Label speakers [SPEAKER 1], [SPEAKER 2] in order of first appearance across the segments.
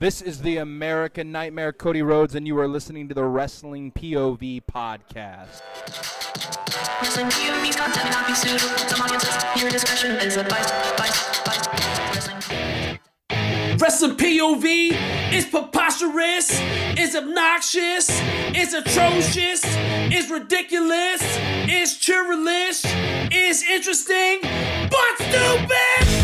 [SPEAKER 1] This is the American Nightmare, Cody Rhodes, and you are listening to the Wrestling POV podcast.
[SPEAKER 2] Wrestling POV is
[SPEAKER 3] preposterous, is obnoxious, is atrocious, is ridiculous, is churlish, is interesting, but stupid!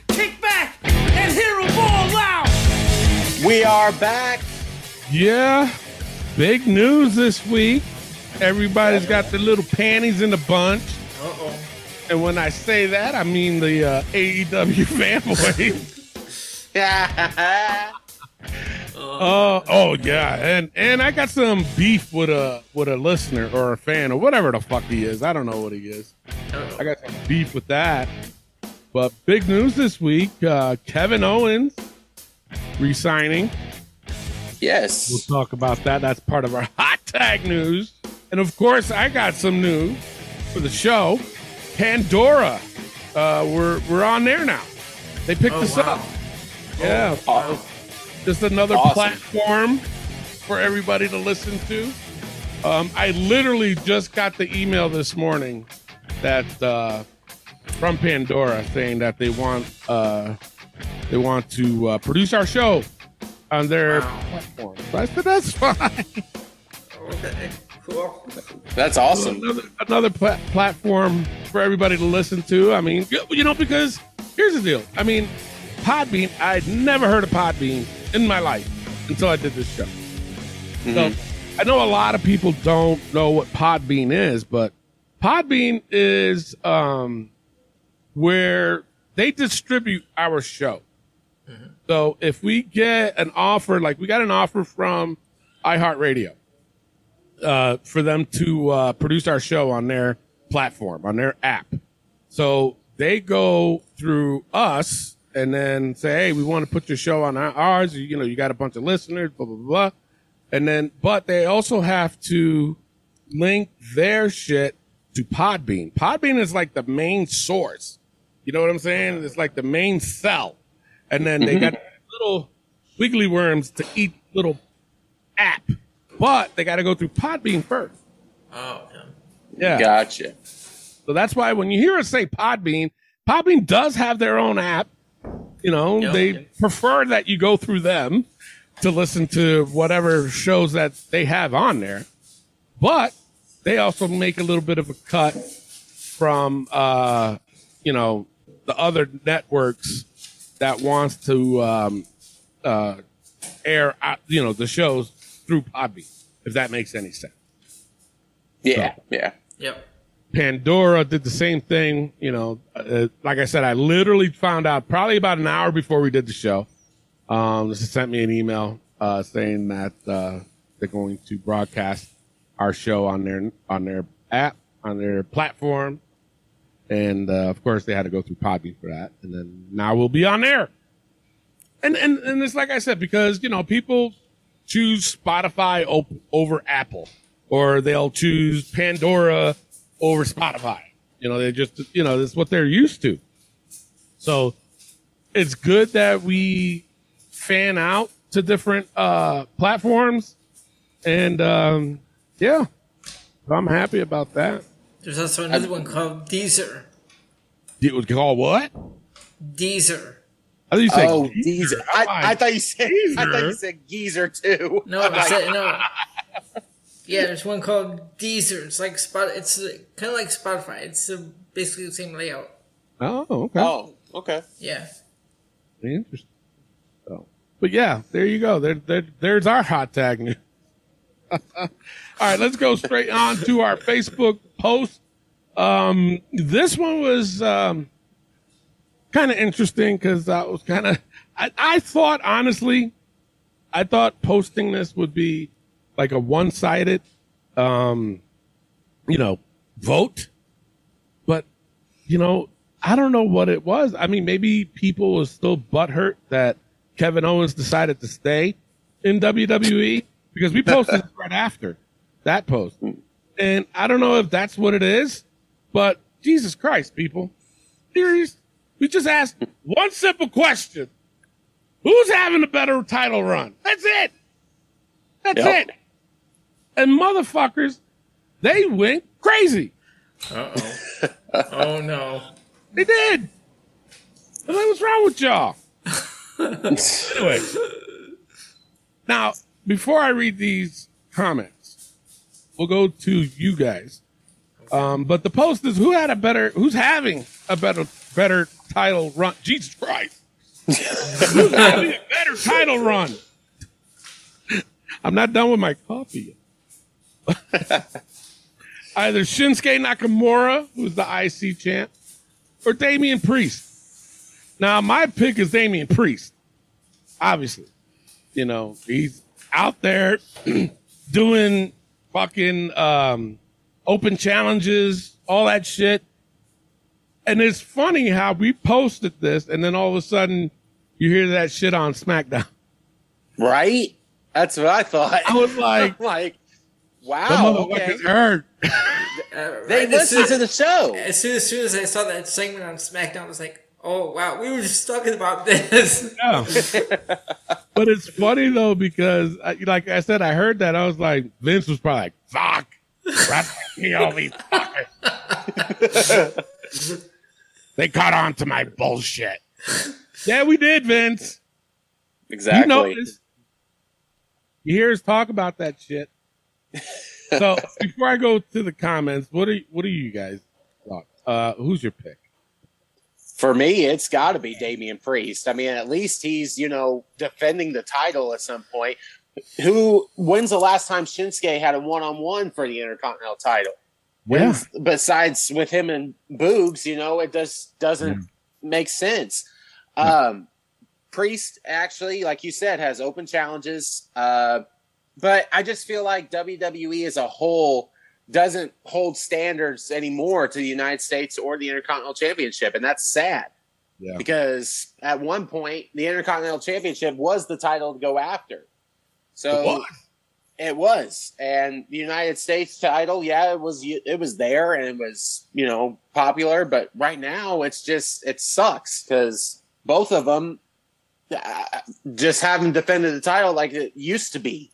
[SPEAKER 3] kick back, and hear them all out.
[SPEAKER 4] We are back.
[SPEAKER 5] Yeah, big news this week. Everybody's got their little panties in a bunch.
[SPEAKER 4] Uh-oh.
[SPEAKER 5] And when I say that, I mean the uh, AEW fanboy. Uh, oh yeah, and and I got some beef with a with a listener or a fan or whatever the fuck he is. I don't know what he is. I got some beef with that. But big news this week: uh, Kevin Owens resigning.
[SPEAKER 4] yes.
[SPEAKER 5] We'll talk about that. That's part of our hot tag news. And of course, I got some news for the show. Pandora, uh, we're we're on there now. They picked us up. Yeah,
[SPEAKER 4] Oh,
[SPEAKER 5] just another
[SPEAKER 4] Awesome.
[SPEAKER 5] platform for everybody to listen to. Um, I literally just got the email this morning that uh, from Pandora saying that they want uh, they want to uh, produce our show on their platform. So I said that's fine.
[SPEAKER 4] that's awesome.
[SPEAKER 5] another, another pla- platform for everybody to listen to. I mean, you- you know, because here's the deal. I mean, Podbean. I'd never heard of Podbean in my life until I did this show. So I know a lot of people don't know what Podbean is, but Podbean is um, where they distribute our show. So if we get an offer, like we got an offer from iHeartRadio uh, for them to uh, produce our show on their platform, on their app. So they go through us and then say, "Hey, we want to put your show on our- ours. You know, you got a bunch of listeners, blah blah blah." And then, but they also have to link their shit to Podbean. Podbean is like the main source. You know what I'm saying? It's like the main cell. And then they got little wiggly worms to eat little app, but they got to go through Podbean first.
[SPEAKER 3] Oh,
[SPEAKER 5] Yeah.
[SPEAKER 4] Gotcha.
[SPEAKER 5] So that's why when you hear us say Podbean, Podbean does have their own app. You know,
[SPEAKER 3] Yeah.
[SPEAKER 5] they prefer that you go through them to listen to whatever shows that they have on there. But they also make a little bit of a cut from, uh, you know, the other networks that wants to um, uh, air, out, you know, the shows through Podbean, if that makes any sense.
[SPEAKER 4] Yeah. Yeah.
[SPEAKER 3] Yep.
[SPEAKER 5] Pandora did the same thing. You know, uh, like I said, I literally found out probably about an hour before we did the show. Um, this sent me an email uh, saying that uh, they're going to broadcast our show on their on their app on their platform, and uh, of course they had to go through Podbean for that. And then now we'll be on there. And and and it's like I said because you know people choose Spotify op- over Apple, or they'll choose Pandora over Spotify. You know, they just, you know, that's what they're used to. So it's good that we fan out to different uh, platforms. And um, yeah, I'm happy about that.
[SPEAKER 6] There's also another one called Deezer.
[SPEAKER 5] It was called what?
[SPEAKER 6] Deezer.
[SPEAKER 5] I thought you said
[SPEAKER 4] Oh,
[SPEAKER 5] geezer.
[SPEAKER 4] geezer.
[SPEAKER 5] I'm
[SPEAKER 4] I, I thought you said. I thought
[SPEAKER 5] geezer?
[SPEAKER 4] you said geezer too.
[SPEAKER 6] No,
[SPEAKER 4] I'm
[SPEAKER 6] it's
[SPEAKER 4] like,
[SPEAKER 6] a, no. Yeah, there's one called Deezer. It's like spot. It's kind of like Spotify. It's uh basically the same layout.
[SPEAKER 5] Oh, okay.
[SPEAKER 4] oh, okay.
[SPEAKER 6] Yeah.
[SPEAKER 5] Interesting. So, but yeah, there you go. There, there, there's our hot tag news. All right, let's go straight on to our Facebook post. Um, this one was um, kind of interesting because I was kind of, I, I thought honestly, I thought posting this would be like a one-sided, um, you know, vote. But you know, I don't know what it was. I mean, maybe people were still butthurt that Kevin Owens decided to stay in WWE because we posted right after that post. And I don't know if that's what it is, but Jesus Christ, people. Serious? We just asked one simple question. Who's having a better title run? That's it. That's
[SPEAKER 4] Yep.
[SPEAKER 5] it. And motherfuckers, they went crazy.
[SPEAKER 6] Uh oh. oh no.
[SPEAKER 5] They did. And like, what's wrong with y'all? anyway, now before I read these comments, we'll go to you guys. Um, but the post is who had a better, who's having a better, better title run? Jesus Christ, who's having a better title run? I'm not done with my coffee. Either Shinsuke Nakamura, who's the IC champ, or Damian Priest. Now, my pick is Damian Priest. Obviously, you know he's out there doing fucking um, open challenges, all that shit. And it's funny how we posted this, and then all of a sudden you hear that shit on SmackDown.
[SPEAKER 4] Right? That's what I thought.
[SPEAKER 5] I was like,
[SPEAKER 4] I'm like,
[SPEAKER 5] the
[SPEAKER 4] wow. Okay.
[SPEAKER 5] heard.
[SPEAKER 6] Uh,
[SPEAKER 4] They
[SPEAKER 6] right, as
[SPEAKER 4] listen to the show.
[SPEAKER 6] As soon, as soon as I saw that segment on SmackDown, I was like, "Oh wow, we were just talking about this."
[SPEAKER 5] Yeah. but it's funny though because, uh, like I said, I heard that I was like, Vince was probably like, "Fuck, that's POV fuckers." they caught on to my bullshit. Yeah, we did, Vince.
[SPEAKER 4] Exactly.
[SPEAKER 5] You know. You hear us talk about that shit. So before I go to the comments, what are what are you guys thought? Uh, who's your pick?
[SPEAKER 4] For me, it's got to be Damian Priest. I mean, at least he's, you know, defending the title at some point. Who, when's the last time Shinsuke had a one on one for the Intercontinental title? When's, Besides with him and Boogs, you know, it just doesn't make sense. Um, Priest, actually, like you said, has open challenges. Uh, but I just feel like WWE as a whole doesn't hold standards anymore to the United States or the Intercontinental Championship, and that's sad.
[SPEAKER 5] Yeah.
[SPEAKER 4] Because at one point, the Intercontinental Championship was the title to go after. So
[SPEAKER 5] What?
[SPEAKER 4] it was, and the United States title, yeah, it was it was there and it was you know popular, but right now it's just it sucks because both of them uh, just haven't defended the title like it used to be,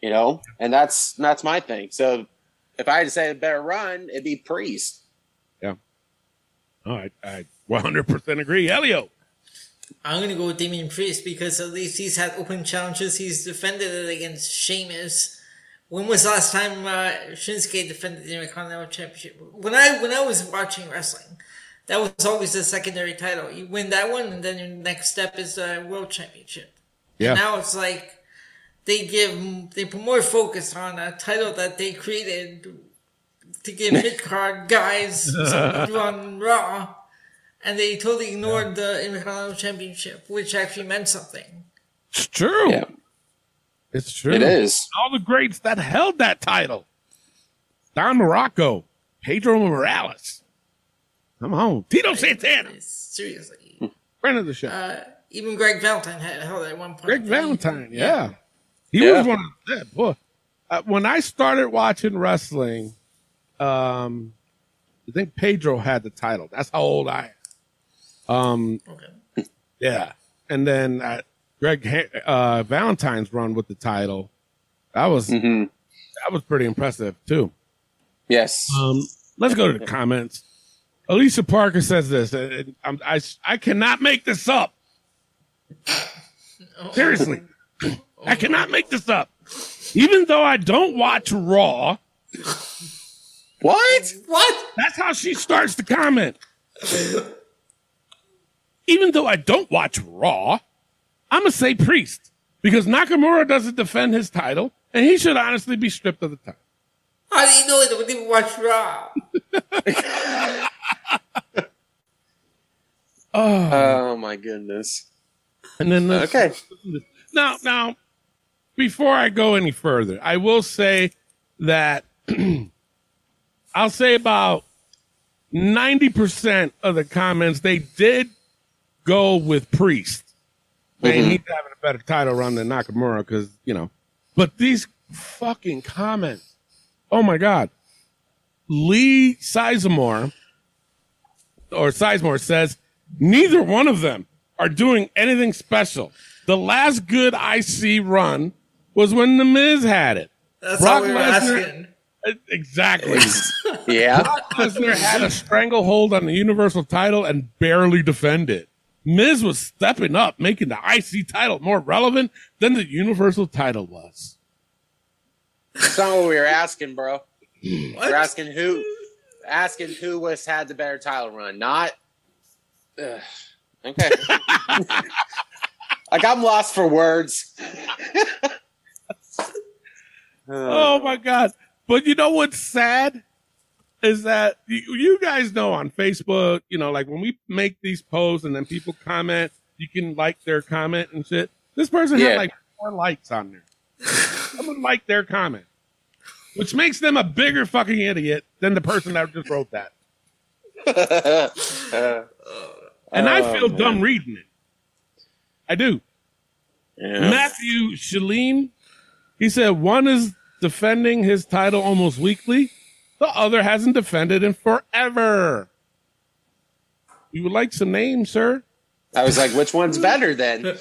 [SPEAKER 4] you know, and that's that's my thing. So if I had to say a better run, it'd be Priest. Yeah.
[SPEAKER 5] Oh, I, I 100% agree. Elio.
[SPEAKER 6] I'm gonna go with Damian Priest because at least he's had open challenges. He's defended it against Sheamus. When was the last time uh, Shinsuke defended the Intercontinental Championship? When I when I was watching wrestling, that was always the secondary title. You win that one, and then your next step is the World Championship.
[SPEAKER 5] Yeah.
[SPEAKER 6] And now it's like they give they put more focus on a title that they created to give mid card guys something to do on Raw, and they totally ignored the Intercontinental Championship, which actually meant something.
[SPEAKER 5] It's true.
[SPEAKER 4] Yeah.
[SPEAKER 5] It's true.
[SPEAKER 4] It is.
[SPEAKER 5] All the greats that held that title. Don Muraco, Pedro Morales. Come on. Tito Santana,
[SPEAKER 6] Seriously,
[SPEAKER 5] friend of the show.
[SPEAKER 6] uh, even Greg Valentine had held at one point.
[SPEAKER 5] Greg Valentine, yeah. He
[SPEAKER 4] Yeah.
[SPEAKER 5] was one of the boy. Uh, when I started watching wrestling, um, I think Pedro had the title. That's how old I am. Um,
[SPEAKER 6] Okay.
[SPEAKER 5] yeah. And then uh, Greg uh, Valentine's run with the title, that was
[SPEAKER 4] hmm
[SPEAKER 5] that was pretty impressive too.
[SPEAKER 4] Yes.
[SPEAKER 5] Um, let's go to the comments. Alicia Parker says this. uh, I'm, I I cannot make this up. Seriously, I cannot make this up. Even though I don't watch Raw,
[SPEAKER 4] what?
[SPEAKER 6] What?
[SPEAKER 5] that's how she starts the comment. Even though I don't watch Raw, I'm gonna say Priest because Nakamura doesn't defend his title, and he should honestly be stripped of the title.
[SPEAKER 6] How do you know it? We didn't watch Raw.
[SPEAKER 5] Oh,
[SPEAKER 4] Oh my goodness.
[SPEAKER 5] and then
[SPEAKER 4] Okay.
[SPEAKER 5] Now, now, before I go any further, I will say that I'll say about 90% of the comments, they did go with Priest. Man, he's having a better title run than Nakamura because, you know, but these fucking comments, oh my God. Lee Sizemore or Sizemore says neither one of them are doing anything special. The last good IC run was when The Miz had it.
[SPEAKER 6] That's
[SPEAKER 5] Brock
[SPEAKER 6] all we were
[SPEAKER 5] Lesnar-
[SPEAKER 6] asking.
[SPEAKER 5] Exactly.
[SPEAKER 4] Yeah.
[SPEAKER 5] Brock Lesnar had a stranglehold on the Universal title and barely defended. it. Miz was stepping up, making the IC title more relevant than the Universal title was.
[SPEAKER 4] That's not what we were asking, bro. Hmm.
[SPEAKER 6] What?
[SPEAKER 4] We're asking who, asking who was had the better title run, not. Ugh. Okay. like I'm lost for words.
[SPEAKER 5] Uh, oh my God. But you know what's sad? Is that you, you guys know on Facebook, you know, like when we make these posts and then people comment, you can like their comment and shit. This person
[SPEAKER 4] Yeah.
[SPEAKER 5] had like four likes on there. Someone liked their comment, which makes them a bigger fucking idiot than the person that just wrote that. And I oh, feel dumb reading it. I do.
[SPEAKER 4] Yeah.
[SPEAKER 5] Matthew Shalene, he said one is defending his title almost weekly, the other hasn't defended in forever. You would like some names, sir?
[SPEAKER 4] I was like, which one's better then?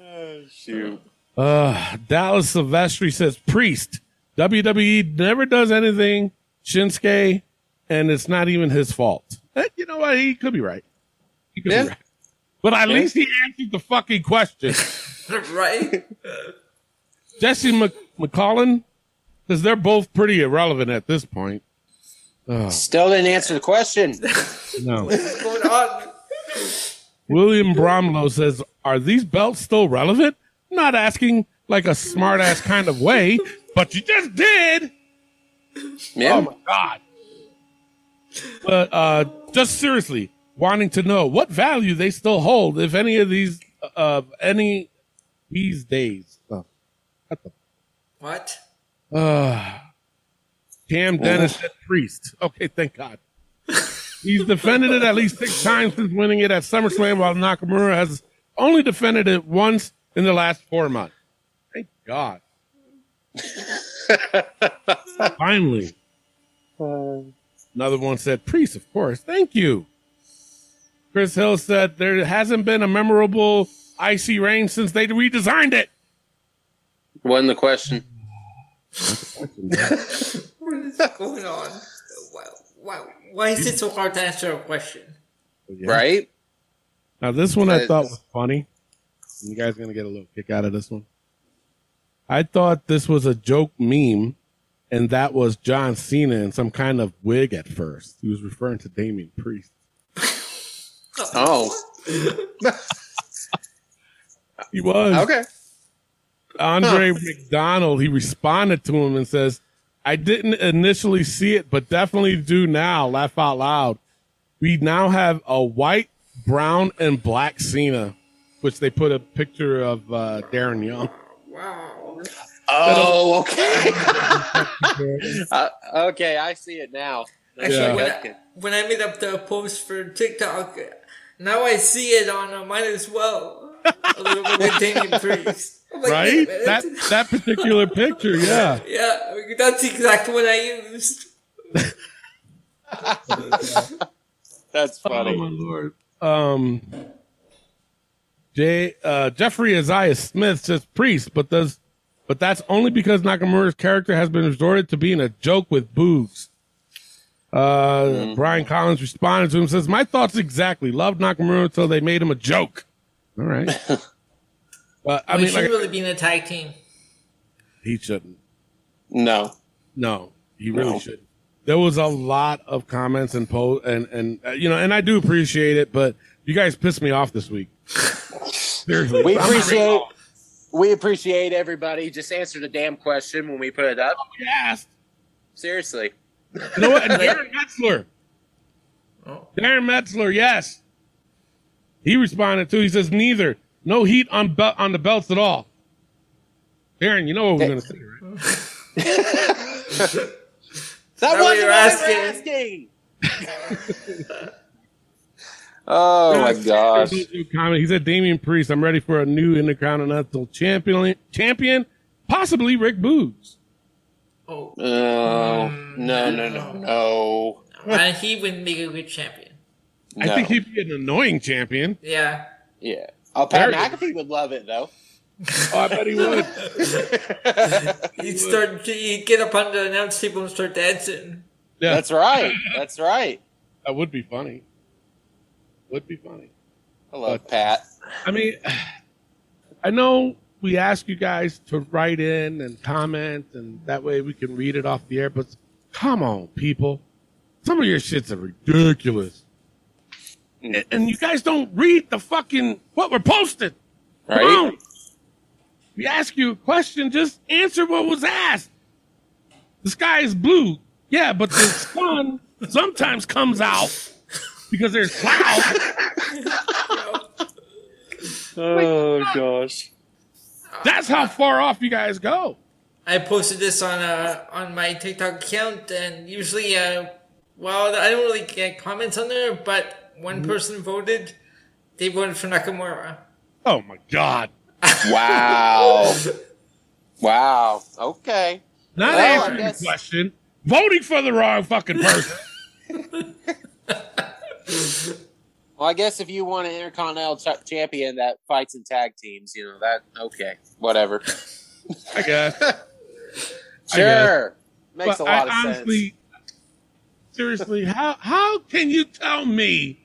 [SPEAKER 4] oh, shoot.
[SPEAKER 5] Uh, Dallas Silvestri says Priest. WWE never does anything, Shinsuke, and it's not even his fault. Eh, You know what? He could be right. He could
[SPEAKER 4] Yeah.
[SPEAKER 5] be right. But at least he answered the fucking question.
[SPEAKER 6] right?
[SPEAKER 5] Jesse Mc- McCollin says they're both pretty irrelevant at this point.
[SPEAKER 4] Still didn't answer the question.
[SPEAKER 5] No.
[SPEAKER 6] What's going on?
[SPEAKER 5] William Bromlow says, Are these belts still relevant? Not asking like a smart ass kind of way, but you just did.
[SPEAKER 4] Yeah.
[SPEAKER 5] Oh my God. But uh, just seriously, wanting to know what value they still hold, if any of these, uh, any these days. Oh, what the
[SPEAKER 6] What?
[SPEAKER 5] Uh, Cam Dennis said priest. Okay, thank God. He's defended it at least six times since winning it at SummerSlam, while Nakamura has only defended it once in the last four months. Thank God. Finally. Another one said priest, of course. Thank you. Chris Hill said there hasn't been a memorable IC reign since they redesigned it.
[SPEAKER 4] Wasn't the question.
[SPEAKER 6] What is going on? Wow, wow. Why is it so hard to answer a question?
[SPEAKER 4] Right?
[SPEAKER 5] Now, this one I thought was funny. You guys are going to get a little kick out of this one. I thought this was a joke meme, and that was John Cena in some kind of wig at first. He was referring to Damian Priest.
[SPEAKER 4] Oh.
[SPEAKER 5] He was.
[SPEAKER 4] Okay.
[SPEAKER 5] Andre McDonald, he responded to him and says, I didn't initially see it, but definitely do now. Laugh out loud. We now have a white, brown, and black Cena, which they put a picture of uh, Darren Young.
[SPEAKER 6] Wow.
[SPEAKER 4] Oh, okay. uh, okay, I see it now.
[SPEAKER 6] Actually,
[SPEAKER 5] Yeah.
[SPEAKER 6] when, I, when I made up the post for TikTok, now I see it on uh, mine as well. A little bit with Damian Priest. Like,
[SPEAKER 5] right?
[SPEAKER 6] wait.
[SPEAKER 5] That that particular picture, yeah.
[SPEAKER 6] yeah, that's exactly what I used.
[SPEAKER 4] That's funny.
[SPEAKER 5] Oh
[SPEAKER 4] funny.
[SPEAKER 5] my lord. Um, Jay, uh, Jeffrey Isaiah Smith says priest, but does, but that's only because Nakamura's character has been resorted to being a joke with boobs. Uh, Brian Collins responded to him says, "My thoughts exactly. Loved Nakamura until they made him a joke." All right, but I
[SPEAKER 6] I mean,
[SPEAKER 5] mean,
[SPEAKER 6] should
[SPEAKER 5] like
[SPEAKER 6] really be in a tag team.
[SPEAKER 5] he shouldn't.
[SPEAKER 4] No.
[SPEAKER 5] No, he really
[SPEAKER 4] No.
[SPEAKER 5] shouldn't. There was a lot of comments and post and and uh, you know, and I do appreciate it, but you guys pissed me off this week. Seriously,
[SPEAKER 4] We appreciate we appreciate everybody. Just answer the damn question when we put it up.
[SPEAKER 5] You asked.
[SPEAKER 4] Seriously.
[SPEAKER 5] You know what? And Darren Metzler.
[SPEAKER 6] Oh.
[SPEAKER 5] Darren Metzler, yes. He responded too. He says neither. No heat on bel on the belts at all. Aaron, you know what we're gonna say, right?
[SPEAKER 4] That
[SPEAKER 6] what
[SPEAKER 4] wasn't
[SPEAKER 6] you're
[SPEAKER 4] asking. oh my gosh.
[SPEAKER 5] Comment. He said, "Damian Priest, I'm ready for a new Intercontinental Champion, champion, possibly Rick Boogs."
[SPEAKER 6] Oh,
[SPEAKER 4] Oh mm, no no no no.
[SPEAKER 6] and uh, he wouldn't make a good champion.
[SPEAKER 5] I
[SPEAKER 4] No.
[SPEAKER 5] think he'd be an annoying champion.
[SPEAKER 6] Yeah.
[SPEAKER 4] Yeah. Oh, Pat
[SPEAKER 5] Very-
[SPEAKER 4] McAfee would love it though.
[SPEAKER 5] Oh, I bet he would.
[SPEAKER 6] He'd start. He'd get up on the announce table and start dancing.
[SPEAKER 5] Yeah,
[SPEAKER 4] That's right. That's right.
[SPEAKER 5] that would be funny. Would be funny.
[SPEAKER 4] I love Pat.
[SPEAKER 5] I mean, I know we ask you guys to write in and comment, and that way we can read it off the air. But come on, people, some of your shits are ridiculous, and, and you guys don't read the fucking what we're posting. Come
[SPEAKER 4] Right?
[SPEAKER 5] on. We ask you a question, just answer what was asked. The sky is blue, yeah, but the sun sometimes comes out because there's clouds.
[SPEAKER 4] Oh gosh.
[SPEAKER 5] That's how far off you guys go.
[SPEAKER 6] I posted this on uh, on my TikTok account, and usually, uh, well, I don't really get comments on there, but one person voted. They voted for Nakamura.
[SPEAKER 5] Oh my god.
[SPEAKER 4] Wow. wow. Okay.
[SPEAKER 5] Not
[SPEAKER 4] Well, I
[SPEAKER 5] answering
[SPEAKER 4] guess-
[SPEAKER 5] the question, voting for the wrong fucking person.
[SPEAKER 4] Well, I guess if you want an Intercontinental ch- champion that fights in tag teams, you know that. Okay. Whatever.
[SPEAKER 5] I guess. I
[SPEAKER 4] Sure. Makes
[SPEAKER 5] But
[SPEAKER 4] a lot
[SPEAKER 5] I
[SPEAKER 4] of
[SPEAKER 5] honestly, seriously, how how can you tell me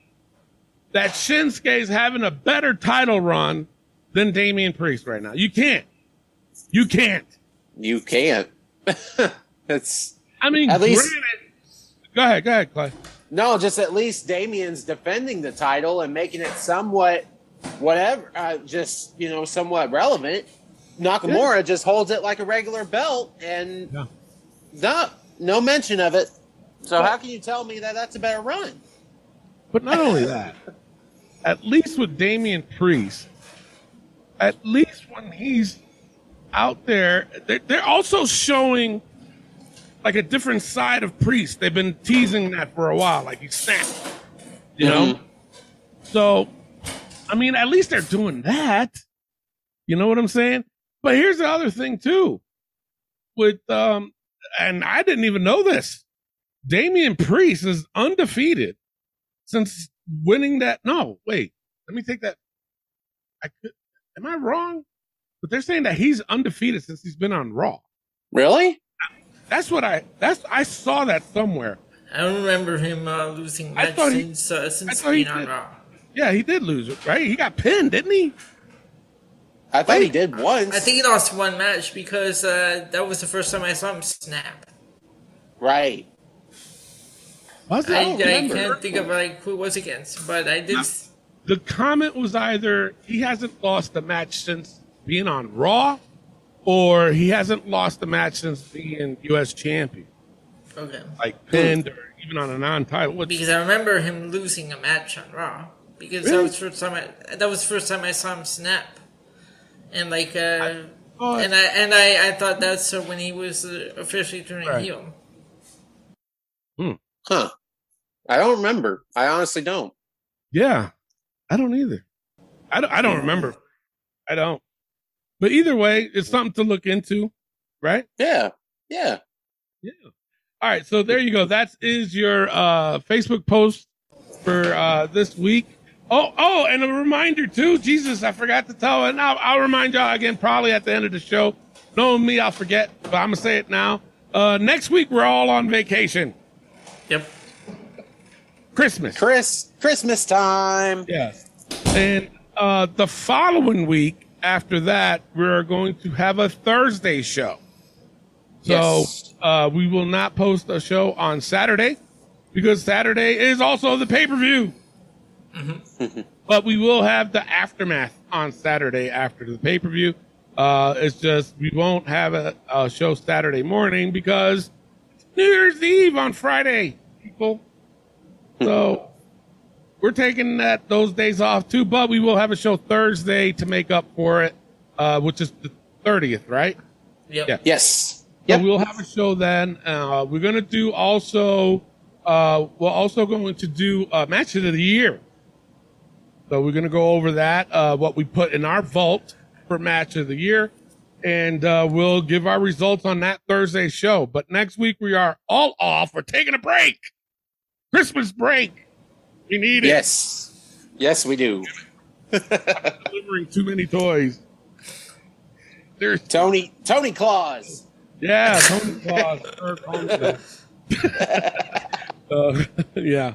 [SPEAKER 5] that Shinsuke's having a better title run than Damian Priest right now? You can't. You can't.
[SPEAKER 4] You can't. it's
[SPEAKER 5] I mean,
[SPEAKER 4] At least-
[SPEAKER 5] granted. Go ahead, go ahead, Clay.
[SPEAKER 4] No, just at least Damian's defending the title and making it somewhat, whatever, uh, just you know, somewhat relevant. Nakamura just holds it like a regular belt, and
[SPEAKER 5] Yeah.
[SPEAKER 4] no, no mention of it. So how can you tell me that that's a better run?
[SPEAKER 5] But not only that, at least with Damian Priest, at least when he's out there, they're, they're also showing like a different side of Priest. They've been teasing that for a while, like he snapped, you know? So, I mean, at least they're doing that. You know what I'm saying? But here's the other thing, too. With, um, and I didn't even know this. Damian Priest is undefeated since winning that. No, wait. Let me take that. I could. Am I wrong? But they're saying that he's undefeated since he's been on Raw.
[SPEAKER 4] Really?
[SPEAKER 5] That's what I. That's I saw that somewhere.
[SPEAKER 6] I don't remember him uh, losing
[SPEAKER 5] I
[SPEAKER 6] much
[SPEAKER 5] thought he-
[SPEAKER 6] since uh, since
[SPEAKER 5] thought he
[SPEAKER 6] being on
[SPEAKER 5] did.
[SPEAKER 6] Raw.
[SPEAKER 5] Yeah, he did lose it, right? He got pinned, didn't he?
[SPEAKER 4] I thought he did once.
[SPEAKER 6] I think he lost one match because uh, that was the first time I saw him snap.
[SPEAKER 4] right.
[SPEAKER 5] Was it?
[SPEAKER 6] I,
[SPEAKER 5] don't
[SPEAKER 6] I can't think of like who it was against, but I did. s-
[SPEAKER 5] The comment was either he hasn't lost a match since being on Raw, or he hasn't lost a match since being U.S. champion,
[SPEAKER 6] Okay.
[SPEAKER 5] like pinned or even on a non-title. What-
[SPEAKER 6] Because I remember him losing a match on Raw. Because that was first time I that was the first time I saw him snap. And like uh
[SPEAKER 5] Oh,
[SPEAKER 6] and I and I, I thought that's uh, when he was uh, officially turning
[SPEAKER 5] Right.
[SPEAKER 6] heel.
[SPEAKER 4] Huh. I don't remember. I honestly don't.
[SPEAKER 5] Yeah, I don't either. I don't, I don't remember. I don't. But either way, it's something to look into, right?
[SPEAKER 4] Yeah. Yeah.
[SPEAKER 5] Yeah. All right, so there you go. That is your uh, Facebook post for uh, this week. Oh, oh, and a reminder too. Jesus, I forgot to tell, and I'll, I'll remind y'all again probably at the end of the show. Knowing me, I'll forget, but I'm gonna say it now. Uh, next week we're all on vacation.
[SPEAKER 6] Yep.
[SPEAKER 5] Christmas.
[SPEAKER 4] Chris, Christmas time.
[SPEAKER 5] Yes. And uh, the following week after that, we're going to have a Thursday show. So
[SPEAKER 4] Yes.
[SPEAKER 5] uh, we will not post a show on Saturday because Saturday is also the pay per view. but we will have the aftermath on Saturday after the pay per view. Uh, it's just we won't have a, a show Saturday morning because New Year's Eve on Friday, people. So we're taking that those days off too, but we will have a show Thursday to make up for it, uh, which is the thirtieth, right?
[SPEAKER 6] Yep.
[SPEAKER 5] Yeah.
[SPEAKER 4] Yes.
[SPEAKER 5] So we'll have a show then. Uh, we're gonna do also. Uh, we're also going to do uh, match of the year. So we're gonna go over that. Uh, what we put in our vault for match of the year, and uh, we'll give our results on that Thursday show. But next week we are all off. We're taking a break. Christmas break. We need it.
[SPEAKER 4] Yes. Yes, we do.
[SPEAKER 5] Delivering too many toys. There's
[SPEAKER 4] Tony Tony Claus.
[SPEAKER 5] Yeah, Tony Claus. Uh, yeah.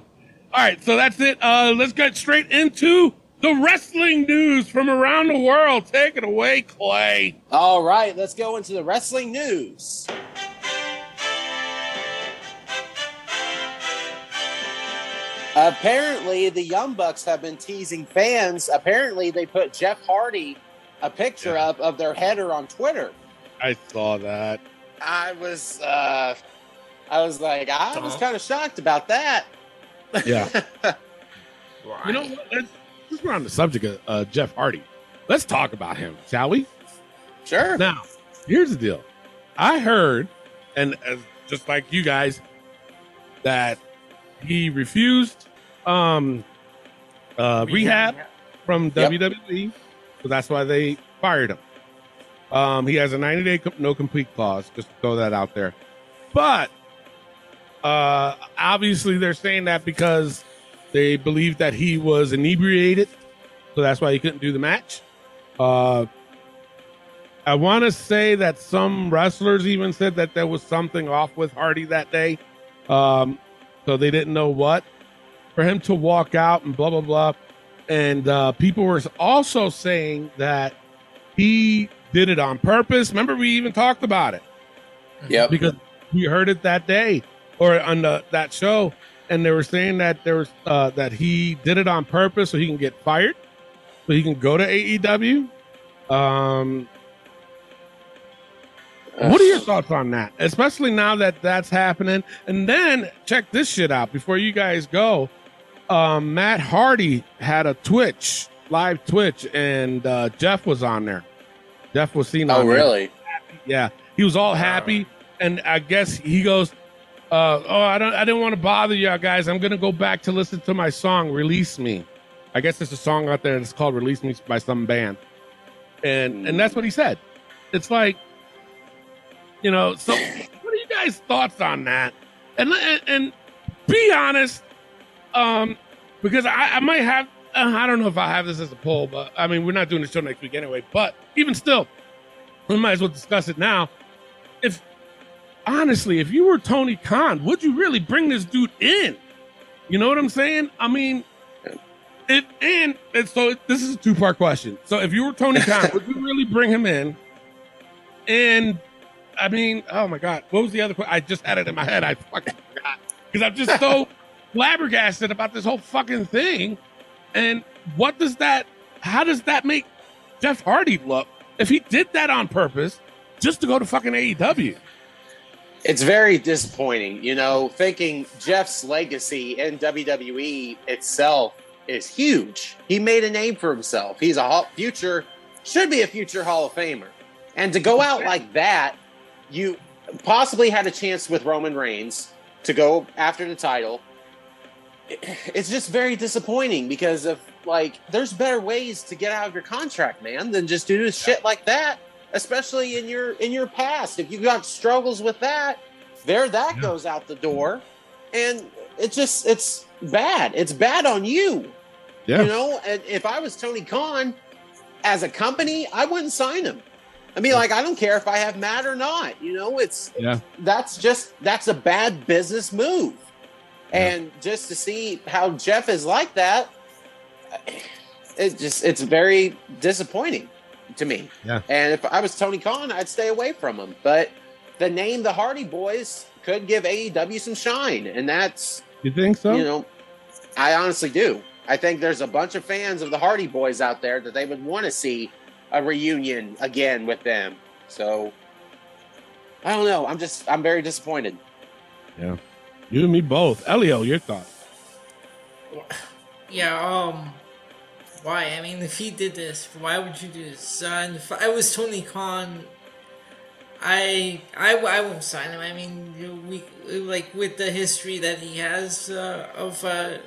[SPEAKER 5] All right, so that's it. Uh, let's get straight into the wrestling news from around the world. Take it away, Clay.
[SPEAKER 4] All right, let's go into the wrestling news. Apparently, the Young Bucks have been teasing fans. Apparently, they put Jeff Hardy a picture up of their header on Twitter.
[SPEAKER 5] I saw that.
[SPEAKER 4] I was, uh, I was like, I was
[SPEAKER 6] Uh-huh.
[SPEAKER 4] kind of shocked about that.
[SPEAKER 5] Yeah.
[SPEAKER 6] Why?
[SPEAKER 5] you know what? Let's, since we're on the subject of uh, Jeff Hardy, let's talk about him, shall we?
[SPEAKER 4] Sure.
[SPEAKER 5] Now, here's the deal. I heard, and uh, just like you guys, that he refused um, uh, rehab from
[SPEAKER 4] Yep.
[SPEAKER 5] WWE, so that's why they fired him. Um, he has a 90 day com- non-compete clause, just to throw that out there. But uh, obviously, they're saying that because they believe that he was inebriated, so that's why he couldn't do the match. Uh, I want to say that some wrestlers even said that there was something off with Hardy that day. Um, so they didn't know what. For him to walk out and blah, blah, blah. And uh, people were also saying that he did it on purpose. Remember, we even talked about it
[SPEAKER 4] Yeah.
[SPEAKER 5] because we heard it that day or on the, that show. And they were saying that there was uh, that he did it on purpose so he can get fired, so he can go to AEW. Um, what are your thoughts on that? Especially now that that's happening. And then check this shit out before you guys go. Um, Matt Hardy had a Twitch, live Twitch, and uh, Jeff was on there. Jeff was seen
[SPEAKER 4] Oh,
[SPEAKER 5] on there.
[SPEAKER 4] really?
[SPEAKER 5] Yeah, he was all happy, and I guess he goes, uh, "Oh, I don't, I didn't want to bother you guys. I'm gonna go back to listen to my song, Release Me. I guess there's a song out there that's called Release Me by some band, and and that's what he said. It's like, you know, so what are you guys' thoughts on that? And and, and be honest, um, because I, I might have. Uh, I don't know if I have this as a poll, but I mean, we're not doing the show next week anyway. But even still, we might as well discuss it now. If honestly, if you were Tony Khan, would you really bring this dude in? You know what I'm saying? I mean, it and, and so this is a two part question. So if you were Tony Khan, would you really bring him in? And I mean, oh my god, what was the other question? I just had it in my head. I fucking forgot because I'm just so flabbergasted about this whole fucking thing. And what does that? How does that make Jeff Hardy look if he did that on purpose just to go to fucking AEW?
[SPEAKER 4] It's very disappointing, you know, thinking Jeff's legacy in WWE itself is huge. He made a name for himself. He's a future, should be a future Hall of Famer. And to go out like that, you possibly had a chance with Roman Reigns to go after the title. It's just very disappointing because of like, there's better ways to get out of your contract, man, than just do this shit like that especially in your in your past. If you've got struggles with that, there that
[SPEAKER 5] Yeah.
[SPEAKER 4] goes out the door, and it's just it's bad. It's bad on you.
[SPEAKER 5] Yeah.
[SPEAKER 4] You know, and if I was Tony Khan as a company, I wouldn't sign him. I mean, like I don't care if I have Matt or not. You know, it's
[SPEAKER 5] Yeah.
[SPEAKER 4] that's just that's a bad business move. And just to see how Jeff is like that, it just it's very disappointing to me.
[SPEAKER 5] Yeah.
[SPEAKER 4] And if I was Tony Khan, I'd stay away from him. But the name the Hardy Boys could give AEW some shine, and that's
[SPEAKER 5] You think so?
[SPEAKER 4] you know, I honestly do. I think there's a bunch of fans of the Hardy Boys out there that they would want to see a reunion again with them. So I don't know. I'm just I'm very disappointed.
[SPEAKER 5] Yeah, you and me both. Elio, your thoughts?
[SPEAKER 6] Yeah, um, why? I mean, if he did this, why would you do this? Uh, and if I was Tony Khan, I, I, I won't sign him. I mean, you know, we like with the history that he has uh, of uh,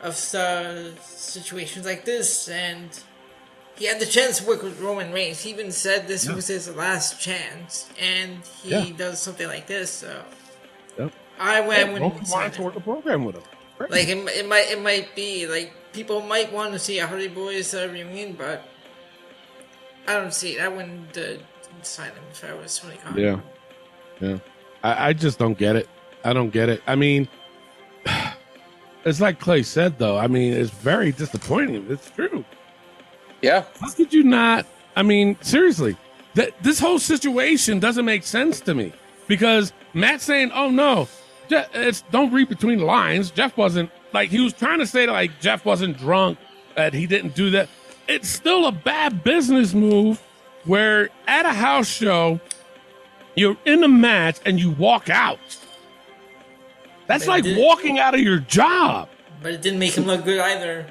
[SPEAKER 6] of uh, situations like this, and he had the chance to work with Roman Reigns. He even said this was his last chance, and he
[SPEAKER 5] Yeah.
[SPEAKER 6] does something like this. So
[SPEAKER 5] Yep.
[SPEAKER 6] I, went. wouldn't
[SPEAKER 5] Roman wanted to work a program with him. Great.
[SPEAKER 6] Like it, it might it might be like people might want to see a Hardy Boys uh, reunion, but I don't see it. I wouldn't uh, sign him if I was Tony Khan.
[SPEAKER 5] Yeah. Yeah. I, I just don't get it. I don't get it. I mean, it's like Clay said, though. I mean, it's very disappointing. It's true.
[SPEAKER 4] Yeah.
[SPEAKER 5] How could you not? I mean, seriously, th- this whole situation doesn't make sense to me because Matt saying, "Oh no, Je- it's don't read between the lines." Jeff wasn't like he was trying to say that like Jeff wasn't drunk, that he didn't do that. It's still a bad business move where at a house show you're in a match and you walk out. That's
[SPEAKER 6] They
[SPEAKER 5] like walking out of your job.
[SPEAKER 6] But it didn't make him look good either.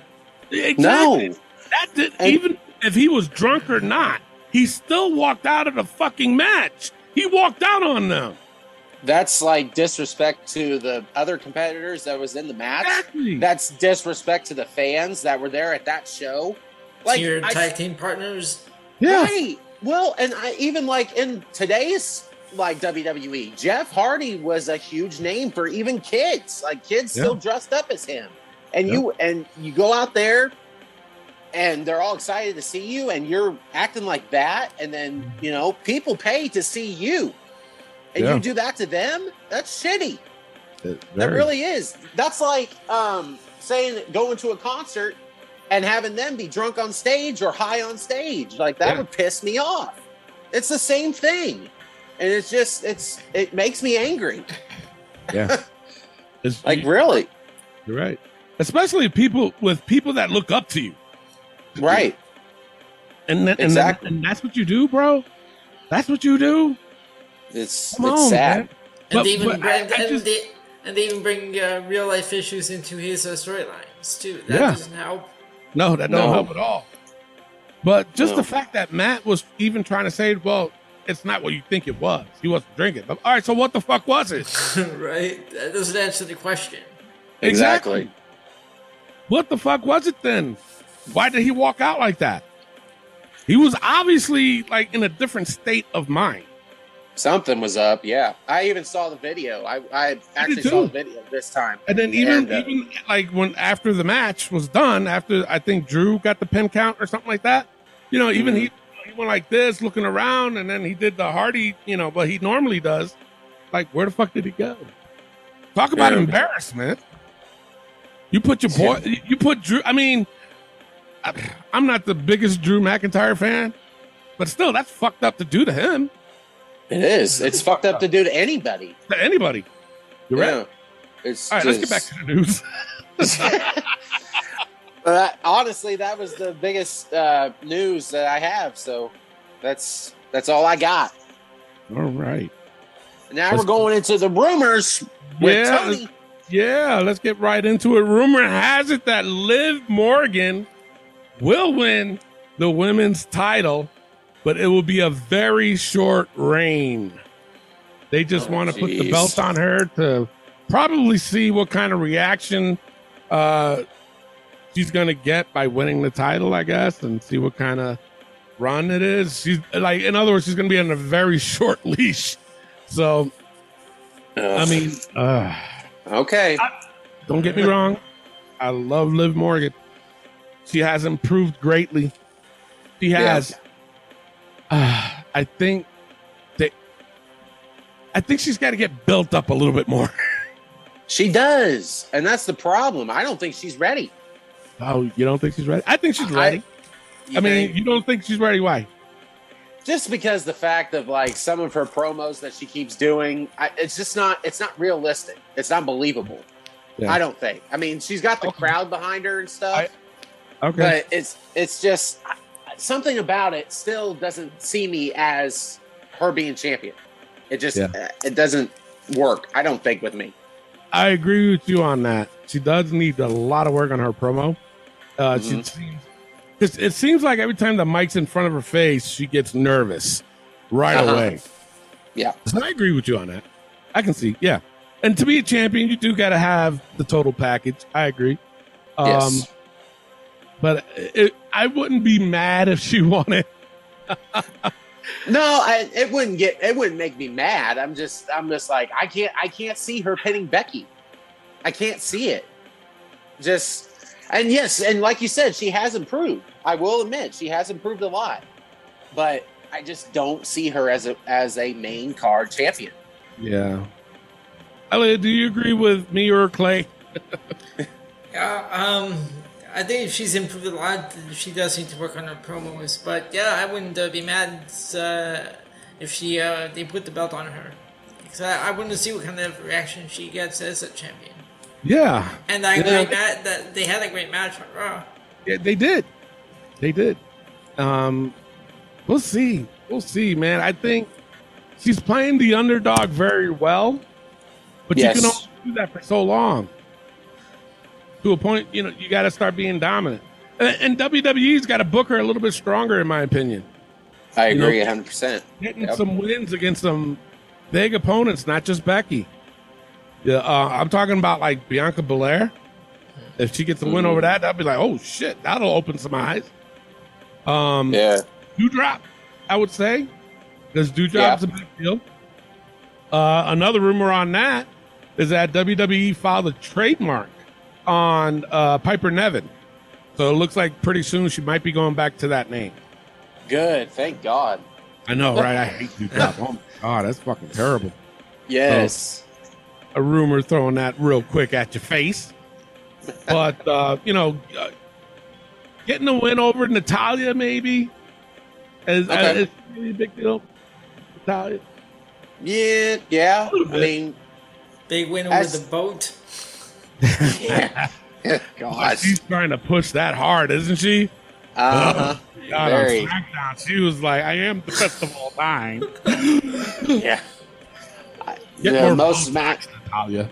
[SPEAKER 5] Exactly.
[SPEAKER 4] No.
[SPEAKER 5] That did,
[SPEAKER 4] And-
[SPEAKER 5] even if he was drunk or not, he still walked out of the fucking match. He walked out on them.
[SPEAKER 4] That's like disrespect to the other competitors that was in the match.
[SPEAKER 5] Exactly.
[SPEAKER 4] That's disrespect to the fans that were there at that show.
[SPEAKER 6] Like your
[SPEAKER 4] I-
[SPEAKER 6] tag team partners.
[SPEAKER 5] yeah.
[SPEAKER 4] Right. Well, and I even like in today's like WWE, Jeff Hardy was a huge name for even kids. Like kids still dressed up as him. And you and you go out there and they're all excited to see you and you're acting like that and then, you know, people pay to see you. And
[SPEAKER 5] Yeah.
[SPEAKER 4] you do that to them? That's shitty.
[SPEAKER 5] It-
[SPEAKER 4] That really is. That's like um, saying going to a concert and having them be drunk on stage or high on stage. Like that
[SPEAKER 5] Yeah.
[SPEAKER 4] would piss me off. It's the same thing, and it's just it's it makes me angry.
[SPEAKER 5] yeah. It's,
[SPEAKER 4] Like really,
[SPEAKER 5] you're right. Especially people with people that look up to you,
[SPEAKER 4] right?
[SPEAKER 5] and then, and, then,
[SPEAKER 4] Exactly.
[SPEAKER 5] and that's what you do, bro. That's what you do.
[SPEAKER 4] It's
[SPEAKER 5] Come
[SPEAKER 4] it's
[SPEAKER 5] on,
[SPEAKER 4] sad.
[SPEAKER 5] man.
[SPEAKER 6] And
[SPEAKER 5] But-
[SPEAKER 6] they even
[SPEAKER 5] but
[SPEAKER 6] bring,
[SPEAKER 5] I- I
[SPEAKER 6] and,
[SPEAKER 5] just-
[SPEAKER 6] they, and they even bring uh, real life issues into his uh, storylines too. That
[SPEAKER 5] Yeah.
[SPEAKER 6] doesn't help.
[SPEAKER 5] No, that don't
[SPEAKER 4] No.
[SPEAKER 5] help at all. But just
[SPEAKER 4] No.
[SPEAKER 5] the fact that Matt was even trying to say, well, it's not what you think it was. He wasn't drinking. But, all right, so what the fuck was it?
[SPEAKER 6] right? That doesn't answer the question.
[SPEAKER 4] Exactly.
[SPEAKER 5] What the fuck was it then? Why did he walk out like that? He was obviously like in a different state of mind.
[SPEAKER 4] Something was up. Yeah, I even saw the video. I I actually saw the video this time.
[SPEAKER 5] And then even
[SPEAKER 4] And, uh,
[SPEAKER 5] even like when after the match was done, after I think Drew got the pin count or something like that, you know, even he he went like this, looking around, and then he did the Hardy, you know, but he normally does. Like, where the fuck did he go? Talk about
[SPEAKER 4] Yeah.
[SPEAKER 5] embarrassment. You put your boy, you put Drew. I mean, I, I'm not the biggest Drew McIntyre fan, but still, that's fucked up to do to him,
[SPEAKER 4] It is. It's fucked up to do to anybody.
[SPEAKER 5] to anybody. You're right.
[SPEAKER 4] Yeah. It's
[SPEAKER 5] All right, let's get back to the news.
[SPEAKER 4] But that- honestly, that was the biggest uh, news that I have. So that's that's all I got.
[SPEAKER 5] All right.
[SPEAKER 4] Now
[SPEAKER 5] Let's-
[SPEAKER 4] we're going into the rumors with
[SPEAKER 5] Yeah.
[SPEAKER 4] Tony.
[SPEAKER 5] Yeah, let's get right into it. Rumor has it that Liv Morgan will win the women's title, but it will be a very short reign. They just
[SPEAKER 4] Oh,
[SPEAKER 5] want to put the belt on her to probably see what kind of reaction uh, she's going to get by winning the title, I guess, and see what kind of run it is. She's like, in other words, she's going to be on a very short leash. So, I mean, uh,
[SPEAKER 4] okay.
[SPEAKER 5] don't get me wrong. I love Liv Morgan. She has improved greatly. She has. Uh, I think that. I think she's got to get built up a little bit more.
[SPEAKER 4] She does, and that's the problem. I don't think she's ready.
[SPEAKER 5] Oh, you don't think she's ready? I think she's ready. I,
[SPEAKER 4] You
[SPEAKER 5] mean,
[SPEAKER 4] think?
[SPEAKER 5] you don't think she's ready? Why?
[SPEAKER 4] just because the fact of like some of her promos that she keeps doing, I, it's just not. It's not realistic. It's not believable.
[SPEAKER 5] Yeah.
[SPEAKER 4] I don't think. I mean, she's got the
[SPEAKER 5] Okay.
[SPEAKER 4] crowd behind her and stuff,
[SPEAKER 5] Okay.
[SPEAKER 4] but it's it's just something about it still doesn't see me as her being champion. It just
[SPEAKER 5] Yeah.
[SPEAKER 4] uh, it doesn't work. I don't think with me.
[SPEAKER 5] I agree with you on that. She does need a lot of work on her promo. Uh,
[SPEAKER 4] Mm-hmm.
[SPEAKER 5] seems because it seems like every time the mic's in front of her face, she gets nervous right
[SPEAKER 4] Uh-huh.
[SPEAKER 5] away.
[SPEAKER 4] Yeah.
[SPEAKER 5] So I agree with you on that. I can see, yeah. And to be a champion, you do got to have the total package. I agree. Um,
[SPEAKER 4] Yes.
[SPEAKER 5] But it, I wouldn't be mad if she won it.
[SPEAKER 4] No, I, it wouldn't get. It wouldn't make me mad. I'm just. I'm just like I can't. I can't see her pinning Becky. I can't see it. Just and yes, and like you said, she has improved. I will admit she has improved a lot, but I just don't see her as a as a main card champion.
[SPEAKER 5] Yeah. Elliot, do you agree with me or Clay?
[SPEAKER 6] Yeah, um, I think she's improved a lot. She does need to work on her promos, but yeah, I wouldn't uh, be mad uh, if she uh, they put the belt on her. Because I, I want to see what kind of reaction she gets as a champion.
[SPEAKER 5] Yeah.
[SPEAKER 6] And that
[SPEAKER 5] Yeah.
[SPEAKER 6] great match that they had a great match on Raw.
[SPEAKER 5] Yeah, they did. They did. Um, we'll see. We'll see, man. I think she's playing the underdog very well, but
[SPEAKER 4] Yes.
[SPEAKER 5] you can only do that for so long. To a point, you know, you got to start being dominant. And, and WWE's got to book her a little bit stronger, in my opinion.
[SPEAKER 4] I
[SPEAKER 5] You know-
[SPEAKER 4] agree, hundred percent.
[SPEAKER 5] Getting
[SPEAKER 4] Yep.
[SPEAKER 5] some wins against some big opponents, not just Becky. Yeah, uh, I'm talking about like Bianca Belair. If she gets a win over that, that'd be like, oh shit, that'll open some eyes. Um,
[SPEAKER 4] Yeah,
[SPEAKER 5] Doudrop, I would say, because Doudrop's a big deal. Uh, another rumor on that is that WWE filed a trademark on uh, Piper Niven. So it looks like pretty soon she might be going back to that name.
[SPEAKER 4] good. Thank God.
[SPEAKER 5] I know, right? I hate Doudrop. Oh my god, that's fucking terrible.
[SPEAKER 4] Yes.
[SPEAKER 5] A rumor throwing that real quick at your face. But uh, you know, uh, getting a win over Natalya maybe is,
[SPEAKER 4] Okay.
[SPEAKER 5] is really a big deal. Natalya.
[SPEAKER 4] Yeah, yeah. I mean,
[SPEAKER 6] Big win over
[SPEAKER 4] As-
[SPEAKER 6] the boat.
[SPEAKER 4] Yeah. Gosh.
[SPEAKER 5] She's trying to push that hard, isn't she?
[SPEAKER 4] Uh-huh.
[SPEAKER 5] God,
[SPEAKER 4] Very.
[SPEAKER 5] on SmackDown, she was like, "I am the best of all time."
[SPEAKER 4] Yeah.
[SPEAKER 5] Get
[SPEAKER 4] The most smack.
[SPEAKER 5] Natalya.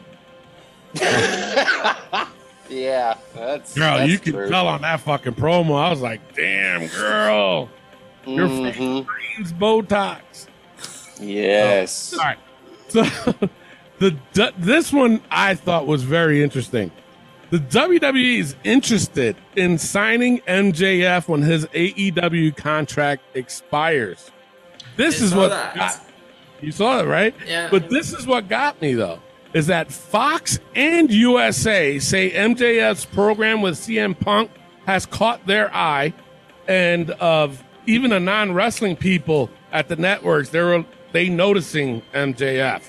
[SPEAKER 4] Yeah, that's
[SPEAKER 5] Girl,
[SPEAKER 4] that's
[SPEAKER 5] you can
[SPEAKER 4] true.
[SPEAKER 5] tell on that fucking promo. I was like, "Damn, girl, your face
[SPEAKER 4] Mhm.
[SPEAKER 5] screams Botox."
[SPEAKER 4] Yes.
[SPEAKER 5] All right. So the this one I thought was very interesting. The WWE is interested in signing MJF when his AEW contract expires. This
[SPEAKER 6] I
[SPEAKER 5] is what got you saw it, right?
[SPEAKER 6] Yeah.
[SPEAKER 5] But this is what got me though, is that Fox and USA say MJF's program with CM Punk has caught their eye, and of even the non wrestling people at the networks, they're they noticing MJF,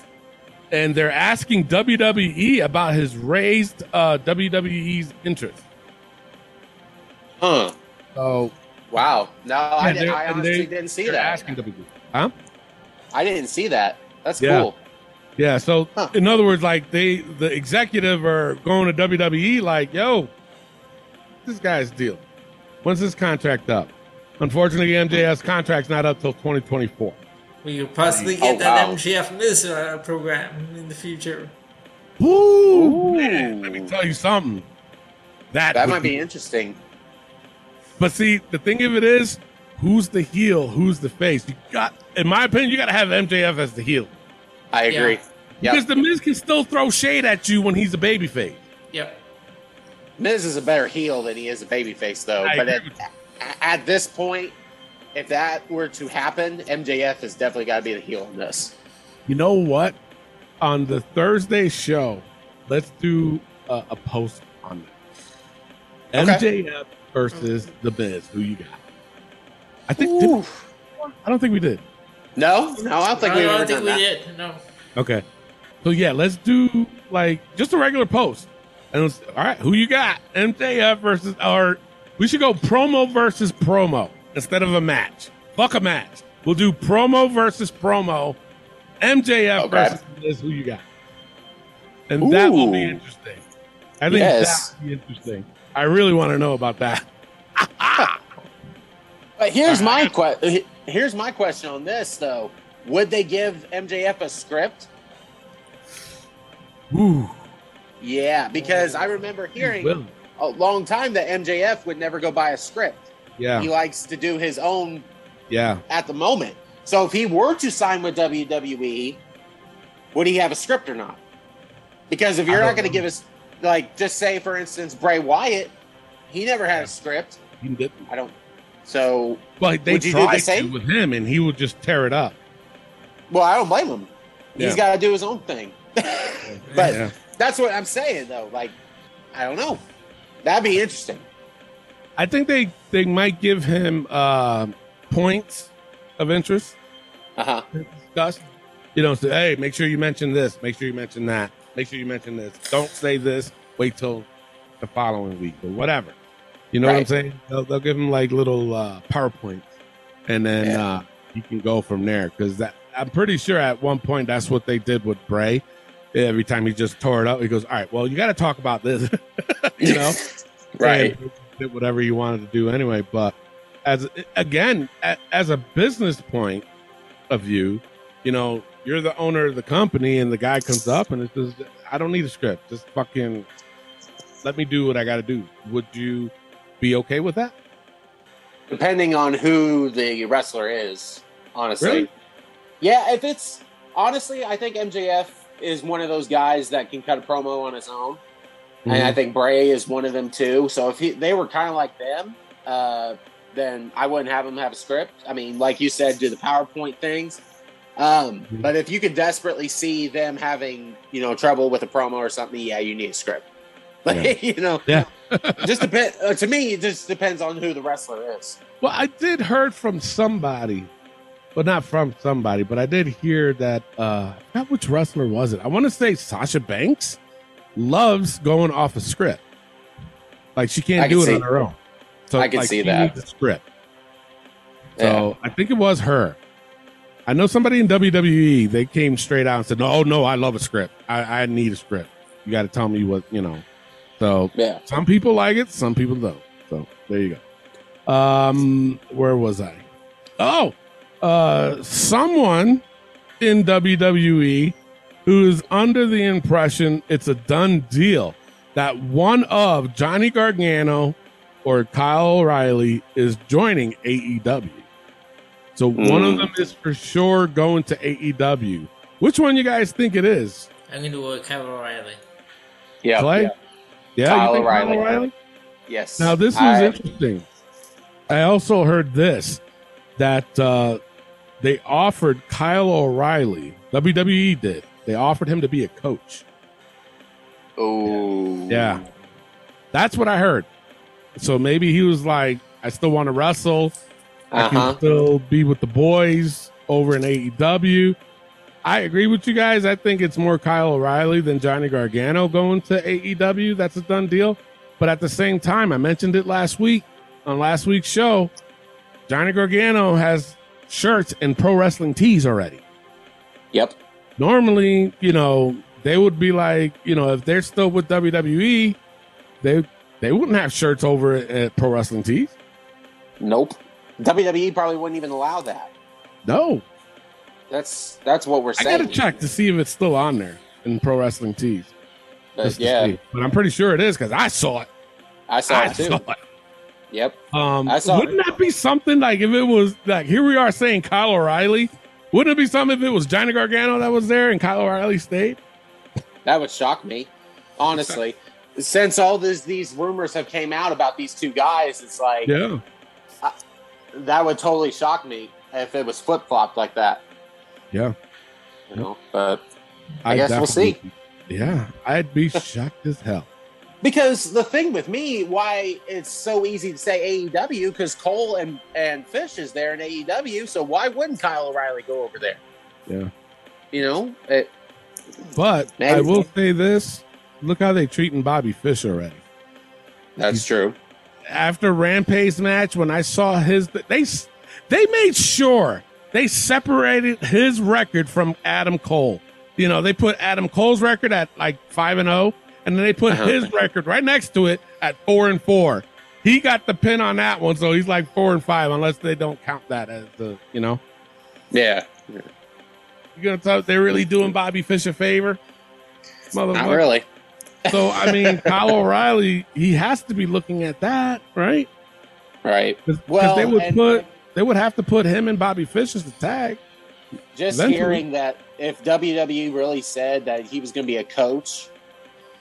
[SPEAKER 5] and they're asking WWE about his raised uh, WWE's interest.
[SPEAKER 4] Huh.
[SPEAKER 5] So
[SPEAKER 4] Wow. No, I, didn't, I honestly didn't see
[SPEAKER 5] they're
[SPEAKER 4] that.
[SPEAKER 5] Asking WWE, huh?
[SPEAKER 4] I didn't see that. That's
[SPEAKER 5] Yeah.
[SPEAKER 4] cool.
[SPEAKER 5] Yeah, so
[SPEAKER 4] Huh.
[SPEAKER 5] in other words, like they the executive are going to WWE like, yo, this guy's deal. When's his contract up? Unfortunately, MJF's contract's not up till 2024.
[SPEAKER 6] We could possibly
[SPEAKER 4] Oh,
[SPEAKER 6] get that
[SPEAKER 4] wow.
[SPEAKER 6] MJF Miz uh, program in the future.
[SPEAKER 5] Ooh, man, let me tell you something. That
[SPEAKER 4] That might be interesting.
[SPEAKER 5] But see, the thing of it is, who's the heel? Who's the face? You got, in my opinion, you got to have MJF as the heel
[SPEAKER 4] I
[SPEAKER 6] Yeah.
[SPEAKER 4] agree.
[SPEAKER 5] because
[SPEAKER 4] Yep.
[SPEAKER 5] the Miz can still throw shade at you when he's a babyface.
[SPEAKER 6] Yep.
[SPEAKER 4] Miz is a better heel than he is a babyface, though.
[SPEAKER 5] I
[SPEAKER 4] but at, at this point, if that were to happen, MJF has definitely got to be the heel in this.
[SPEAKER 5] You know what? On the Thursday show, let's do a, a post on that.
[SPEAKER 4] Okay.
[SPEAKER 5] MJF versus the Miz. Who you got? I think. Did, I don't think we did.
[SPEAKER 4] No, no, I don't think
[SPEAKER 6] I
[SPEAKER 4] we've
[SPEAKER 6] don't think we
[SPEAKER 4] that.
[SPEAKER 6] did. No.
[SPEAKER 5] Okay. So yeah, let's do like just a regular post. And it's, all right, who you got? MJF versus or we should go promo versus promo instead of a match. Fuck a match. We'll do promo versus promo. MJF
[SPEAKER 4] Okay.
[SPEAKER 5] versus Miz. Who you got? And that will be interesting. I think
[SPEAKER 4] Yes.
[SPEAKER 5] that will be interesting. I really want to know about that.
[SPEAKER 4] But here's my que- Here's my question on this, though. Would they give MJF a script?
[SPEAKER 5] Ooh.
[SPEAKER 4] Yeah, because I remember hearing a long time that MJF would never go by a script.
[SPEAKER 5] Yeah,
[SPEAKER 4] He likes to do his own
[SPEAKER 5] yeah.
[SPEAKER 4] at the moment. So if he were to sign with WWE, would he have a script or not? Because if you're not going to give us, like, just say for instance Bray Wyatt, he never had a script.
[SPEAKER 5] He did.
[SPEAKER 4] I don't. So
[SPEAKER 5] Well, they
[SPEAKER 4] Would you do the
[SPEAKER 5] tried to
[SPEAKER 4] same?
[SPEAKER 5] with him, and he would just tear it up.
[SPEAKER 4] well, I don't blame him. He's got to do his own thing. but
[SPEAKER 5] Yeah.
[SPEAKER 4] that's what I'm saying, though. Like, I don't know. That'd be interesting.
[SPEAKER 5] I think they they might give him uh, points of interest.
[SPEAKER 4] Uh huh.
[SPEAKER 5] discussed. You know, say, hey, make sure you mention this. Make sure you mention that. Make sure you mention this. Don't say this. Wait till the following week or whatever. You know what I'm saying? They'll, they'll give him like little uh, PowerPoints, and then
[SPEAKER 4] Yeah.
[SPEAKER 5] uh, you can go from there. Because that I'm pretty sure at one point that's what they did with Bray. Every time he just tore it up, he goes, "All right, well, you got to talk about this." you know,
[SPEAKER 4] Right.
[SPEAKER 5] and did whatever you wanted to do anyway. But as again, as a business point of view, you know, you're the owner of the company, and the guy comes up and it says, "I don't need a script. Just fucking let me do what I got to do." Would you be okay with that?
[SPEAKER 4] Depending on who the wrestler is, honestly.
[SPEAKER 5] Really?
[SPEAKER 4] Yeah, if it's honestly, I think MJF is one of those guys that can cut a promo on his own.
[SPEAKER 5] Mm-hmm.
[SPEAKER 4] and I think Bray is one of them too. So if he, they were kind of like them, uh, then I wouldn't have them have a script. I mean, like you said, do the PowerPoint things. Um,
[SPEAKER 5] Mhm.
[SPEAKER 4] But if you could desperately see them having, you know, trouble with a promo or something, yeah, you need a script. Like, you know,
[SPEAKER 5] Yeah.
[SPEAKER 4] just depend. Uh, to me, it just depends on who the wrestler is.
[SPEAKER 5] Well, I did heard from somebody, but not from somebody, but I did hear that uh which wrestler was it? I want to say Sasha Banks loves going off a script. Like she can't
[SPEAKER 4] I can
[SPEAKER 5] do it
[SPEAKER 4] see-
[SPEAKER 5] on her own. So
[SPEAKER 4] I can
[SPEAKER 5] like,
[SPEAKER 4] see
[SPEAKER 5] she
[SPEAKER 4] that.
[SPEAKER 5] script. So I think it was her. I know somebody in WWE, they came straight out and said, No, no, I love a script. I, I need a script. You got to tell me what, you know. So
[SPEAKER 4] yeah,
[SPEAKER 5] some people like it, some people don't. So there you go. Um, where was I? Oh, uh, someone in WWE who is under the impression it's a done deal that one of Johnny Gargano or Kyle O'Reilly is joining AEW. So one of
[SPEAKER 4] Hmm.
[SPEAKER 5] them is for sure going to AEW. Which one you guys think it is?
[SPEAKER 6] I'm gonna go with Kyle O'Reilly.
[SPEAKER 4] yeah,
[SPEAKER 5] Clay?
[SPEAKER 4] yeah.
[SPEAKER 5] Yeah,
[SPEAKER 4] Kyle
[SPEAKER 5] you think Kyle
[SPEAKER 4] O'Reilly.
[SPEAKER 5] O'Reilly?
[SPEAKER 4] yes.
[SPEAKER 5] Now this is interesting. I also heard this that uh, they offered Kyle O'Reilly. WWE did. They offered him to be a coach.
[SPEAKER 4] Oh,
[SPEAKER 5] Yeah, that's what I heard. So maybe he was like, "I still want to wrestle. I
[SPEAKER 4] Uh
[SPEAKER 5] can still be with the boys over in AEW." I agree with you guys. I think it's more Kyle O'Reilly than Johnny Gargano going to AEW. That's a done deal. But at the same time, I mentioned it last week on last week's show. Johnny Gargano has shirts and pro wrestling tees already.
[SPEAKER 4] Yep.
[SPEAKER 5] Normally, you know, they would be like, you know, if they're still with WWE, they they wouldn't have shirts over at, at pro wrestling tees.
[SPEAKER 4] Nope. WWE probably wouldn't even allow that.
[SPEAKER 5] No,
[SPEAKER 4] That's that's what we're saying.
[SPEAKER 5] I gotta check to see if it's still on there in pro wrestling tees.
[SPEAKER 4] But yeah,
[SPEAKER 5] but I'm pretty sure it is because I saw it.
[SPEAKER 4] I saw
[SPEAKER 5] I
[SPEAKER 4] it too.
[SPEAKER 5] saw it.
[SPEAKER 4] Yep.
[SPEAKER 5] Um,
[SPEAKER 4] I saw
[SPEAKER 5] wouldn't that be something like if it was like here we are saying Kyle O'Reilly? Wouldn't it be something if it was Johnny Gargano that was there and Kyle O'Reilly stayed?
[SPEAKER 4] That would shock me, honestly. Since all this, these rumors have came out about these two guys, it's like
[SPEAKER 5] Yeah,
[SPEAKER 4] that would totally shock me if it was flip flopped like that.
[SPEAKER 5] yeah.
[SPEAKER 4] You know, but I guess we'll
[SPEAKER 5] see. Yeah, I'd be shocked as hell.
[SPEAKER 4] Because the thing with me, why it's so easy to say AEW, because Cole and and Fish is there in AEW, so why wouldn't Kyle O'Reilly go over there?
[SPEAKER 5] Yeah.
[SPEAKER 4] You know, it,
[SPEAKER 5] But
[SPEAKER 4] Man.
[SPEAKER 5] I will say this: look how they treating Bobby Fish already.
[SPEAKER 4] that's true.
[SPEAKER 5] After Rampage match, when I saw his, they they made sure they separated his record from Adam Cole. You know, they put Adam Cole's record at like five and zero, and then they put
[SPEAKER 4] Uh-huh.
[SPEAKER 5] his record right next to it at four and four. He got the pin on that one, so he's like four and five, unless they don't count that as the, you know.
[SPEAKER 4] Yeah,
[SPEAKER 5] You gonna tell they're really doing Bobby Fish a favor?
[SPEAKER 4] not
[SPEAKER 5] Motherfucker.
[SPEAKER 4] really.
[SPEAKER 5] So I mean, Kyle O'Reilly, he has to be looking at that, right?
[SPEAKER 4] Right.
[SPEAKER 5] Because
[SPEAKER 4] Well,
[SPEAKER 5] they would
[SPEAKER 4] and-
[SPEAKER 5] put they would have to put him and Bobby Fish as the tag.
[SPEAKER 4] Just
[SPEAKER 5] Eventually.
[SPEAKER 4] hearing that if WWE really said that he was going to be a coach,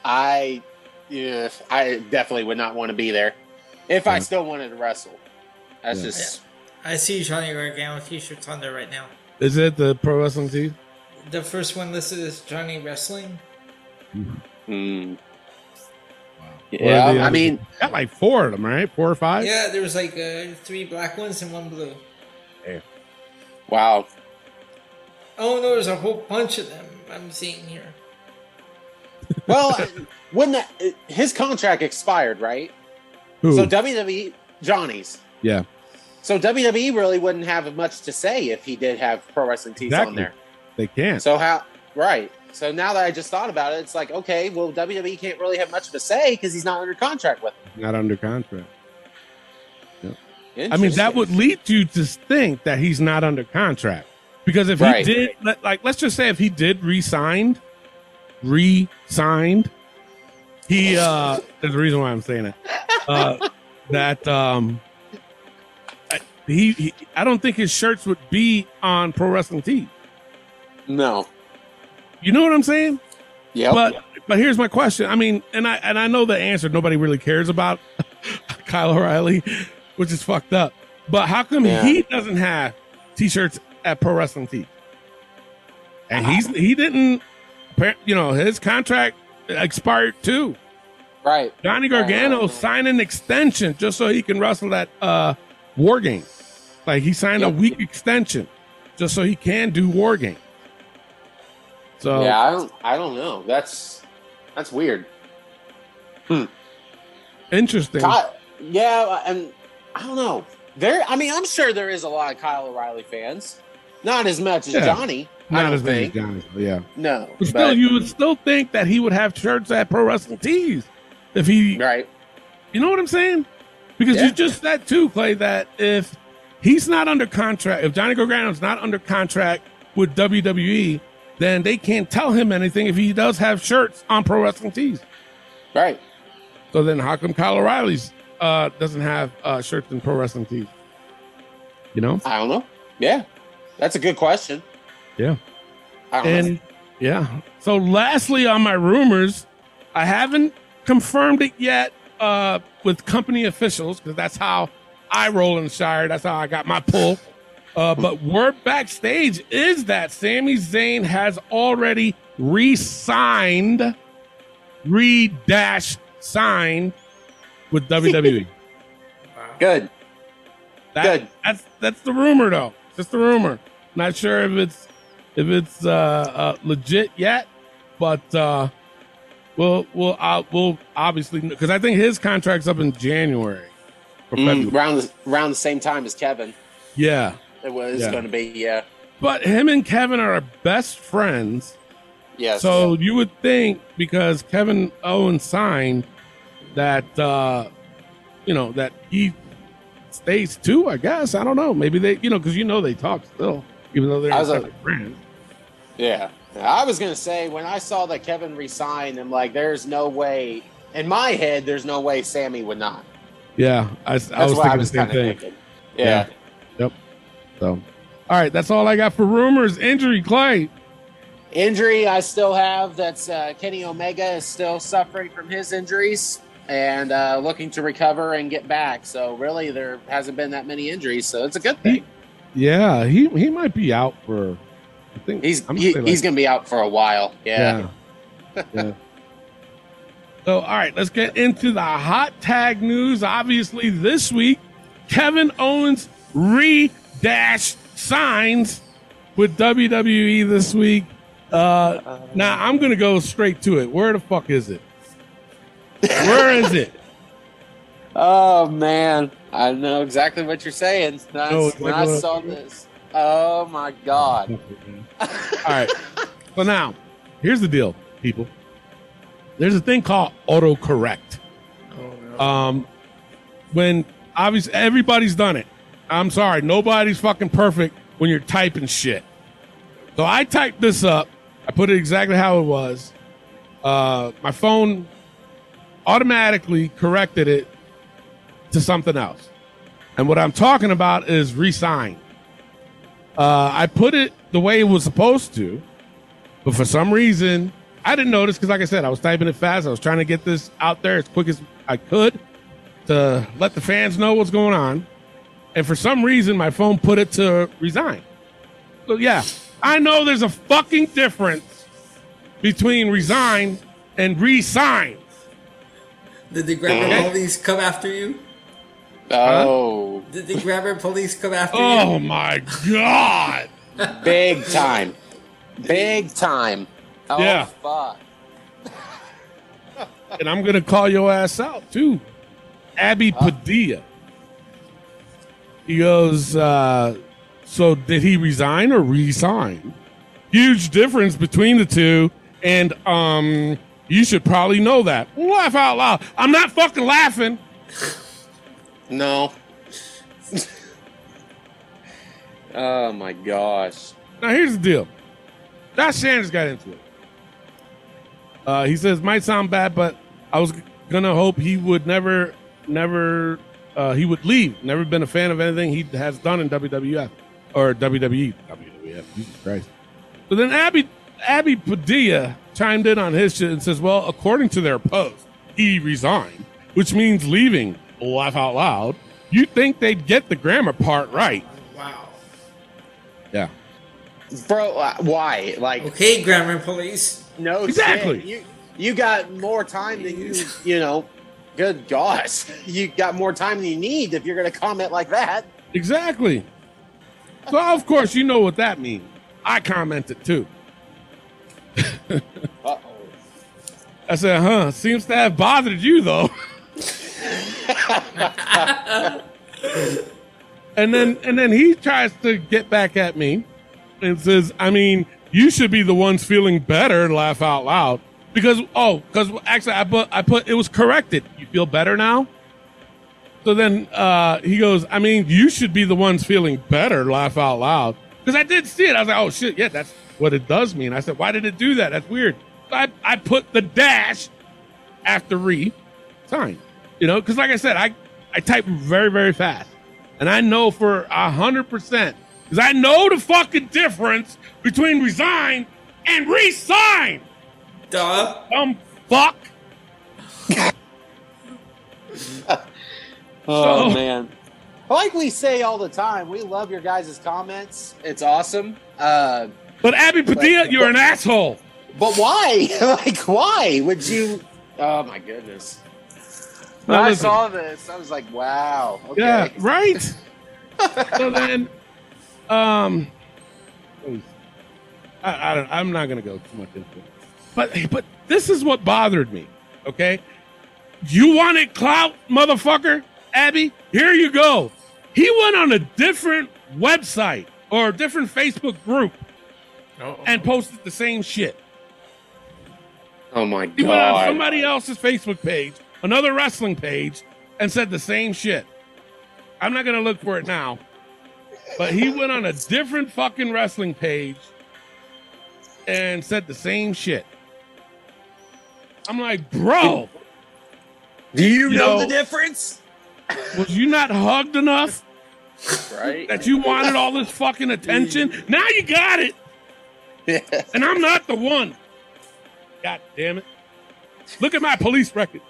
[SPEAKER 4] I, yeah, I definitely would not want to be there. If I still wanted to wrestle, that's
[SPEAKER 5] Yeah.
[SPEAKER 4] just
[SPEAKER 6] I see Johnny Gargano t-shirts on there right now.
[SPEAKER 5] Is it the pro wrestling team?
[SPEAKER 6] The first one listed is Johnny Wrestling.
[SPEAKER 4] mm.
[SPEAKER 5] What
[SPEAKER 4] yeah.
[SPEAKER 5] the
[SPEAKER 4] I mean,
[SPEAKER 5] got like four of them, right? Four or five.
[SPEAKER 6] Yeah, there was like uh, three black ones and one blue.
[SPEAKER 4] wow.
[SPEAKER 6] Oh no, there's a whole bunch of them I'm seeing here.
[SPEAKER 4] Well, uh, when that his contract expired, right?
[SPEAKER 5] Who?
[SPEAKER 4] So WWE Johnny's.
[SPEAKER 5] yeah,
[SPEAKER 4] So WWE really wouldn't have much to say if he did have pro wrestling tees on there.
[SPEAKER 5] they can't.
[SPEAKER 4] So how? Right. So now that I just thought about it, it's like okay, well WWE can't really have much of a say because he's not under contract with them.
[SPEAKER 5] Not under contract. I mean, that would lead you to think that he's not under contract. Because if
[SPEAKER 4] Right.
[SPEAKER 5] he did, like, let's just say if he did re-signed, re-signed, he, uh, there's a reason why I'm saying it, uh, that, um, I- he, he, I don't think his shirts would be on Pro Wrestling Tees.
[SPEAKER 4] no.
[SPEAKER 5] You know what I'm saying?
[SPEAKER 4] Yeah.
[SPEAKER 5] But but here's my question. I mean, and I and I know the answer. Nobody really cares about Kyle O'Reilly, which is fucked up. But how come
[SPEAKER 4] Yeah.
[SPEAKER 5] he doesn't have t-shirts at Pro Wrestling Tees? And he's he didn't. You know, his contract expired too.
[SPEAKER 4] right.
[SPEAKER 5] Johnny Gargano
[SPEAKER 4] Oh.
[SPEAKER 5] signed an extension just so he can wrestle that uh, War Game. Like he signed a week extension just so he can do War Game. So
[SPEAKER 4] Yeah, I don't. I don't know. That's that's weird. Hmm.
[SPEAKER 5] interesting.
[SPEAKER 4] Kyle, yeah, and I don't know. There. I mean, I'm sure there is a lot of Kyle O'Reilly fans. Not as much as
[SPEAKER 5] Yeah.
[SPEAKER 4] Johnny. I
[SPEAKER 5] Not
[SPEAKER 4] don't
[SPEAKER 5] as many
[SPEAKER 4] think.
[SPEAKER 5] guys, yeah.
[SPEAKER 4] No.
[SPEAKER 5] But still,
[SPEAKER 4] but-
[SPEAKER 5] you would still think that he would have shirts at Pro Wrestling Tees if he,
[SPEAKER 4] right.
[SPEAKER 5] you know what I'm saying? Because
[SPEAKER 4] Yeah.
[SPEAKER 5] you just said too, Clay, that if he's not under contract, if Johnny Gargano's not under contract with WWE, then they can't tell him anything if he does have shirts on Pro Wrestling Tees.
[SPEAKER 4] Right.
[SPEAKER 5] So then, how come Kyle O'Reilly's uh, doesn't have uh, shirts in Pro Wrestling Tees? You know?
[SPEAKER 4] I don't know. Yeah, that's a good question.
[SPEAKER 5] Yeah.
[SPEAKER 4] I don't know.
[SPEAKER 5] And yeah. So lastly on my rumors, I haven't confirmed it yet uh with company officials because that's how I roll in the Shire. That's how I got my pull. Uh, but word backstage is that Sami Zayn has already re-signed, re-dash signed with WWE.
[SPEAKER 4] Good.
[SPEAKER 5] That,
[SPEAKER 4] Good.
[SPEAKER 5] That's that's the rumor though. Just the rumor. Not sure if it's if it's uh, uh legit yet, but uh we'll we'll uh, we'll obviously because I think his contract's up in January.
[SPEAKER 4] Mm, around the, around the same time as Kevin.
[SPEAKER 5] Yeah,
[SPEAKER 4] It was
[SPEAKER 5] Yeah.
[SPEAKER 4] going to be. Yeah.
[SPEAKER 5] but him and Kevin are best friends,
[SPEAKER 4] Yes.
[SPEAKER 5] so you would think because Kevin Owens signed that uh you know that he stays too. I guess I don't know. Maybe they you know because you know they talk still, even though they're
[SPEAKER 4] I was a-
[SPEAKER 5] friends.
[SPEAKER 4] Yeah. I was going to say when I saw that Kevin resigned, I'm like, there's no way. In my head, there's no way Sami would not.
[SPEAKER 5] Yeah, I, I was thinking
[SPEAKER 4] I was
[SPEAKER 5] the same thing.
[SPEAKER 4] thinking. Yeah.
[SPEAKER 5] Yep. So, all right, that's all I got for rumors. Injury, Clay.
[SPEAKER 4] Injury I still have. That's uh, Kenny Omega is still suffering from his injuries and uh, looking to recover and get back. So really, there hasn't been that many injuries, so it's a good thing.
[SPEAKER 5] Yeah, he he might be out for. I think
[SPEAKER 4] He's
[SPEAKER 5] gonna
[SPEAKER 4] he,
[SPEAKER 5] like,
[SPEAKER 4] he's going to be out for a while. Yeah.
[SPEAKER 5] yeah. yeah. So, all right, let's get into the hot tag news. Obviously, this week, Kevin Owens re dash signs with WWE this week. Uh, now I'm gonna go straight to it. Where the fuck is it? Where is it?
[SPEAKER 4] Oh man, I know exactly what you're saying. That's,
[SPEAKER 5] No,
[SPEAKER 4] when I saw this, oh my god.
[SPEAKER 5] All right. So now, here's the deal, people. There's a thing called autocorrect. Um, when obviously everybody's done it. I'm sorry, nobody's fucking perfect when you're typing shit. So I typed this up. I put it exactly how it was, uh, my phone automatically corrected it to something else. And what I'm talking about is resign. Uh, I put it the way it was supposed to, but for some reason, I didn't notice because, like I said, I was typing it fast. I was trying to get this out there as quick as I could to let the fans know what's going on. And for some reason, my phone put it to resign. So, yeah, I know there's a fucking difference between resign and resign.
[SPEAKER 6] Did the grabber police come after you?
[SPEAKER 4] Oh,
[SPEAKER 6] Did the grabber police come after you?
[SPEAKER 5] Oh my God.
[SPEAKER 4] big time. Big time. Oh,
[SPEAKER 5] Yeah.
[SPEAKER 4] fuck.
[SPEAKER 5] And I'm going to call your ass out too. Abby Padilla. He goes, uh, so did he resign or resign? Huge difference between the two. And um, you should probably know that. Laugh out loud. I'm not fucking laughing.
[SPEAKER 4] No. oh my gosh.
[SPEAKER 5] Now here's the deal. Josh Sanders got into it. Uh, he says might sound bad, but I was gonna hope he would never, never, uh, he would leave. Never been a fan of anything he has done in WWF or WWE. WWF. Jesus Christ. So then Abby, Abby Padilla chimed in on his shit and says, "Well, according to their post, he resigned, which means leaving." Laugh out loud. You think they'd get the grammar part right?
[SPEAKER 6] Wow.
[SPEAKER 5] Yeah.
[SPEAKER 4] Bro, uh, why? Like,
[SPEAKER 6] Okay, grammar police.
[SPEAKER 4] no
[SPEAKER 5] Exactly.
[SPEAKER 4] shit. You, you got more time than you, you know. Good gosh. You got more time than you need if you're going to comment like that.
[SPEAKER 5] Exactly. So of course you know what that means. I commented too.
[SPEAKER 4] Uh-oh.
[SPEAKER 5] I said, "Huh? Seems to have bothered you though." and then and then he tries to get back at me and says, "I mean, you should be the ones feeling better." Laugh out loud because oh, because actually I put I put it was corrected. You feel better now. So then uh, he goes, I mean, you should be the ones feeling better, laugh out loud. Because I did see it. I was like, oh shit, yeah, that's what it does mean. I said, why did it do that? That's weird. I, I put the dash after re sign. You know, because like I said, I, I type very, very fast. And I know for a hundred percent, because I know the fucking difference between resign and resign.
[SPEAKER 6] Duh.
[SPEAKER 5] Dumb fuck.
[SPEAKER 4] Oh,
[SPEAKER 5] So-
[SPEAKER 4] man. Like we say all the time, we love your guys' comments. It's awesome. Uh,
[SPEAKER 5] But Abby Padilla, you're an asshole.
[SPEAKER 4] but why? like, why would you? Oh, my goodness. When
[SPEAKER 5] Now
[SPEAKER 4] I
[SPEAKER 5] listen.
[SPEAKER 4] saw this, I was like, wow. Okay.
[SPEAKER 5] Yeah, right. so then, um, I, I don't, I'm not going to go too much into it, but but this is what bothered me. Okay, you wanted clout, motherfucker, Abby. Here you go. He went on a different website or a different Facebook group and posted the same shit.
[SPEAKER 4] Oh, my
[SPEAKER 5] He went on
[SPEAKER 4] God.
[SPEAKER 5] somebody else's Facebook page, another wrestling page, and said the same shit. I'm not gonna look for it now, but he went on a different fucking wrestling page and said the same shit. I'm like, bro,
[SPEAKER 4] Do you,
[SPEAKER 5] You
[SPEAKER 4] know,
[SPEAKER 5] know-
[SPEAKER 4] the difference?
[SPEAKER 5] was you not hugged enough
[SPEAKER 4] Right?
[SPEAKER 5] that you wanted all this fucking attention? Now you got it, and I'm not the one. God damn it! Look at my police record.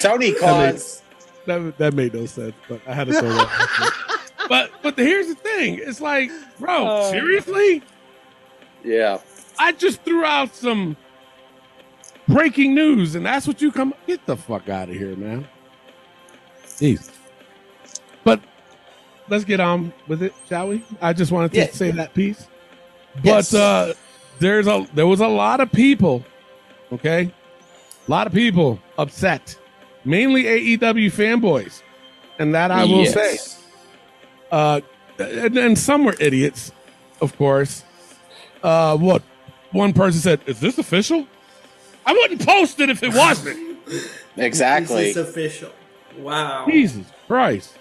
[SPEAKER 4] Tony calls.
[SPEAKER 5] That, that made no sense, but I had to throw that. out there. but but here's the thing: it's like, bro, seriously,
[SPEAKER 4] Yeah.
[SPEAKER 5] I just threw out some breaking news, and that's what you come. Get the fuck out of here, man. Jeez. But let's get on with it, shall we? I just wanted to
[SPEAKER 4] Yeah.
[SPEAKER 5] say that piece. But
[SPEAKER 4] Yes.
[SPEAKER 5] uh, there's a there was a lot of people, okay, a lot of people upset, mainly AEW fanboys, and that I will
[SPEAKER 4] Yes.
[SPEAKER 5] say. Uh, and, and some were idiots, of course. Uh, what one person said, "Is this official?" I wouldn't post it if it wasn't.
[SPEAKER 4] Exactly.
[SPEAKER 6] This is official. Wow.
[SPEAKER 5] Jesus Christ!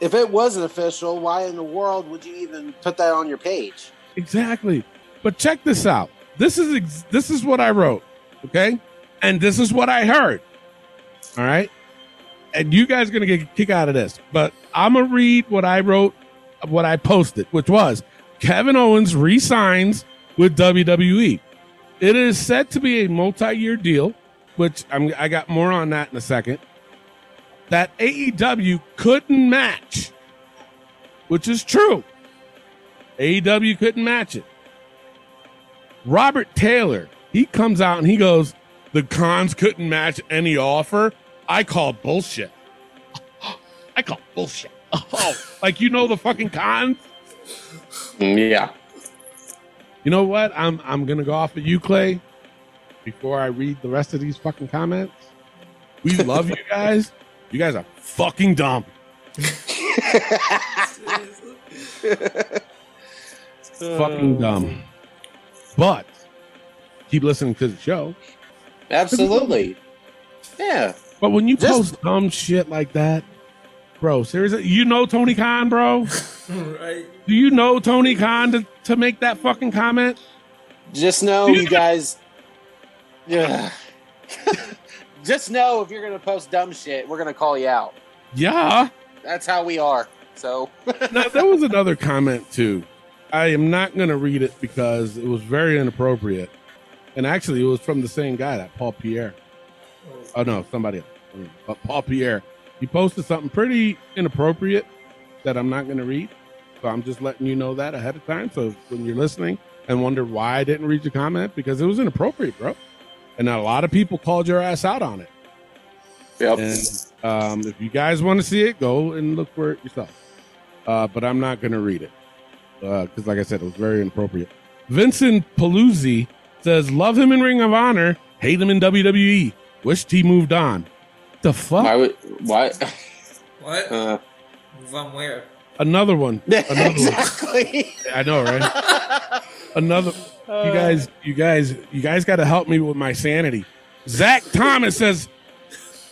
[SPEAKER 4] if it wasn't official, why in the world would you even put that on your page?
[SPEAKER 5] Exactly. But check this out. this is ex- this is what I wrote, okay, and this is what I heard. All right, and you guys are gonna get a kick out of this, but I'm gonna read what I wrote, what I posted, which was Kevin Owens resigns with WWE. It is said to be a multi-year deal, which I'm, I got more on that in a second. That AEW couldn't match, which is true. AEW couldn't match it. Robert Taylor, he comes out and he goes, the cons couldn't match any offer. I call bullshit. I call bullshit. Oh, like you know the fucking cons.
[SPEAKER 4] Yeah.
[SPEAKER 5] You know what? I'm I'm gonna go off of you, Clay, before I read the rest of these fucking comments. We love you guys. You guys are fucking dumb. fucking dumb. But keep listening to the show.
[SPEAKER 4] Absolutely. Yeah.
[SPEAKER 5] But when you
[SPEAKER 4] Just-
[SPEAKER 5] post dumb shit like that, bro, seriously, you know Tony Khan, bro?
[SPEAKER 6] Right.
[SPEAKER 5] Do you know Tony Khan to, to make that fucking comment?
[SPEAKER 4] Just know, you guys. Yeah. Just know if you're gonna post dumb shit, we're gonna call you out.
[SPEAKER 5] Yeah.
[SPEAKER 4] That's how we are. So
[SPEAKER 5] now there was another comment too. I am not going to read it because it was very inappropriate, and actually it was from the same guy, that Paul Pierre. Oh no, somebody else. But Paul Pierre, he posted something pretty inappropriate that I'm not going to read. So I'm just letting you know that ahead of time. So when you're listening and wonder why I didn't read your comment, because it was inappropriate, bro. And a lot of people called your ass out on it.
[SPEAKER 4] Yep.
[SPEAKER 5] And um, if you guys want to see it, go and look for it yourself. Uh, but I'm not going to read it because, like I said, it was very inappropriate. Vincent Paluzzi says, "Love him in Ring of Honor, hate him in WWE. Wished he moved on." The fuck?
[SPEAKER 4] why would why
[SPEAKER 6] What?
[SPEAKER 4] uh,
[SPEAKER 6] Move on where?
[SPEAKER 5] Another one. Another one.
[SPEAKER 4] exactly.
[SPEAKER 5] I know, right? Another. You guys, you guys, you guys got to help me with my sanity. Zach Thomas says,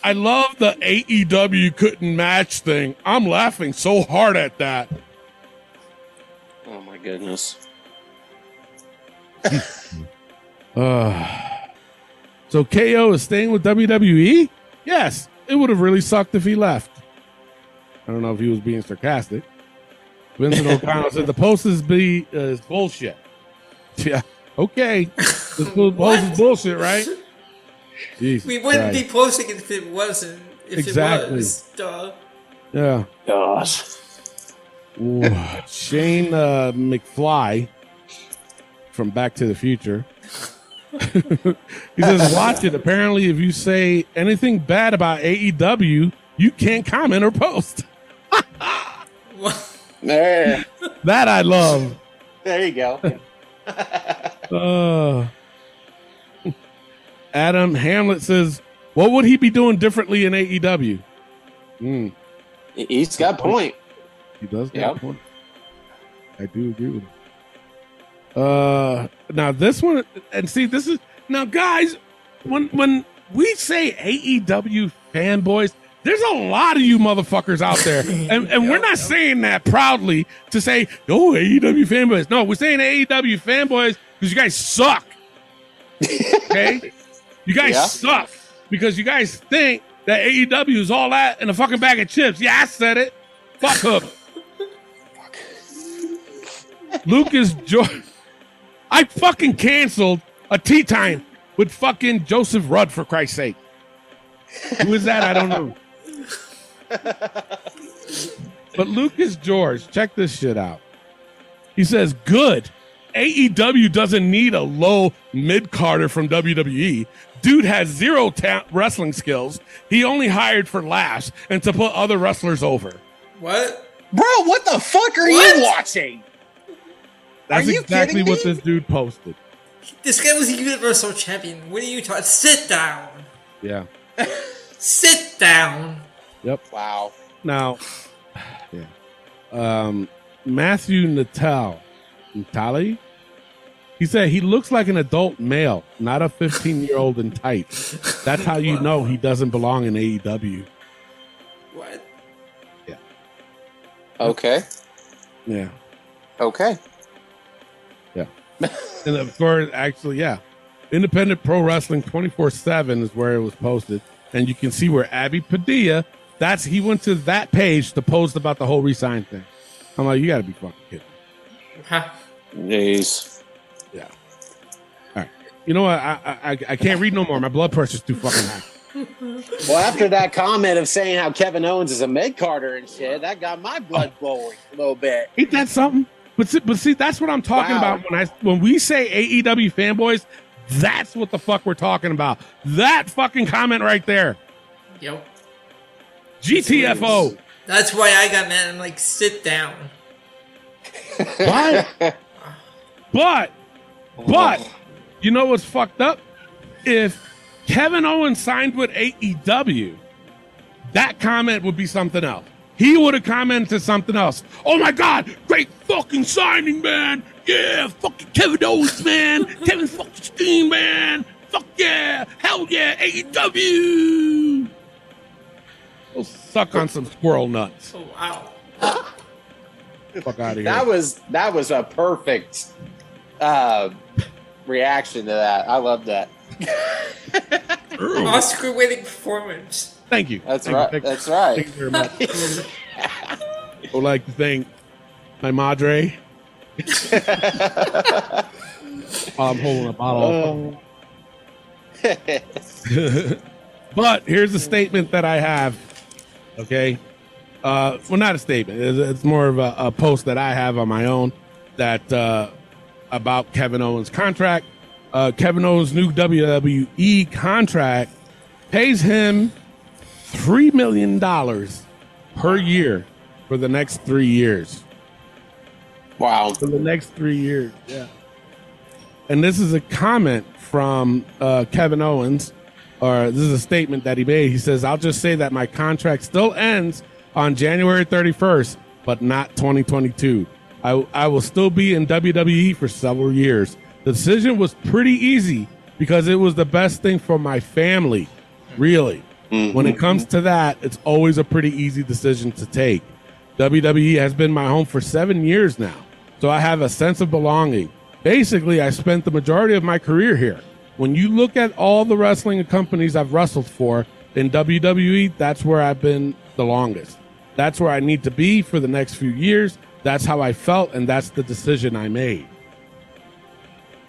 [SPEAKER 5] "I love the AEW couldn't match thing. I'm laughing so hard at that."
[SPEAKER 4] Oh my goodness.
[SPEAKER 5] Uh, so KO is staying with WWE? Yes. It would have really sucked if he left. I don't know if he was being sarcastic. Vincent O'Connell said the post is be uh, is bullshit. Yeah. Okay. The post is bullshit, right? Jesus
[SPEAKER 6] We wouldn't
[SPEAKER 5] Christ.
[SPEAKER 6] be posting it if it wasn't. If
[SPEAKER 5] Exactly.
[SPEAKER 6] it was. Duh.
[SPEAKER 5] Yeah.
[SPEAKER 4] Gosh.
[SPEAKER 5] Ooh. Shane uh, McFly from Back to the Future. He says, "Watch it. Apparently, if you say anything bad about AEW, you can't comment or post."
[SPEAKER 4] There,
[SPEAKER 5] That I love.
[SPEAKER 4] there you go.
[SPEAKER 5] Uh, Adam Hamlet says, "What would he be doing differently in AEW?" Mm,
[SPEAKER 4] He's got point.
[SPEAKER 5] he does got
[SPEAKER 4] Yep.
[SPEAKER 5] point. I do agree with him. Uh, now this one, and see, this is now, guys. When when we say AEW fanboys, there's a lot of you motherfuckers out there, and and we're not saying that proudly to say, "Oh, AEW fanboys." No, we're saying AEW fanboys because you guys suck. Okay, you guys
[SPEAKER 4] Yeah.
[SPEAKER 5] suck because you guys think that AEW is all that in a fucking bag of chips. Yeah, I said it. Fuck Hook. Lucas George. I fucking canceled a tea time with fucking Joseph Rudd for Christ's sake. Who is that? I don't know. But Lucas George, check this shit out. He says, "Good. AEW doesn't need a low mid carder from WWE. Dude has zero ta- wrestling skills. He only hired for laughs and to put other wrestlers over."
[SPEAKER 6] What?
[SPEAKER 4] Bro, what the fuck are
[SPEAKER 6] What?
[SPEAKER 4] you watching?
[SPEAKER 5] That's
[SPEAKER 4] Are you
[SPEAKER 5] exactly what
[SPEAKER 4] me?
[SPEAKER 5] this dude posted.
[SPEAKER 6] This guy was a Universal Champion. What are you talking? Sit down.
[SPEAKER 5] Yeah.
[SPEAKER 6] Sit down.
[SPEAKER 5] Yep.
[SPEAKER 4] Wow.
[SPEAKER 5] Now, yeah. Um, Matthew Natal, Natali, he said he looks like an adult male, not a 15 year old in tights. That's how you know he doesn't belong in AEW.
[SPEAKER 6] What? Yeah.
[SPEAKER 4] Okay.
[SPEAKER 5] Yeah.
[SPEAKER 4] Okay.
[SPEAKER 5] Yeah. and of course, actually, yeah, Independent Pro Wrestling twenty four seven is where it was posted, and you can see where Abby Padilla. That's he went to that page to post about the whole resign thing. I'm like, you got to be fucking kidding.
[SPEAKER 6] Huh.
[SPEAKER 4] Jeez.
[SPEAKER 5] Yeah. All right. You know what? I, I I I can't read no more. My blood pressure's too fucking high.
[SPEAKER 4] Well, after that comment of saying how Kevin Owens is a mid carder and shit, that got my blood oh. boiling a little bit.
[SPEAKER 5] Ain't that something? But see, but see, that's what I'm talking
[SPEAKER 4] Wow.
[SPEAKER 5] about when I when we say AEW fanboys. That's what the fuck we're talking about. That fucking comment right there.
[SPEAKER 6] Yep.
[SPEAKER 5] GTFO.
[SPEAKER 6] That's why I got mad. I'm like, sit down.
[SPEAKER 5] What? but, but, you know what's fucked up? If Kevin Owens signed with AEW, that comment would be something else. He would have commented something else. Oh my God, great fucking signing, man. Yeah, fucking Kevin Owens, man. Kevin fucking Steen, man. Fuck yeah. Hell yeah, AEW. Go suck on some squirrel nuts.
[SPEAKER 6] Oh wow.
[SPEAKER 5] Fuck out of here.
[SPEAKER 4] That was that was a perfect uh, reaction to that. I love that.
[SPEAKER 6] Oscar winning performance.
[SPEAKER 5] Thank you.
[SPEAKER 4] That's
[SPEAKER 5] Thank
[SPEAKER 4] right.
[SPEAKER 5] You.
[SPEAKER 4] That's right.
[SPEAKER 5] Thank you very much. I would like to thank my madre. I'm holding a bottle. of- but here's a statement that I have. Okay. Uh, well, not a statement. It's, it's more of a, a post that I have on my own that uh, about Kevin Owens' contract. Uh, Kevin Owens' new WWE contract pays him three million dollars per year for the next three years.
[SPEAKER 4] Wow.
[SPEAKER 5] For the next three years, yeah. And this is a comment from uh, Kevin Owens, or this is a statement that he made. He says, "I'll just say that my contract still ends on January 31st, but not 2022. I, I will still be in WWE for several years. The decision was pretty easy because it was the best thing for my family. Really, Mm-hmm. when it comes to that, it's always a pretty easy decision to take. WWE has been my home for seven years now, so I have a sense of belonging. Basically, I spent the majority of my career here. When you look at all the wrestling companies I've wrestled for in WWE, that's where I've been the longest. That's where I need to be for the next few years. That's how I felt, and that's the decision I made.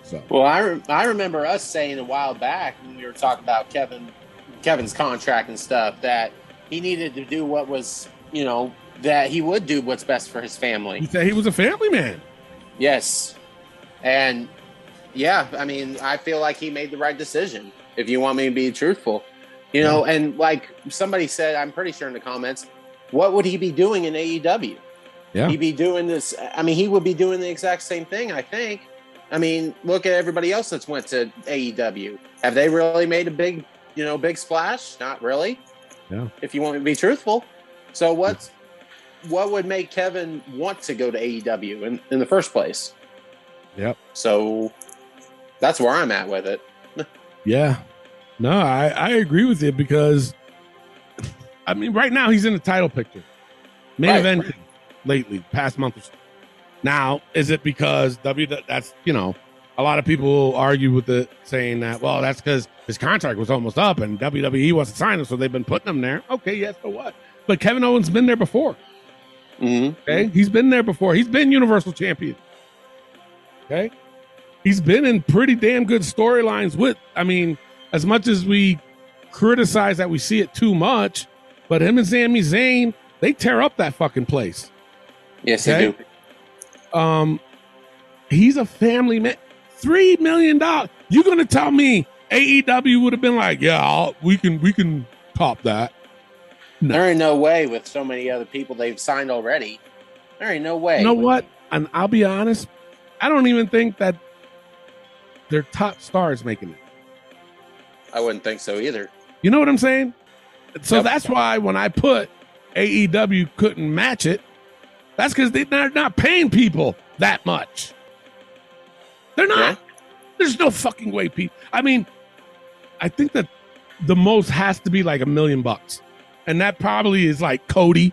[SPEAKER 5] So,
[SPEAKER 4] Well, I, re- I remember us saying a while back when we were talking about Kevin Kevin's contract and stuff that he needed to do what was you know that he would do what's best for his family.
[SPEAKER 5] he said he was a family man.
[SPEAKER 4] Yes, and yeah, I mean I feel like he made the right decision. If you want me to be truthful, you know, mm-hmm. and like somebody said, I'm pretty sure in the comments, what would he be doing in AEW?
[SPEAKER 5] Yeah.
[SPEAKER 4] He'd be doing this. I mean, he would be doing the exact same thing. I think. I mean, look at everybody else that's went to AEW. Have they really made a big, you know, big splash? Not really.
[SPEAKER 5] Yeah.
[SPEAKER 4] If you want to be truthful. So what's what would make Kevin want to go to AEW in, in the first place?
[SPEAKER 5] Yep.
[SPEAKER 4] So that's where I'm at with it.
[SPEAKER 5] Yeah. No, I, I agree with you because I mean right now he's in the title picture. Main
[SPEAKER 4] Right.
[SPEAKER 5] event lately, past month or so. Now, is it because W that's you know, a lot of people argue with it saying that, well, that's because his contract was almost up and WWE wants to sign him, so they've been putting him there. Okay, yes, but what? But Kevin Owens been there before.
[SPEAKER 4] Mm-hmm.
[SPEAKER 5] Okay, he's been there before. He's been Universal Champion. Okay, he's been in pretty damn good storylines. With, I mean, as much as we criticize that we see it too much, but him and Sami Zayn, they tear up that fucking place.
[SPEAKER 4] Yes,
[SPEAKER 5] Okay.
[SPEAKER 4] they do.
[SPEAKER 5] Um, he's a family man. Three million dollars. You're gonna tell me AEW would have been like, yeah, I'll, we can, we can top that.
[SPEAKER 4] There ain't no way with so many other people they've signed already. There ain't no way.
[SPEAKER 5] You know what? And I'll be honest, I don't even think that their top stars making it.
[SPEAKER 4] I wouldn't think so either.
[SPEAKER 5] You know what I'm saying? So
[SPEAKER 4] Yep.
[SPEAKER 5] that's why when I put AEW couldn't match it, that's because they're not paying people that much. They're not.
[SPEAKER 4] Yeah.
[SPEAKER 5] There's no fucking way people. I mean, I think that the most has to be like a million bucks. And that probably is like Cody,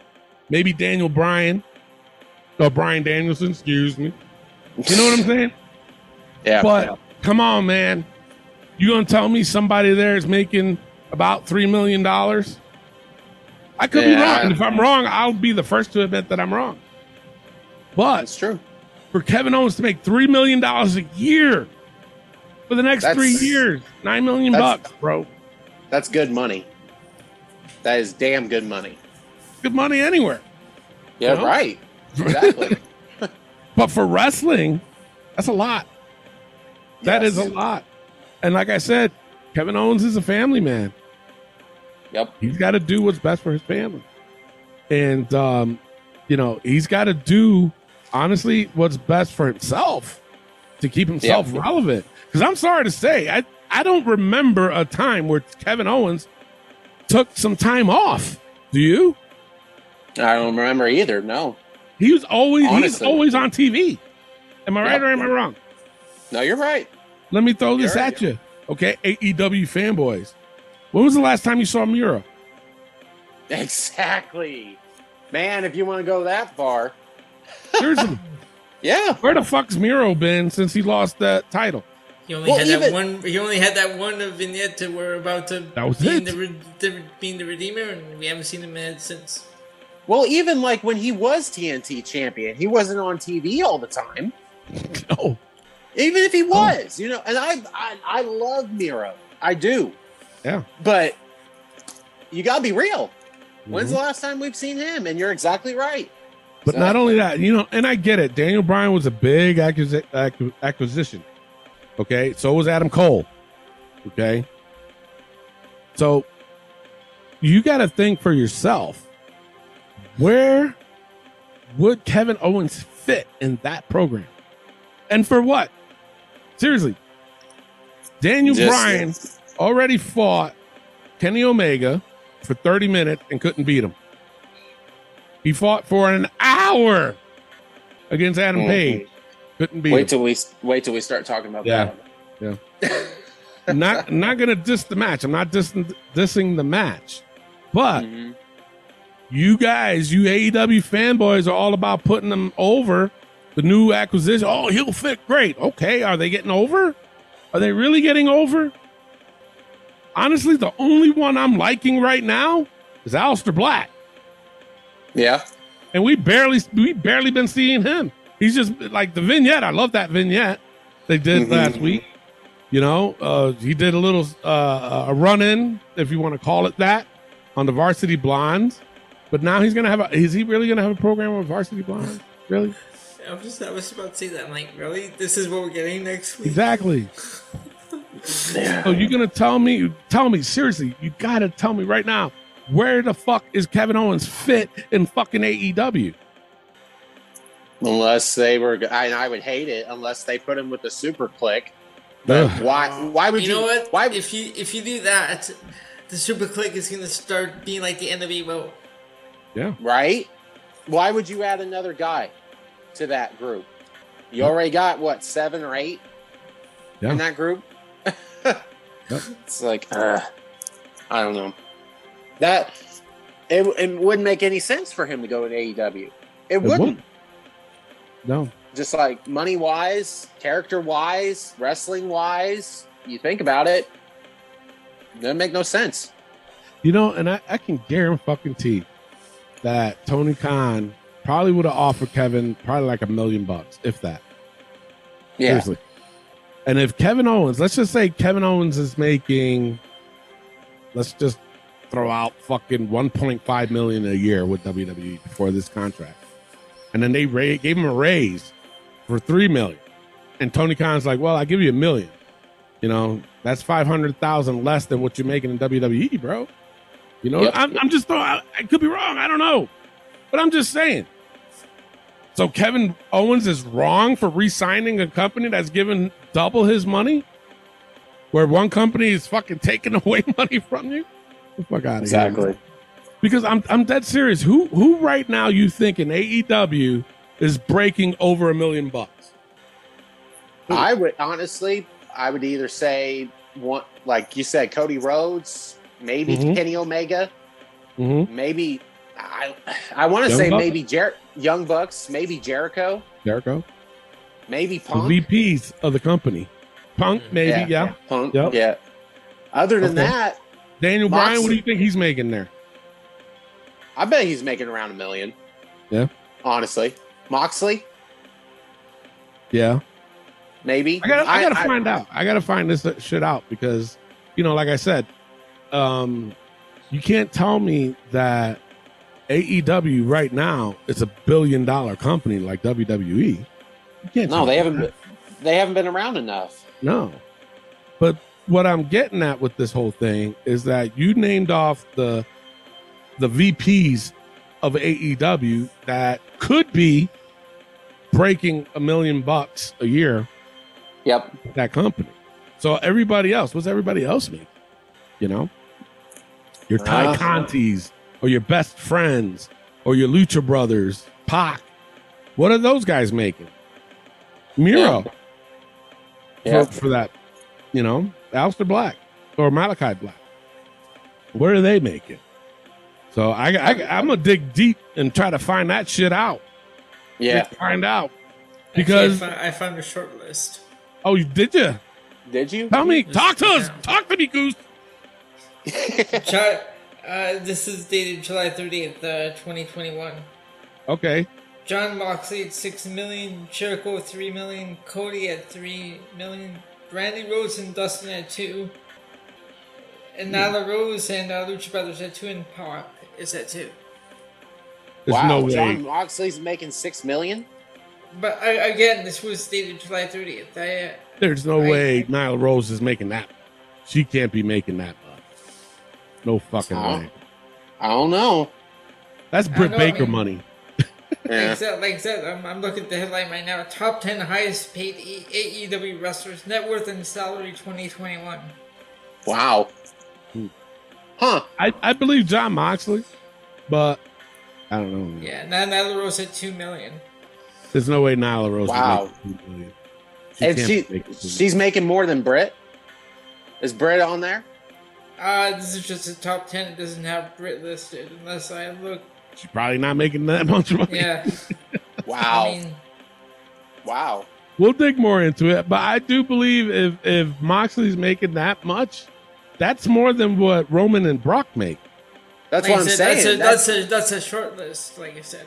[SPEAKER 5] maybe Daniel Bryan, or Bryan Danielson, excuse me. You know what I'm saying?
[SPEAKER 4] Yeah,
[SPEAKER 5] But come on, man. You gonna tell me somebody there is making about three million dollars? I could be wrong. And if I'm wrong, I'll be the first to admit that I'm wrong. But
[SPEAKER 4] it's true.
[SPEAKER 5] For Kevin Owens to make three million dollars a year for the next
[SPEAKER 4] That's-
[SPEAKER 5] three years, nine million bucks, bro.
[SPEAKER 4] That's good money. That is damn good money.
[SPEAKER 5] Good money anywhere.
[SPEAKER 4] Yeah,
[SPEAKER 5] Well,
[SPEAKER 4] right. Exactly.
[SPEAKER 5] But for wrestling, that's a lot. That is
[SPEAKER 4] Yes.
[SPEAKER 5] a lot. And like I said, Kevin Owens is a family man.
[SPEAKER 4] yep.
[SPEAKER 5] He's got to do what's best for his family. And, um, you know, he's got to do, honestly, what's best for himself to keep himself relevant. Because I'm sorry to say, I, I don't remember a time where Kevin Owens took some time off. Do you?
[SPEAKER 4] I don't remember either. No.
[SPEAKER 5] He was always he's always on TV. Am I right
[SPEAKER 4] Yep.
[SPEAKER 5] or am I wrong?
[SPEAKER 4] No, you're right.
[SPEAKER 5] Let me throw this at you. Okay, AEW fanboys. When was the last time you saw Miro?
[SPEAKER 4] Exactly. Man, if you want to go that far.
[SPEAKER 5] Seriously,
[SPEAKER 4] Yeah.
[SPEAKER 5] where the fuck's Miro been since he lost that title?
[SPEAKER 6] He only
[SPEAKER 4] Well,
[SPEAKER 6] had that one. He only had that one vignette to we're about to
[SPEAKER 5] That was
[SPEAKER 6] being
[SPEAKER 5] it.
[SPEAKER 6] the, the being the redeemer, and we haven't seen him in it since.
[SPEAKER 4] Well, even like when he was TNT champion, he wasn't on TV all the time.
[SPEAKER 5] No,
[SPEAKER 4] Even if he was, you know, and I, I, I love Miro. I do.
[SPEAKER 5] Yeah.
[SPEAKER 4] But you got to be real. When's
[SPEAKER 5] Mhm.
[SPEAKER 4] the last time we've seen him? And you're exactly right.
[SPEAKER 5] But not only that, you know, and I get it. Daniel Bryan was a big acquisi- acquisition. Okay, so was Adam Cole. Okay, so you got to think for yourself. Where would Kevin Owens fit in that program? And for what? Seriously. Daniel
[SPEAKER 4] Just-
[SPEAKER 5] Bryan already fought Kenny Omega for 30 minutes and couldn't beat him. He fought for an hour against Adam
[SPEAKER 4] Mhm.
[SPEAKER 5] Page. Couldn't beat
[SPEAKER 4] Wait
[SPEAKER 5] him.
[SPEAKER 4] till we wait till we start talking about
[SPEAKER 5] Yeah.
[SPEAKER 4] that.
[SPEAKER 5] not not gonna diss the match. I'm not dissing, dissing the match. But
[SPEAKER 4] Mhm.
[SPEAKER 5] you guys, you AEW fanboys, are all about putting them over. The new acquisition. Oh, he'll fit great. Okay, are they getting over? Are they really getting over? Honestly, the only one I'm liking right now is Aleister Black,
[SPEAKER 4] Yeah.
[SPEAKER 5] and we barely we barely been seeing him. He's just like the vignette. I love that vignette they did
[SPEAKER 4] Mhm.
[SPEAKER 5] last week. You know, uh, he did a little uh, a run in, if you want to call it that, on the Varsity Blondes. But now he's gonna have a. Is he really gonna have a program with Varsity Blondes? Really?
[SPEAKER 6] I was just I was about to say that. I'm like, really? This is what we're getting next week?
[SPEAKER 5] Exactly. So you're gonna tell me? Tell me seriously? You gotta tell me right now. Where the fuck is Kevin Owens fit in fucking AEW?
[SPEAKER 4] Unless they were, and I would hate it unless they put him with the Super Clique. But
[SPEAKER 5] Ugh.
[SPEAKER 4] why? Why would
[SPEAKER 6] You
[SPEAKER 4] you?
[SPEAKER 6] know what?
[SPEAKER 4] Why?
[SPEAKER 6] if you if you do that, the Super Clique is gonna start being like the NWO.
[SPEAKER 5] Yeah.
[SPEAKER 4] right? Why would you add another guy to that group? You already got what seven or eight
[SPEAKER 5] Yeah.
[SPEAKER 4] in that group. It's like uh, I don't know. That it, it wouldn't make any sense for him to go in AEW. It, wouldn't.
[SPEAKER 5] wouldn't. No.
[SPEAKER 4] Just like money wise, character wise, wrestling wise, you think about it, doesn't make no sense.
[SPEAKER 5] You know, and I, I can guarantee that Tony Khan probably would have offered Kevin probably like a million bucks, if that.
[SPEAKER 4] Yeah,
[SPEAKER 5] Seriously. And if Kevin Owens, let's just say Kevin Owens is making, let's just throw out fucking 1.5 million a year with WWE before this contract, and then they ra- gave him a raise for three million, and Tony Khan's like, well, I give you a million. You know, that's five hundred thousand less than what you're making in WWE, bro. You know,
[SPEAKER 4] Yep.
[SPEAKER 5] I'm, I'm just throwing. I, I could be wrong. I don't know, but I'm just saying. So Kevin Owens is wrong for re-signing a company that's given double his money, where one company is fucking taking away money from you. Get the fuck out of
[SPEAKER 4] exactly.
[SPEAKER 5] here. Because I'm I'm dead serious. Who who right now you think in AEW is breaking over a million bucks?
[SPEAKER 4] I would honestly, I would either say one, like you said, Cody Rhodes, maybe
[SPEAKER 5] Mhm.
[SPEAKER 4] Kenny Omega,
[SPEAKER 5] Mm-hmm.
[SPEAKER 4] maybe I, I want to say
[SPEAKER 5] Bucks?
[SPEAKER 4] maybe Jer- Young Bucks, maybe Jericho.
[SPEAKER 5] Jericho.
[SPEAKER 4] Maybe
[SPEAKER 5] The
[SPEAKER 4] Punk.
[SPEAKER 5] VPs of the company. Punk, maybe, yeah.
[SPEAKER 4] Punk.
[SPEAKER 5] Yep.
[SPEAKER 4] Yeah. Other than
[SPEAKER 5] Okay.
[SPEAKER 4] that,
[SPEAKER 5] Daniel Bryan, what do you think he's making there?
[SPEAKER 4] I bet he's making around a million.
[SPEAKER 5] Yeah.
[SPEAKER 4] Honestly, Moxley,
[SPEAKER 5] Yeah.
[SPEAKER 4] maybe.
[SPEAKER 5] I gotta, I, gotta find out. I gotta find this shit out because, you know, like I said, um, you can't tell me that AEW right now is a billion dollar company like WWE. You can't.
[SPEAKER 4] No, they haven't.
[SPEAKER 5] that.
[SPEAKER 4] They haven't been around enough.
[SPEAKER 5] No. But what I'm getting at with this whole thing is that you named off the the VPs of AEW that could be breaking a million bucks a year
[SPEAKER 4] Yep.
[SPEAKER 5] that company. So everybody else, what's everybody else make? You know? Your Ty
[SPEAKER 4] Uh,
[SPEAKER 5] Contis or your best friends or your Lucha Brothers, Pac. What are those guys making? Miro
[SPEAKER 4] Yeah.
[SPEAKER 5] for, for that, you know, Aleister Black or Malachi Black. Where do they make It? So I, I, I'm gonna dig deep and try to find that shit out.
[SPEAKER 4] Yeah.
[SPEAKER 5] find out
[SPEAKER 6] Actually,
[SPEAKER 5] because
[SPEAKER 6] I, found, I found a short list.
[SPEAKER 5] oh, you did you?
[SPEAKER 4] Did you?
[SPEAKER 5] Tell me, talk to us,
[SPEAKER 6] Yeah.
[SPEAKER 5] talk to me, Goose.
[SPEAKER 6] Ju- uh, this is dated July 30th, uh, 2021.
[SPEAKER 5] Okay,
[SPEAKER 6] Jon Moxley at 6 million, Jericho at 3 million, Cody at 3 million, Randy Rose and Dustin at 2, and Nyla Rose and uh, Lucha Brothers at 2, and Pac is at 2.
[SPEAKER 5] there's
[SPEAKER 4] wow.
[SPEAKER 5] no way.
[SPEAKER 4] Jon Moxley's making six million.
[SPEAKER 6] But I, again, this was dated July 30th. I, uh,
[SPEAKER 5] There's no
[SPEAKER 6] I-
[SPEAKER 5] way Nyla Rose is making that. She can't be making that much. No fucking
[SPEAKER 4] Oh.
[SPEAKER 5] way.
[SPEAKER 4] I don't know.
[SPEAKER 5] That's
[SPEAKER 6] I
[SPEAKER 5] Britt
[SPEAKER 6] know, I
[SPEAKER 5] Baker
[SPEAKER 6] mean-
[SPEAKER 5] money.
[SPEAKER 6] Like I said, like I said I'm, I'm looking at the headline right now. Top 10 highest paid E- AEW wrestlers, net worth and salary 2021.
[SPEAKER 4] Wow. Huh.
[SPEAKER 5] I, I believe Jon Moxley, but I don't know.
[SPEAKER 6] Yeah, now Nyla Rose at 2 million.
[SPEAKER 5] There's no way Nyla Rose
[SPEAKER 4] Wow.
[SPEAKER 5] is making
[SPEAKER 4] and she
[SPEAKER 5] be
[SPEAKER 4] she's making more than Britt. Is Britt on there?
[SPEAKER 6] Uh, this is just a top 10. It doesn't have Britt listed unless I look.
[SPEAKER 5] She's probably not making that much money.
[SPEAKER 6] Yeah.
[SPEAKER 4] Wow.
[SPEAKER 6] I mean,
[SPEAKER 4] wow.
[SPEAKER 5] We'll dig more into it, but I do believe if if Moxley's making that much, that's more than what Roman and Brock make.
[SPEAKER 4] That's
[SPEAKER 6] like
[SPEAKER 4] what
[SPEAKER 6] I
[SPEAKER 4] I'm
[SPEAKER 6] said,
[SPEAKER 4] saying.
[SPEAKER 6] That's
[SPEAKER 4] That's,
[SPEAKER 6] a, that's, a, that's a short list, like I said.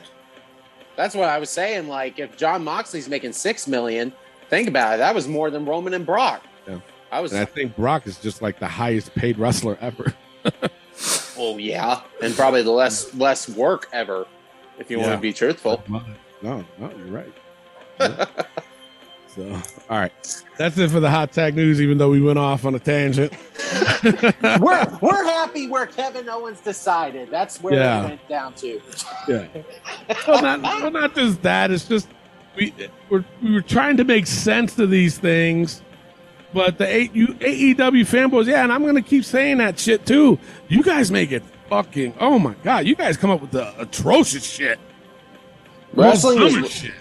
[SPEAKER 4] that's what I was saying. Like if Jon Moxley's making six million, think about it. That was more than Roman and Brock.
[SPEAKER 5] Yeah.
[SPEAKER 4] I was.
[SPEAKER 5] And I think Brock is just like the highest paid wrestler ever.
[SPEAKER 4] oh yeah, and probably the less less work ever. If you want to be truthful.
[SPEAKER 5] No, no, you're right. Yeah. so, all right. That's it for the hot tag news, even though we went off on a tangent.
[SPEAKER 4] we're we're happy where Kevin Owens decided. That's where
[SPEAKER 5] Yeah.
[SPEAKER 4] it went down to.
[SPEAKER 5] Yeah. well, not, well, not just that. It's just we we're, we were trying to make sense of these things, but the A, you, AEW fanboys, yeah, and I'm gonna keep saying that shit too. You guys make it fucking. Oh my god, you guys come up with the atrocious shit.
[SPEAKER 4] Wrestling is
[SPEAKER 5] shit.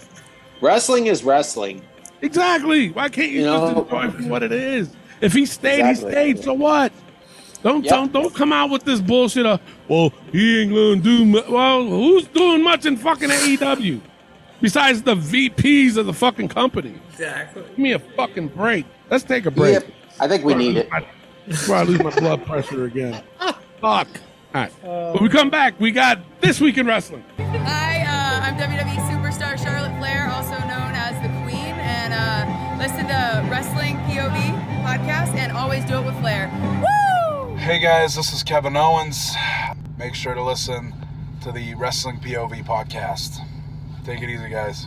[SPEAKER 4] wrestling is wrestling.
[SPEAKER 5] Exactly. Why can't you,
[SPEAKER 4] You
[SPEAKER 5] just
[SPEAKER 4] know-
[SPEAKER 5] enjoy what it is? If he stayed,
[SPEAKER 4] Exactly.
[SPEAKER 5] he stayed. So what? Don't
[SPEAKER 4] Yep.
[SPEAKER 5] don't don't come out with this bullshit of well he ain't gonna do mu-. well who's doing much in fucking AEW besides the VPs of the fucking company.
[SPEAKER 6] Exactly.
[SPEAKER 5] Give me a fucking break. Let's take a break.
[SPEAKER 4] Yep. I think we need it.
[SPEAKER 5] Before I lose my blood pressure again. Fuck. All right. when we come back, we got this week in wrestling.
[SPEAKER 7] Hi, uh, I'm WWE superstar Charlotte Flair, also known as the Queen, and uh, listen to the Wrestling POV podcast and always do it with Flair. Woo!
[SPEAKER 8] Hey guys, this is Kevin Owens. Make sure to listen to the Wrestling POV podcast. Take it easy, guys.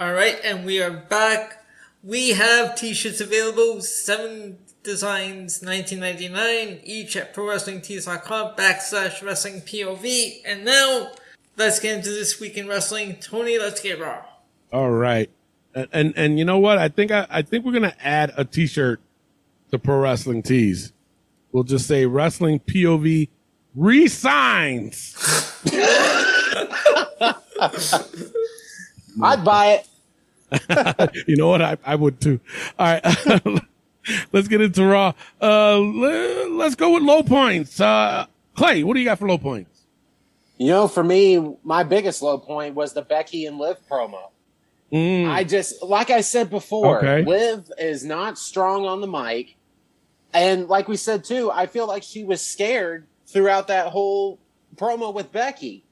[SPEAKER 6] All right, and we are back. We have t-shirts available, seven designs, 19.99 each at ProWrestlingTees.com backslash Wrestling POV. And now, let's get into this week in wrestling. Tony, let's get raw.
[SPEAKER 5] All right. And, and and you know what? I think I, I think we're gonna add a T-shirt to Pro Wrestling Tees. We'll just say Wrestling POV resigns.
[SPEAKER 4] I'd buy it.
[SPEAKER 5] you know what? I, I would too. All right. let's get into Raw. Uh, let's go with low points. Uh, Clay, what do you got for low points?
[SPEAKER 4] You know, for me, my biggest low point was the Becky and Liv promo.
[SPEAKER 5] Mm.
[SPEAKER 4] I just like I said before,
[SPEAKER 5] Okay.
[SPEAKER 4] Liv is not strong on the mic. And like we said too, I feel like she was scared throughout that whole promo with Becky.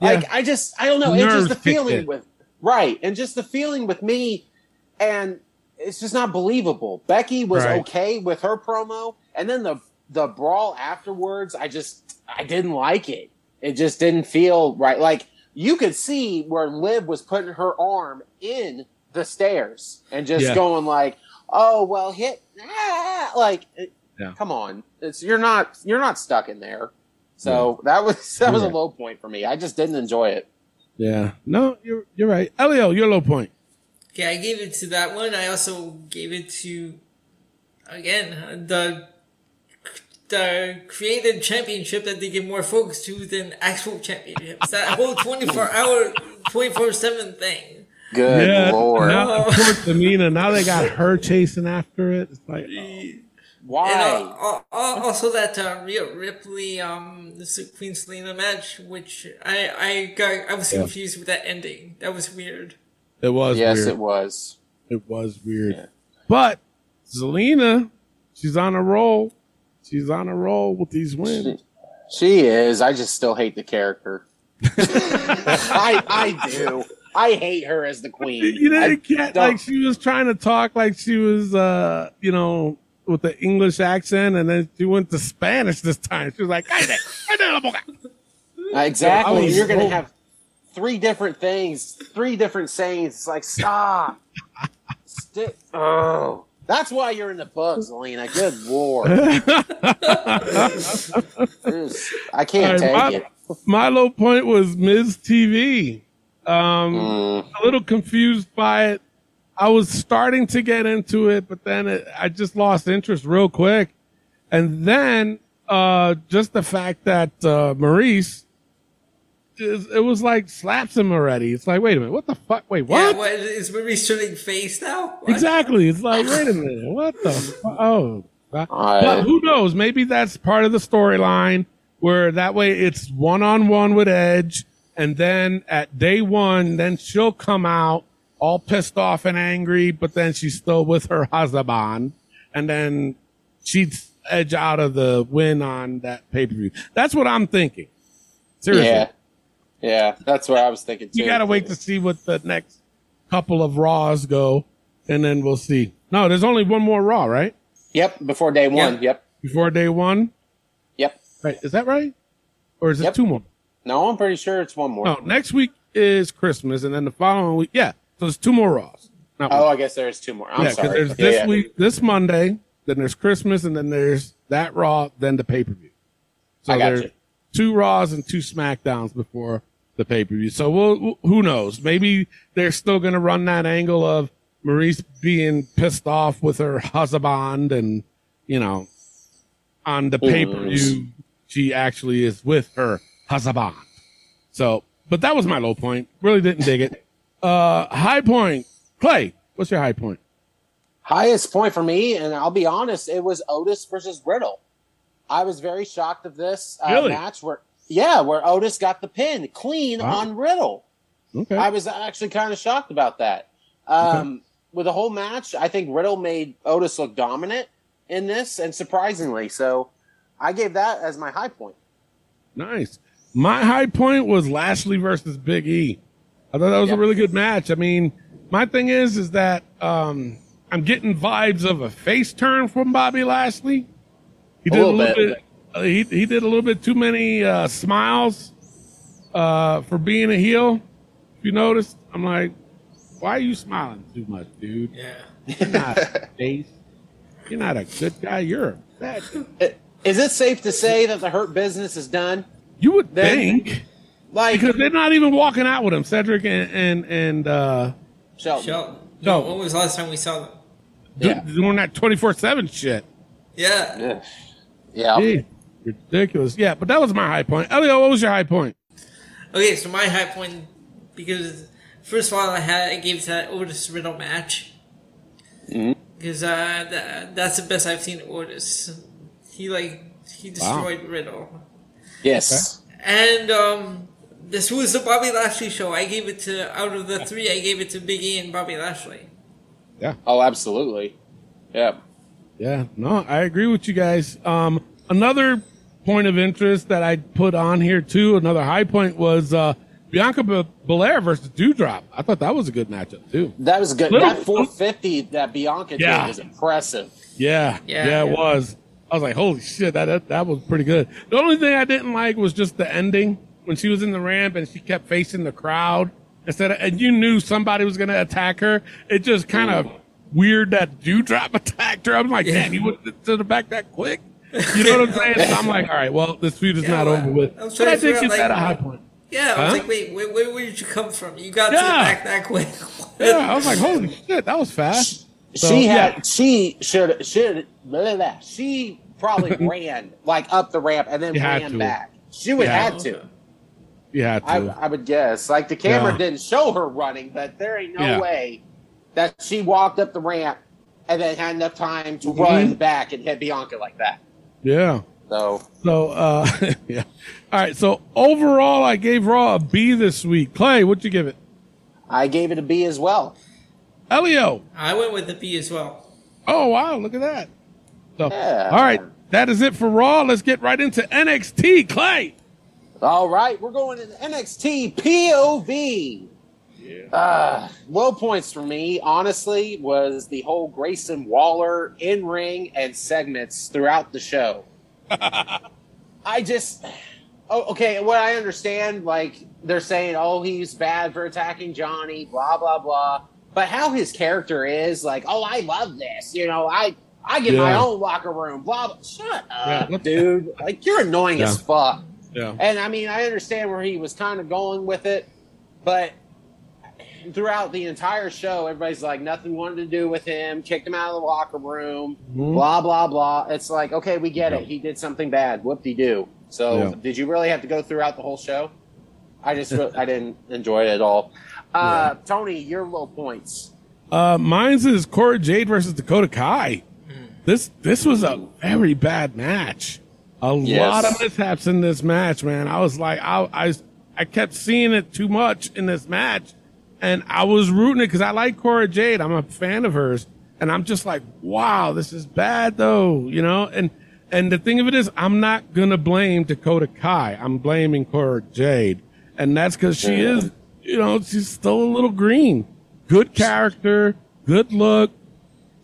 [SPEAKER 4] Like I just I don't know, it's
[SPEAKER 5] Nerves
[SPEAKER 4] just the feeling
[SPEAKER 5] in.
[SPEAKER 4] with right, and just the feeling with me and it's just not believable. Becky was
[SPEAKER 5] Right.
[SPEAKER 4] okay with her promo and then the the brawl afterwards, I just I didn't like it. It just didn't feel right. Like you could see where Liv was putting her arm in the stairs and just
[SPEAKER 5] Yeah.
[SPEAKER 4] going like, "Oh well, hit ah, like,
[SPEAKER 5] Yeah.
[SPEAKER 4] come on, it's you're not you're not stuck in there." So that was that was a low point for me. I just didn't enjoy it.
[SPEAKER 5] Yeah. No, you're you're right. Elio, your low point.
[SPEAKER 6] Okay, I gave it to that one. I also gave it to again the the created championship that they give more focus to than actual championships. That whole twenty four hour, twenty four seven thing.
[SPEAKER 4] Good
[SPEAKER 5] yeah.
[SPEAKER 4] lord,
[SPEAKER 5] Now, poor Tamina. Now they got her chasing after it. It's like, oh,
[SPEAKER 4] why?
[SPEAKER 6] And uh, al- al- also that uh, Rhea Ripley, um, this Queen Zelina match, which I I got I was
[SPEAKER 5] Yeah.
[SPEAKER 6] confused with that ending. That was weird.
[SPEAKER 5] it was
[SPEAKER 4] yes,
[SPEAKER 5] weird.
[SPEAKER 4] it was.
[SPEAKER 5] It was weird. But Zelina, she's on a roll. She's on a roll with these wins.
[SPEAKER 4] She is. I just still hate the character. I I do. I hate her as the queen.
[SPEAKER 5] You know,
[SPEAKER 4] I
[SPEAKER 5] you
[SPEAKER 4] don't-
[SPEAKER 5] like she was trying to talk like she was, uh, you know, with the English accent, and then she went to Spanish this time. She was like, "Cállate, cállate la boca."
[SPEAKER 4] exactly.
[SPEAKER 5] Was
[SPEAKER 4] You're gonna have three different things, three different sayings. It's like stop. Stick. Oh, that's why you're in the books, Alina. Good lord. I can't
[SPEAKER 5] All right,
[SPEAKER 4] take it.
[SPEAKER 5] My low point was Miz TV. Um,
[SPEAKER 4] Mm.
[SPEAKER 5] a little confused by it. I was starting to get into it, but then it, I just lost interest real quick. And then uh, just the fact that uh, Maryse, is, it was like slaps him already. It's like, wait a minute, what the fuck? Wait, what?
[SPEAKER 6] Yeah, what is Maryse turning face now? What?
[SPEAKER 5] Exactly. It's like, wait a minute, what the? Fu- oh, but who knows? Maybe that's part of the storyline where that way it's one on one with Edge, and then at day one, then she'll come out all pissed off and angry, but then she's still with her husband, and then cheats Edge out of the win on that pay per view. That's what I'm thinking. Seriously.
[SPEAKER 4] Yeah, yeah. That's what I was thinking too.
[SPEAKER 5] You gotta wait to see what the next couple of Raws go, and then we'll see. No, there's only one more Raw, right?
[SPEAKER 4] Yep, before day one.
[SPEAKER 6] Yeah.
[SPEAKER 4] Yep,
[SPEAKER 5] Before day one.
[SPEAKER 4] yep.
[SPEAKER 5] Right? Is that right? Or is it
[SPEAKER 4] Yep.
[SPEAKER 5] two more?
[SPEAKER 4] No, I'm pretty sure it's one more.
[SPEAKER 5] No, next week is Christmas, and then the following week, yeah. So it's two more Raws. Not
[SPEAKER 4] Oh,
[SPEAKER 5] one.
[SPEAKER 4] I guess there's two more. I'm
[SPEAKER 5] yeah,
[SPEAKER 4] sorry.
[SPEAKER 5] there's
[SPEAKER 4] Yeah,
[SPEAKER 5] this
[SPEAKER 4] yeah.
[SPEAKER 5] week, this Monday, then there's Christmas, and then there's that Raw, then the pay per view. So
[SPEAKER 4] I got
[SPEAKER 5] there's
[SPEAKER 4] you.
[SPEAKER 5] two Raws and two SmackDowns before the pay per view. So we'll, who knows? Maybe they're still going to run that angle of Maryse being pissed off with her husband, and you know, on the pay per view, she actually is with her husband. So, but that was my low point. Really didn't dig it. Uh, high point, Clay. What's your high point?
[SPEAKER 4] Highest point for me, and I'll be honest, it was Otis versus Riddle. I was very shocked of this uh,
[SPEAKER 5] Really?
[SPEAKER 4] match where, yeah, where Otis got the pin clean
[SPEAKER 5] Wow.
[SPEAKER 4] on Riddle.
[SPEAKER 5] Okay.
[SPEAKER 4] I was actually kind of shocked about that. Um, With the whole match, I think Riddle made Otis look dominant in this, and surprisingly, so I gave that as my high point.
[SPEAKER 5] Nice. My high point was Lashley versus Big E. I thought that was
[SPEAKER 4] Yeah.
[SPEAKER 5] a really good match. I mean, my thing is, is that um, I'm getting vibes of a face turn from Bobby Lashley. He did a
[SPEAKER 4] little
[SPEAKER 5] little
[SPEAKER 4] bit.
[SPEAKER 5] bit. uh, he he did a little bit too many uh, smiles uh, for being a heel. If you noticed, I'm like, why are you smiling too much, dude?
[SPEAKER 6] Yeah.
[SPEAKER 5] You're not a face. You're not a good guy. You're a bad. guy.
[SPEAKER 4] Is it safe to say that the Hurt Business is done?
[SPEAKER 5] You would
[SPEAKER 4] Then-
[SPEAKER 5] think.
[SPEAKER 4] Like
[SPEAKER 5] because they're not even walking out with him. Cedric and and and uh,
[SPEAKER 4] Shelton.
[SPEAKER 6] Shelton.
[SPEAKER 5] No.
[SPEAKER 6] No. When was the last time we saw them?
[SPEAKER 5] do-
[SPEAKER 4] Yeah.
[SPEAKER 5] doing that twenty four seven shit.
[SPEAKER 6] Yeah.
[SPEAKER 4] Yeah. Yeah.
[SPEAKER 5] Gee, ridiculous. Yeah, but that was my high point. Elio, what was your high point?
[SPEAKER 6] Okay, so my high point because first of all, I had I gave it to that Otis Riddle match because uh, that, that's the best I've seen Otis. He like he destroyed Riddle,
[SPEAKER 4] Yes.
[SPEAKER 6] and um, this was the Bobby Lashley show. I gave it to out of the three. I gave it to Big E and Bobby Lashley. Yeah.
[SPEAKER 4] Oh, absolutely. Yeah.
[SPEAKER 5] Yeah, no, I agree with you guys. Um, another point of interest that I put on here too, another high point was uh, Bianca Be- Belair versus Doudrop. I thought that was a good matchup too.
[SPEAKER 4] That was good.
[SPEAKER 5] Little-
[SPEAKER 4] that 450 that Bianca
[SPEAKER 5] Yeah.
[SPEAKER 4] did was impressive.
[SPEAKER 5] Yeah,
[SPEAKER 6] Yeah.
[SPEAKER 5] yeah, it was. I was like, holy shit, that, that that was pretty good. The only thing I didn't like was just the ending when she was in the ramp and she kept facing the crowd instead of, and you knew somebody was going to attack her. It just kind of weird that Doudrop attacked her. I'm like, damn, you went to the back that quick. You know what I'm saying? So I'm like, all right, well, this feud is
[SPEAKER 6] Yeah,
[SPEAKER 5] not
[SPEAKER 6] well,
[SPEAKER 5] over with.
[SPEAKER 6] I was
[SPEAKER 5] But
[SPEAKER 6] trying
[SPEAKER 5] I
[SPEAKER 6] to
[SPEAKER 5] did
[SPEAKER 6] figure
[SPEAKER 5] get
[SPEAKER 6] out,
[SPEAKER 5] that a high point.
[SPEAKER 6] Yeah, I
[SPEAKER 5] Huh?
[SPEAKER 6] like, wait, where, where, where did you come from? You got to the back that quick.
[SPEAKER 5] Yeah, I was like, holy shit, that was fast. So,
[SPEAKER 4] she
[SPEAKER 5] yeah.
[SPEAKER 4] had she should should blah, blah, blah. she probably ran like up the ramp and then
[SPEAKER 5] She
[SPEAKER 4] ran back. She would
[SPEAKER 5] Yeah.
[SPEAKER 4] have to.
[SPEAKER 5] You had to.
[SPEAKER 4] I, I would guess. Like the camera
[SPEAKER 5] Yeah.
[SPEAKER 4] didn't show her running, but there ain't no
[SPEAKER 5] Yeah.
[SPEAKER 4] way that she walked up the ramp and then had enough time to
[SPEAKER 5] Mm-hmm.
[SPEAKER 4] run back and hit Bianca like that.
[SPEAKER 5] yeah.
[SPEAKER 4] So
[SPEAKER 5] So, uh, yeah. All right. So overall, I gave Raw a B this week. Clay, what'd you give it?
[SPEAKER 4] I gave it a B as well.
[SPEAKER 5] Elio.
[SPEAKER 6] I went with a B as well.
[SPEAKER 5] Oh, wow. Look at that. So,
[SPEAKER 4] Yeah.
[SPEAKER 5] all right. That is it for Raw. Let's get right into NXT. Clay.
[SPEAKER 4] All right, we're going to NXT POV. Yeah. Uh, low points for me, honestly, was the whole Grayson Waller in ring and segments throughout the show. I just, oh, okay, what I understand, like they're saying, oh, he's bad for attacking Johnny, blah blah blah. But how his character is, like, oh, I love this, you know, I I get my own locker room, blah blah. Shut up,
[SPEAKER 5] what-
[SPEAKER 4] dude! Like you're annoying
[SPEAKER 5] Yeah.
[SPEAKER 4] as fuck.
[SPEAKER 5] Yeah.
[SPEAKER 4] And I mean, I understand where he was kind of going with it, but throughout the entire show, everybody's like, nothing wanted to do with him, kicked him out of the locker room,
[SPEAKER 5] Mhm.
[SPEAKER 4] blah, blah, blah. It's like, okay, we get
[SPEAKER 5] Yeah.
[SPEAKER 4] it. He did something bad. Whoop de doo. So,
[SPEAKER 5] Yeah.
[SPEAKER 4] did you really have to go throughout the whole show? I just, I didn't enjoy it at all. Uh, Tony, your low points.
[SPEAKER 5] Uh, mine's is Cora Jade versus Dakota Kai. This this was a very bad match. A
[SPEAKER 4] Yes.
[SPEAKER 5] lot of mishaps in this match, man. I was like, I, I, I kept seeing it too much in this match, and I was rooting it because I like Cora Jade. I'm a fan of hers, and I'm just like, wow, this is bad though, you know. And and the thing of it is, I'm not gonna blame Dakota Kai. I'm blaming Cora Jade, and that's because she
[SPEAKER 4] Yeah.
[SPEAKER 5] is, you know, she's still a little green. Good character, good look.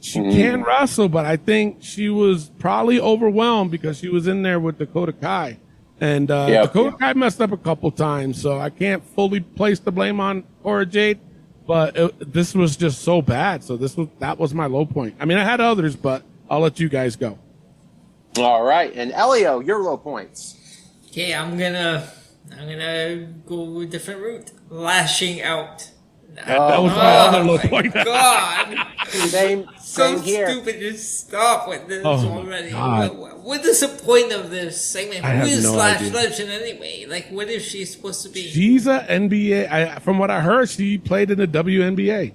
[SPEAKER 5] She
[SPEAKER 4] Mm.
[SPEAKER 5] can wrestle, but I think she was probably overwhelmed because she was in there with Dakota Kai. And uh,
[SPEAKER 4] Yep.
[SPEAKER 5] Dakota Kai messed up a couple times, so I can't fully place the blame on Cora Jade. But it, this was just so bad. So this was that was my low point. I mean, I had others, but I'll let you guys go.
[SPEAKER 4] All right. And Elio, your low points.
[SPEAKER 6] Okay, I'm gonna I'm gonna go a different route. Lashing out.
[SPEAKER 5] That, that was my
[SPEAKER 6] Oh
[SPEAKER 5] other low point.
[SPEAKER 6] God,
[SPEAKER 4] Same,
[SPEAKER 6] so
[SPEAKER 4] same here.
[SPEAKER 6] stupid! Just stop with this
[SPEAKER 5] Oh
[SPEAKER 6] already.
[SPEAKER 5] God.
[SPEAKER 6] What, what is the point of this segment?
[SPEAKER 5] I
[SPEAKER 6] Who
[SPEAKER 5] have
[SPEAKER 6] is
[SPEAKER 5] no
[SPEAKER 6] Slash
[SPEAKER 5] idea.
[SPEAKER 6] Legend anyway? Like, what is she supposed to be?
[SPEAKER 5] She's a NBA. I, from what I heard, she played in the WNBA.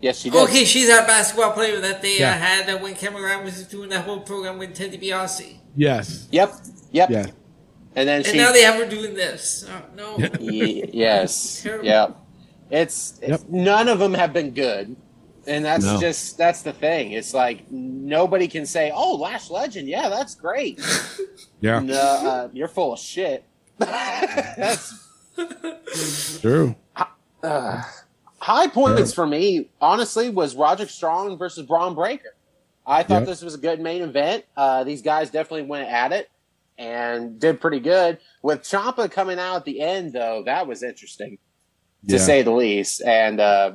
[SPEAKER 4] Yes, she did.
[SPEAKER 6] Okay, she's that basketball player that they
[SPEAKER 5] Yeah.
[SPEAKER 6] uh, had uh, when Cameron was doing that whole program with Ted DiBiase.
[SPEAKER 5] Yes.
[SPEAKER 4] Yep. Yep.
[SPEAKER 5] Yeah.
[SPEAKER 4] And then
[SPEAKER 6] And
[SPEAKER 4] she.
[SPEAKER 6] now they have her doing this. Oh, no.
[SPEAKER 4] Ye- yes. Yep. It's, it's
[SPEAKER 5] Yep.
[SPEAKER 4] none of them have been good, and that's
[SPEAKER 5] No.
[SPEAKER 4] just that's the thing. It's like nobody can say, "Oh, Lash Legend, yeah, that's great."
[SPEAKER 5] Yeah.
[SPEAKER 4] no, uh, you're full of shit. that's
[SPEAKER 5] True.
[SPEAKER 4] high points for me. Honestly, was Roderick Strong versus Bron Breakker. I thought
[SPEAKER 5] Yep.
[SPEAKER 4] this was a good main event. Uh, these guys definitely went at it and did pretty good. With Ciampa coming out at the end, though, that was interesting. to
[SPEAKER 5] Yeah.
[SPEAKER 4] say the least. And uh,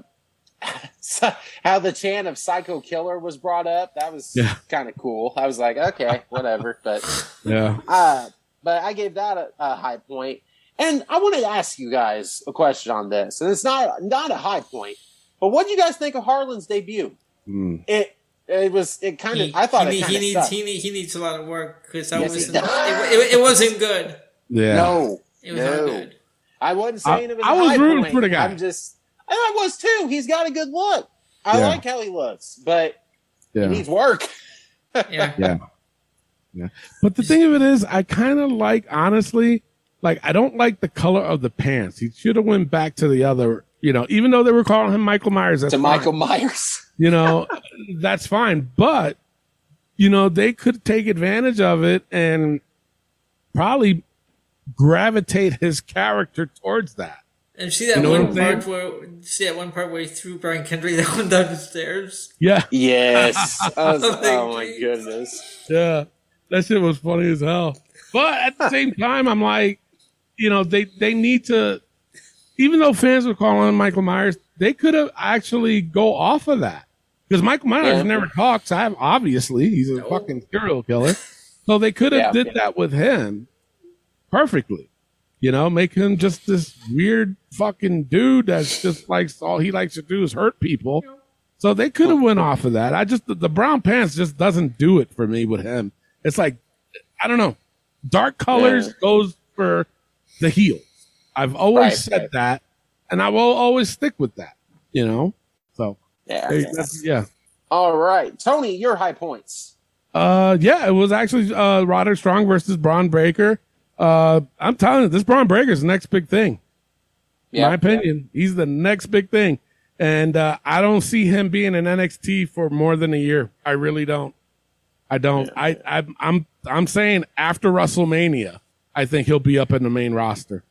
[SPEAKER 4] how the chant of "Psycho Killer" was brought up that was
[SPEAKER 5] Yeah.
[SPEAKER 4] kind of cool. I was like, okay, whatever. But
[SPEAKER 5] Yeah.
[SPEAKER 4] uh, but I gave that a, a high point. And I wanted to ask you guys a question on this, and it's not not a high point, but what do you guys think of Harland's debut?
[SPEAKER 5] Mm.
[SPEAKER 4] It it was it kind of I thought
[SPEAKER 6] he,
[SPEAKER 4] it
[SPEAKER 6] he needs
[SPEAKER 4] sucked.
[SPEAKER 6] he, need, he needs a lot of work because that
[SPEAKER 4] Yes,
[SPEAKER 6] wasn't it, it, it wasn't good.
[SPEAKER 5] Yeah.
[SPEAKER 4] No,
[SPEAKER 6] It was
[SPEAKER 4] No.
[SPEAKER 6] not good.
[SPEAKER 4] I wasn't
[SPEAKER 5] I-
[SPEAKER 4] saying it was.
[SPEAKER 5] I
[SPEAKER 4] a
[SPEAKER 5] was
[SPEAKER 4] high
[SPEAKER 5] rooting
[SPEAKER 4] point.
[SPEAKER 5] for the guy.
[SPEAKER 4] I'm just. And I was too. He's got a good look. I
[SPEAKER 5] Yeah.
[SPEAKER 4] like how he looks, but
[SPEAKER 5] Yeah.
[SPEAKER 4] he needs work.
[SPEAKER 6] Yeah.
[SPEAKER 5] Yeah. Yeah. But the thing of it is, I kind of like, honestly, like I don't like the color of the pants. He should have went back to the other. You know, even though they were calling him Michael Myers, that's
[SPEAKER 4] to
[SPEAKER 5] fine.
[SPEAKER 4] Michael Myers.
[SPEAKER 5] you know, that's fine. But, you know, they could take advantage of it and probably gravitate his character towards that.
[SPEAKER 6] And see that
[SPEAKER 5] You know
[SPEAKER 6] one part where see that one part where he threw Brian Kendrick down down the stairs.
[SPEAKER 5] Yeah.
[SPEAKER 4] Yes. Was-
[SPEAKER 6] Oh,
[SPEAKER 4] oh my
[SPEAKER 6] geez.
[SPEAKER 4] goodness.
[SPEAKER 5] Yeah. That shit was funny as hell. But at the same time, I'm like, you know, they, they need to, even though fans were calling him Michael Myers, they could have actually go off of that. Because Michael Myers
[SPEAKER 4] Yeah.
[SPEAKER 5] never talks. I have, obviously, he's a fucking serial killer. So they could have
[SPEAKER 4] Yeah.
[SPEAKER 5] did that with him perfectly. You know, make him just this weird fucking dude that's just likes all he likes to do is hurt people. So they could have went off of that. I just the, the brown pants just doesn't do it for me with him. It's like I don't know. Dark colors
[SPEAKER 4] Yeah.
[SPEAKER 5] goes for the heels. I've always
[SPEAKER 4] Right,
[SPEAKER 5] said
[SPEAKER 4] right.
[SPEAKER 5] that, and I will always stick with that. You know, so
[SPEAKER 4] Yeah.
[SPEAKER 5] hey, that's, yeah.
[SPEAKER 4] All right, Tony, your high points.
[SPEAKER 5] Uh, yeah, it was actually uh, Roderick Strong versus Bron Breakker. Uh, I'm telling you, this Bron Breakker's the next big thing. In
[SPEAKER 4] Yeah.
[SPEAKER 5] my opinion, he's the next big thing, and uh, I don't see him being in NXT for more than a year. I really don't. I don't. I, I I'm I'm saying after WrestleMania, I think he'll be up in the main roster.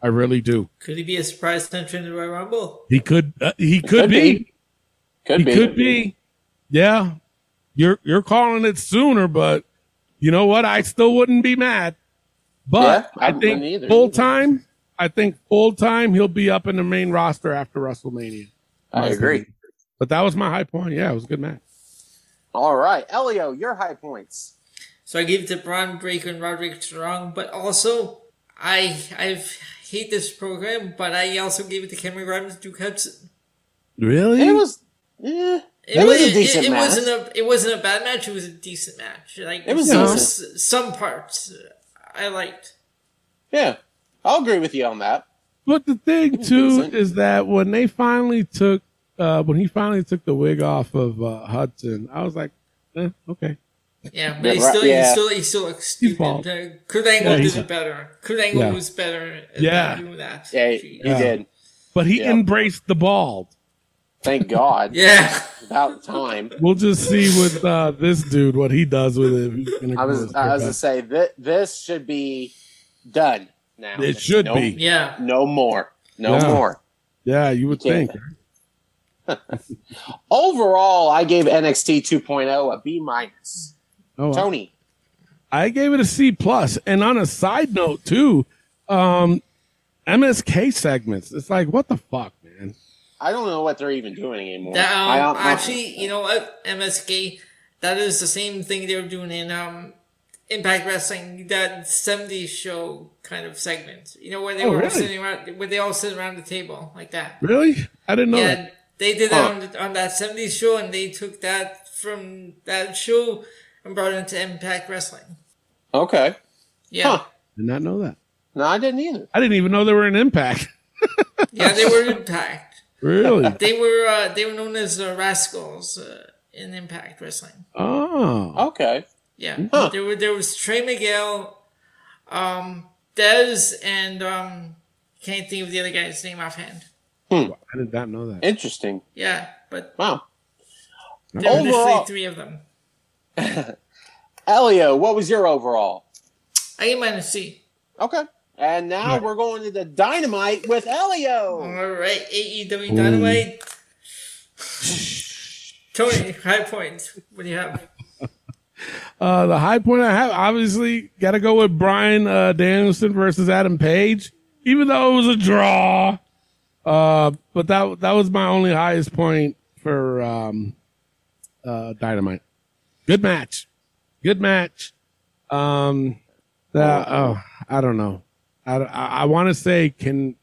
[SPEAKER 5] I really do.
[SPEAKER 6] Could he be a surprise entrant in the Royal Rumble?
[SPEAKER 5] He could. Uh, he could,
[SPEAKER 4] Could
[SPEAKER 5] be.
[SPEAKER 4] be. Could
[SPEAKER 5] he
[SPEAKER 4] be.
[SPEAKER 5] could be. Yeah, you're you're calling it sooner, but you know what? I still wouldn't be mad. But
[SPEAKER 4] Yeah, I
[SPEAKER 5] I think full time. I think full time he'll be up in the main roster after WrestleMania.
[SPEAKER 4] I agree.
[SPEAKER 5] But that was my high point. Yeah, it was a good match.
[SPEAKER 4] All right, Elio, your high points.
[SPEAKER 6] So I gave it to Bron Breakker and Roderick Strong, but also I I hate this program, but I also gave it to Cameron Grimes and Duke Hudson.
[SPEAKER 5] Really?
[SPEAKER 4] It was. Eh,
[SPEAKER 6] It,
[SPEAKER 4] It was a
[SPEAKER 6] it-
[SPEAKER 4] decent
[SPEAKER 6] it,
[SPEAKER 4] match.
[SPEAKER 6] wasn't a it wasn't a bad match. It was a decent match. Like
[SPEAKER 4] It was
[SPEAKER 6] there
[SPEAKER 4] decent.
[SPEAKER 6] some parts uh, I liked.
[SPEAKER 4] yeah, I'll agree with you on that.
[SPEAKER 5] But the thing too is that when they finally took, uh, when he finally took the wig off of uh, Hudson, I was like, eh, okay.
[SPEAKER 6] Yeah, but he still,
[SPEAKER 4] yeah.
[SPEAKER 6] he still, he still looks stupid.
[SPEAKER 5] bald.
[SPEAKER 6] Uh, Kurt Angle
[SPEAKER 5] Yeah,
[SPEAKER 6] did it better. Kurt Angle
[SPEAKER 5] Yeah.
[SPEAKER 6] was better at
[SPEAKER 5] Yeah.
[SPEAKER 6] doing that.
[SPEAKER 4] Yeah, he, he
[SPEAKER 5] Yeah.
[SPEAKER 4] did.
[SPEAKER 5] But he
[SPEAKER 4] Yeah.
[SPEAKER 5] embraced the bald.
[SPEAKER 4] Thank God.
[SPEAKER 6] Yeah.
[SPEAKER 4] About time.
[SPEAKER 5] We'll just see with uh, this dude what he does with it.
[SPEAKER 4] I was.
[SPEAKER 5] his
[SPEAKER 4] I was
[SPEAKER 5] back.
[SPEAKER 4] to say that this should be done now.
[SPEAKER 5] It should
[SPEAKER 4] no,
[SPEAKER 5] be.
[SPEAKER 6] Yeah.
[SPEAKER 4] No more. No
[SPEAKER 5] Yeah.
[SPEAKER 4] more.
[SPEAKER 5] Yeah, you would
[SPEAKER 4] can't-
[SPEAKER 5] think.
[SPEAKER 4] Overall, I gave NXT 2.0 a B minus.
[SPEAKER 5] Oh,
[SPEAKER 4] Tony.
[SPEAKER 5] I gave it a C plus. And on a side note too, um, MSK segments. It's like what the fuck, man.
[SPEAKER 4] I don't know what they're even doing anymore.
[SPEAKER 6] That,
[SPEAKER 4] I
[SPEAKER 6] um,
[SPEAKER 4] don't-
[SPEAKER 6] actually, you know what? MSK, that is the same thing they were doing in um, Impact Wrestling, that 70s show kind of segment. You know, where they
[SPEAKER 5] Oh,
[SPEAKER 6] were
[SPEAKER 5] really?
[SPEAKER 6] sitting around, where they all sit around the table like that.
[SPEAKER 5] Really? I didn't know
[SPEAKER 6] yeah,
[SPEAKER 5] that.
[SPEAKER 6] they did
[SPEAKER 4] Huh.
[SPEAKER 6] that on, the- on that 70s show, and they took that from that show and brought it into Impact Wrestling.
[SPEAKER 4] okay.
[SPEAKER 6] Yeah.
[SPEAKER 4] Huh.
[SPEAKER 5] Did not know that.
[SPEAKER 4] No, I didn't either.
[SPEAKER 5] I didn't even know they were in Impact.
[SPEAKER 6] Yeah, they were in Impact.
[SPEAKER 5] Really?
[SPEAKER 6] They were uh, they were known as uh, Rascalz uh, in Impact Wrestling.
[SPEAKER 5] Oh.
[SPEAKER 4] Okay.
[SPEAKER 6] Yeah,
[SPEAKER 4] Huh.
[SPEAKER 6] there were there was Trey Miguel, um, Dez, and um, can't think of the other guy's name offhand.
[SPEAKER 5] I did not know that.
[SPEAKER 4] Interesting.
[SPEAKER 6] Yeah, but
[SPEAKER 4] Wow.
[SPEAKER 6] there were
[SPEAKER 4] Overall-
[SPEAKER 6] literally three of them.
[SPEAKER 4] Elio, what was your overall?
[SPEAKER 6] I gave mine a C.
[SPEAKER 4] Okay. And now
[SPEAKER 5] Right.
[SPEAKER 4] we're going to the dynamite with Elio.
[SPEAKER 6] All right, AEW Dynamite. Tony, high point. What do you have?
[SPEAKER 5] Uh, the high point I have, obviously, got to go with Brian uh, Danielson versus Adam Page, even though it was a draw. Uh, but that that was my only highest point for um, uh, Dynamite. Good match, good match. Um, the, oh, I don't know. I I, I want to say, can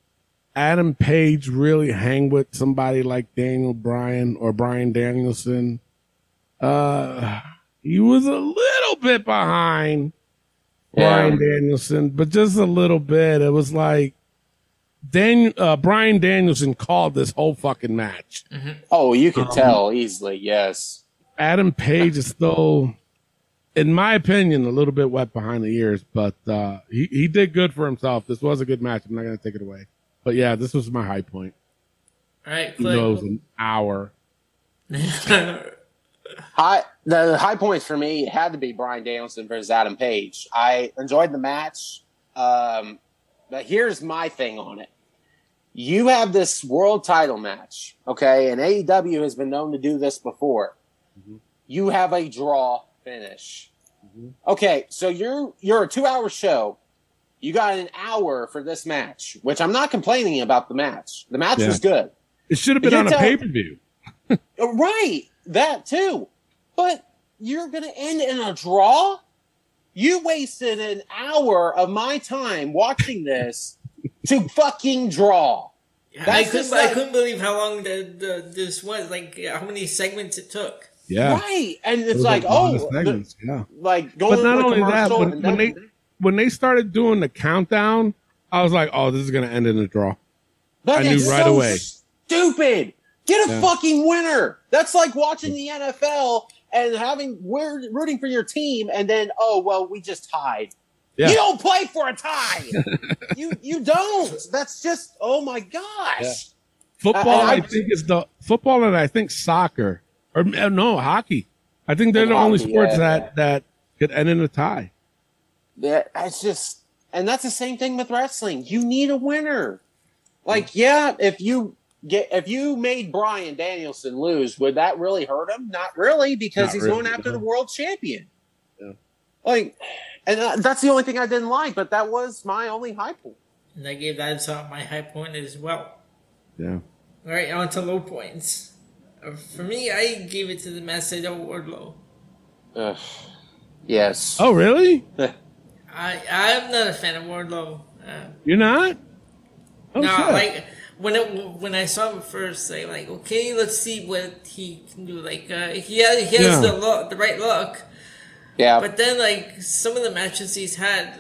[SPEAKER 5] Adam Page really hang with somebody like Daniel Bryan or Brian Danielson? Uh, he was a little bit behind
[SPEAKER 4] Yeah.
[SPEAKER 5] Brian Danielson, but just a little bit. It was like Dan, uh, Brian Danielson called this whole fucking match.
[SPEAKER 4] Oh, you
[SPEAKER 5] Um,
[SPEAKER 4] tell easily. Yes.
[SPEAKER 5] Adam Page is still in my opinion, a little bit wet behind the ears, but uh, he he did good for himself. This was a good match. I'm not gonna take it away. But yeah, this was my high point.
[SPEAKER 6] All right,
[SPEAKER 5] Even it was an hour.
[SPEAKER 4] High the high points for me had to be Brian Danielson versus Adam Page. I enjoyed the match, um, but here's my thing on it. You have this world title match, okay, and AEW has been known to do this before. You have a draw finish. Okay, so you're you're a two hour show. You got an hour for this match, which I'm not complaining about the match. The match
[SPEAKER 5] Yeah.
[SPEAKER 4] was good.
[SPEAKER 5] It should have been
[SPEAKER 4] You're
[SPEAKER 5] on a
[SPEAKER 4] tell-
[SPEAKER 5] pay per view.
[SPEAKER 4] Uh, Right, that too. But you're going to end in a draw? You wasted an hour of my time watching this to fucking draw.
[SPEAKER 6] I couldn't.
[SPEAKER 4] just
[SPEAKER 6] I couldn't believe how long the, the this was. Like how many segments it took.
[SPEAKER 5] Yeah.
[SPEAKER 4] Right. And it's
[SPEAKER 5] was
[SPEAKER 4] like,
[SPEAKER 5] a lot of
[SPEAKER 4] oh,
[SPEAKER 5] segments, yeah.
[SPEAKER 4] like going
[SPEAKER 5] But not
[SPEAKER 4] to a
[SPEAKER 5] only that,
[SPEAKER 4] commercial
[SPEAKER 5] when,
[SPEAKER 4] and
[SPEAKER 5] when they when they started doing the countdown, I was like, "Oh, this is gonna end in a draw."
[SPEAKER 4] But
[SPEAKER 5] I knew right
[SPEAKER 4] so
[SPEAKER 5] away.
[SPEAKER 4] Stupid. Get a
[SPEAKER 5] Yeah.
[SPEAKER 4] fucking winner. That's like watching the NFL and having we're rooting for your team, and then oh well, we just tied.
[SPEAKER 5] Yeah.
[SPEAKER 4] You don't play for a tie. you you don't. That's just oh my gosh.
[SPEAKER 5] Football,
[SPEAKER 4] I-
[SPEAKER 5] I,
[SPEAKER 4] I-
[SPEAKER 5] think is the football, and I think soccer, or uh, no hockey. I think they're
[SPEAKER 4] And
[SPEAKER 5] the only
[SPEAKER 4] hockey,
[SPEAKER 5] sports
[SPEAKER 4] yeah.
[SPEAKER 5] that that could end in a tie.
[SPEAKER 4] Yeah, it's just, and that's the same thing with wrestling. You need a winner. Like, yeah, if you get if you made Brian Danielson lose, would that really hurt him? Not really, because
[SPEAKER 5] Not
[SPEAKER 4] he's
[SPEAKER 5] really,
[SPEAKER 4] going after
[SPEAKER 5] no.
[SPEAKER 4] the world champion.
[SPEAKER 5] Yeah.
[SPEAKER 4] Like, and uh, that's the only thing I didn't like. But that was my only high point.
[SPEAKER 6] And I gave that my high point as well.
[SPEAKER 5] Yeah.
[SPEAKER 6] All right, on to low points. Uh, For me, I gave it to the Matt Sydal Wardlow.
[SPEAKER 4] Ugh. Yes.
[SPEAKER 5] Oh, really?
[SPEAKER 6] I I'm not a fan of Wardlow. Uh,
[SPEAKER 5] You're not? Oh,
[SPEAKER 6] no,
[SPEAKER 5] shit.
[SPEAKER 6] like when it, when I saw him first, I like okay, let's see what he can do. Like uh, he has, he has
[SPEAKER 5] Yeah.
[SPEAKER 6] the look, the right look.
[SPEAKER 4] Yeah.
[SPEAKER 6] But then, like some of the matches he's had,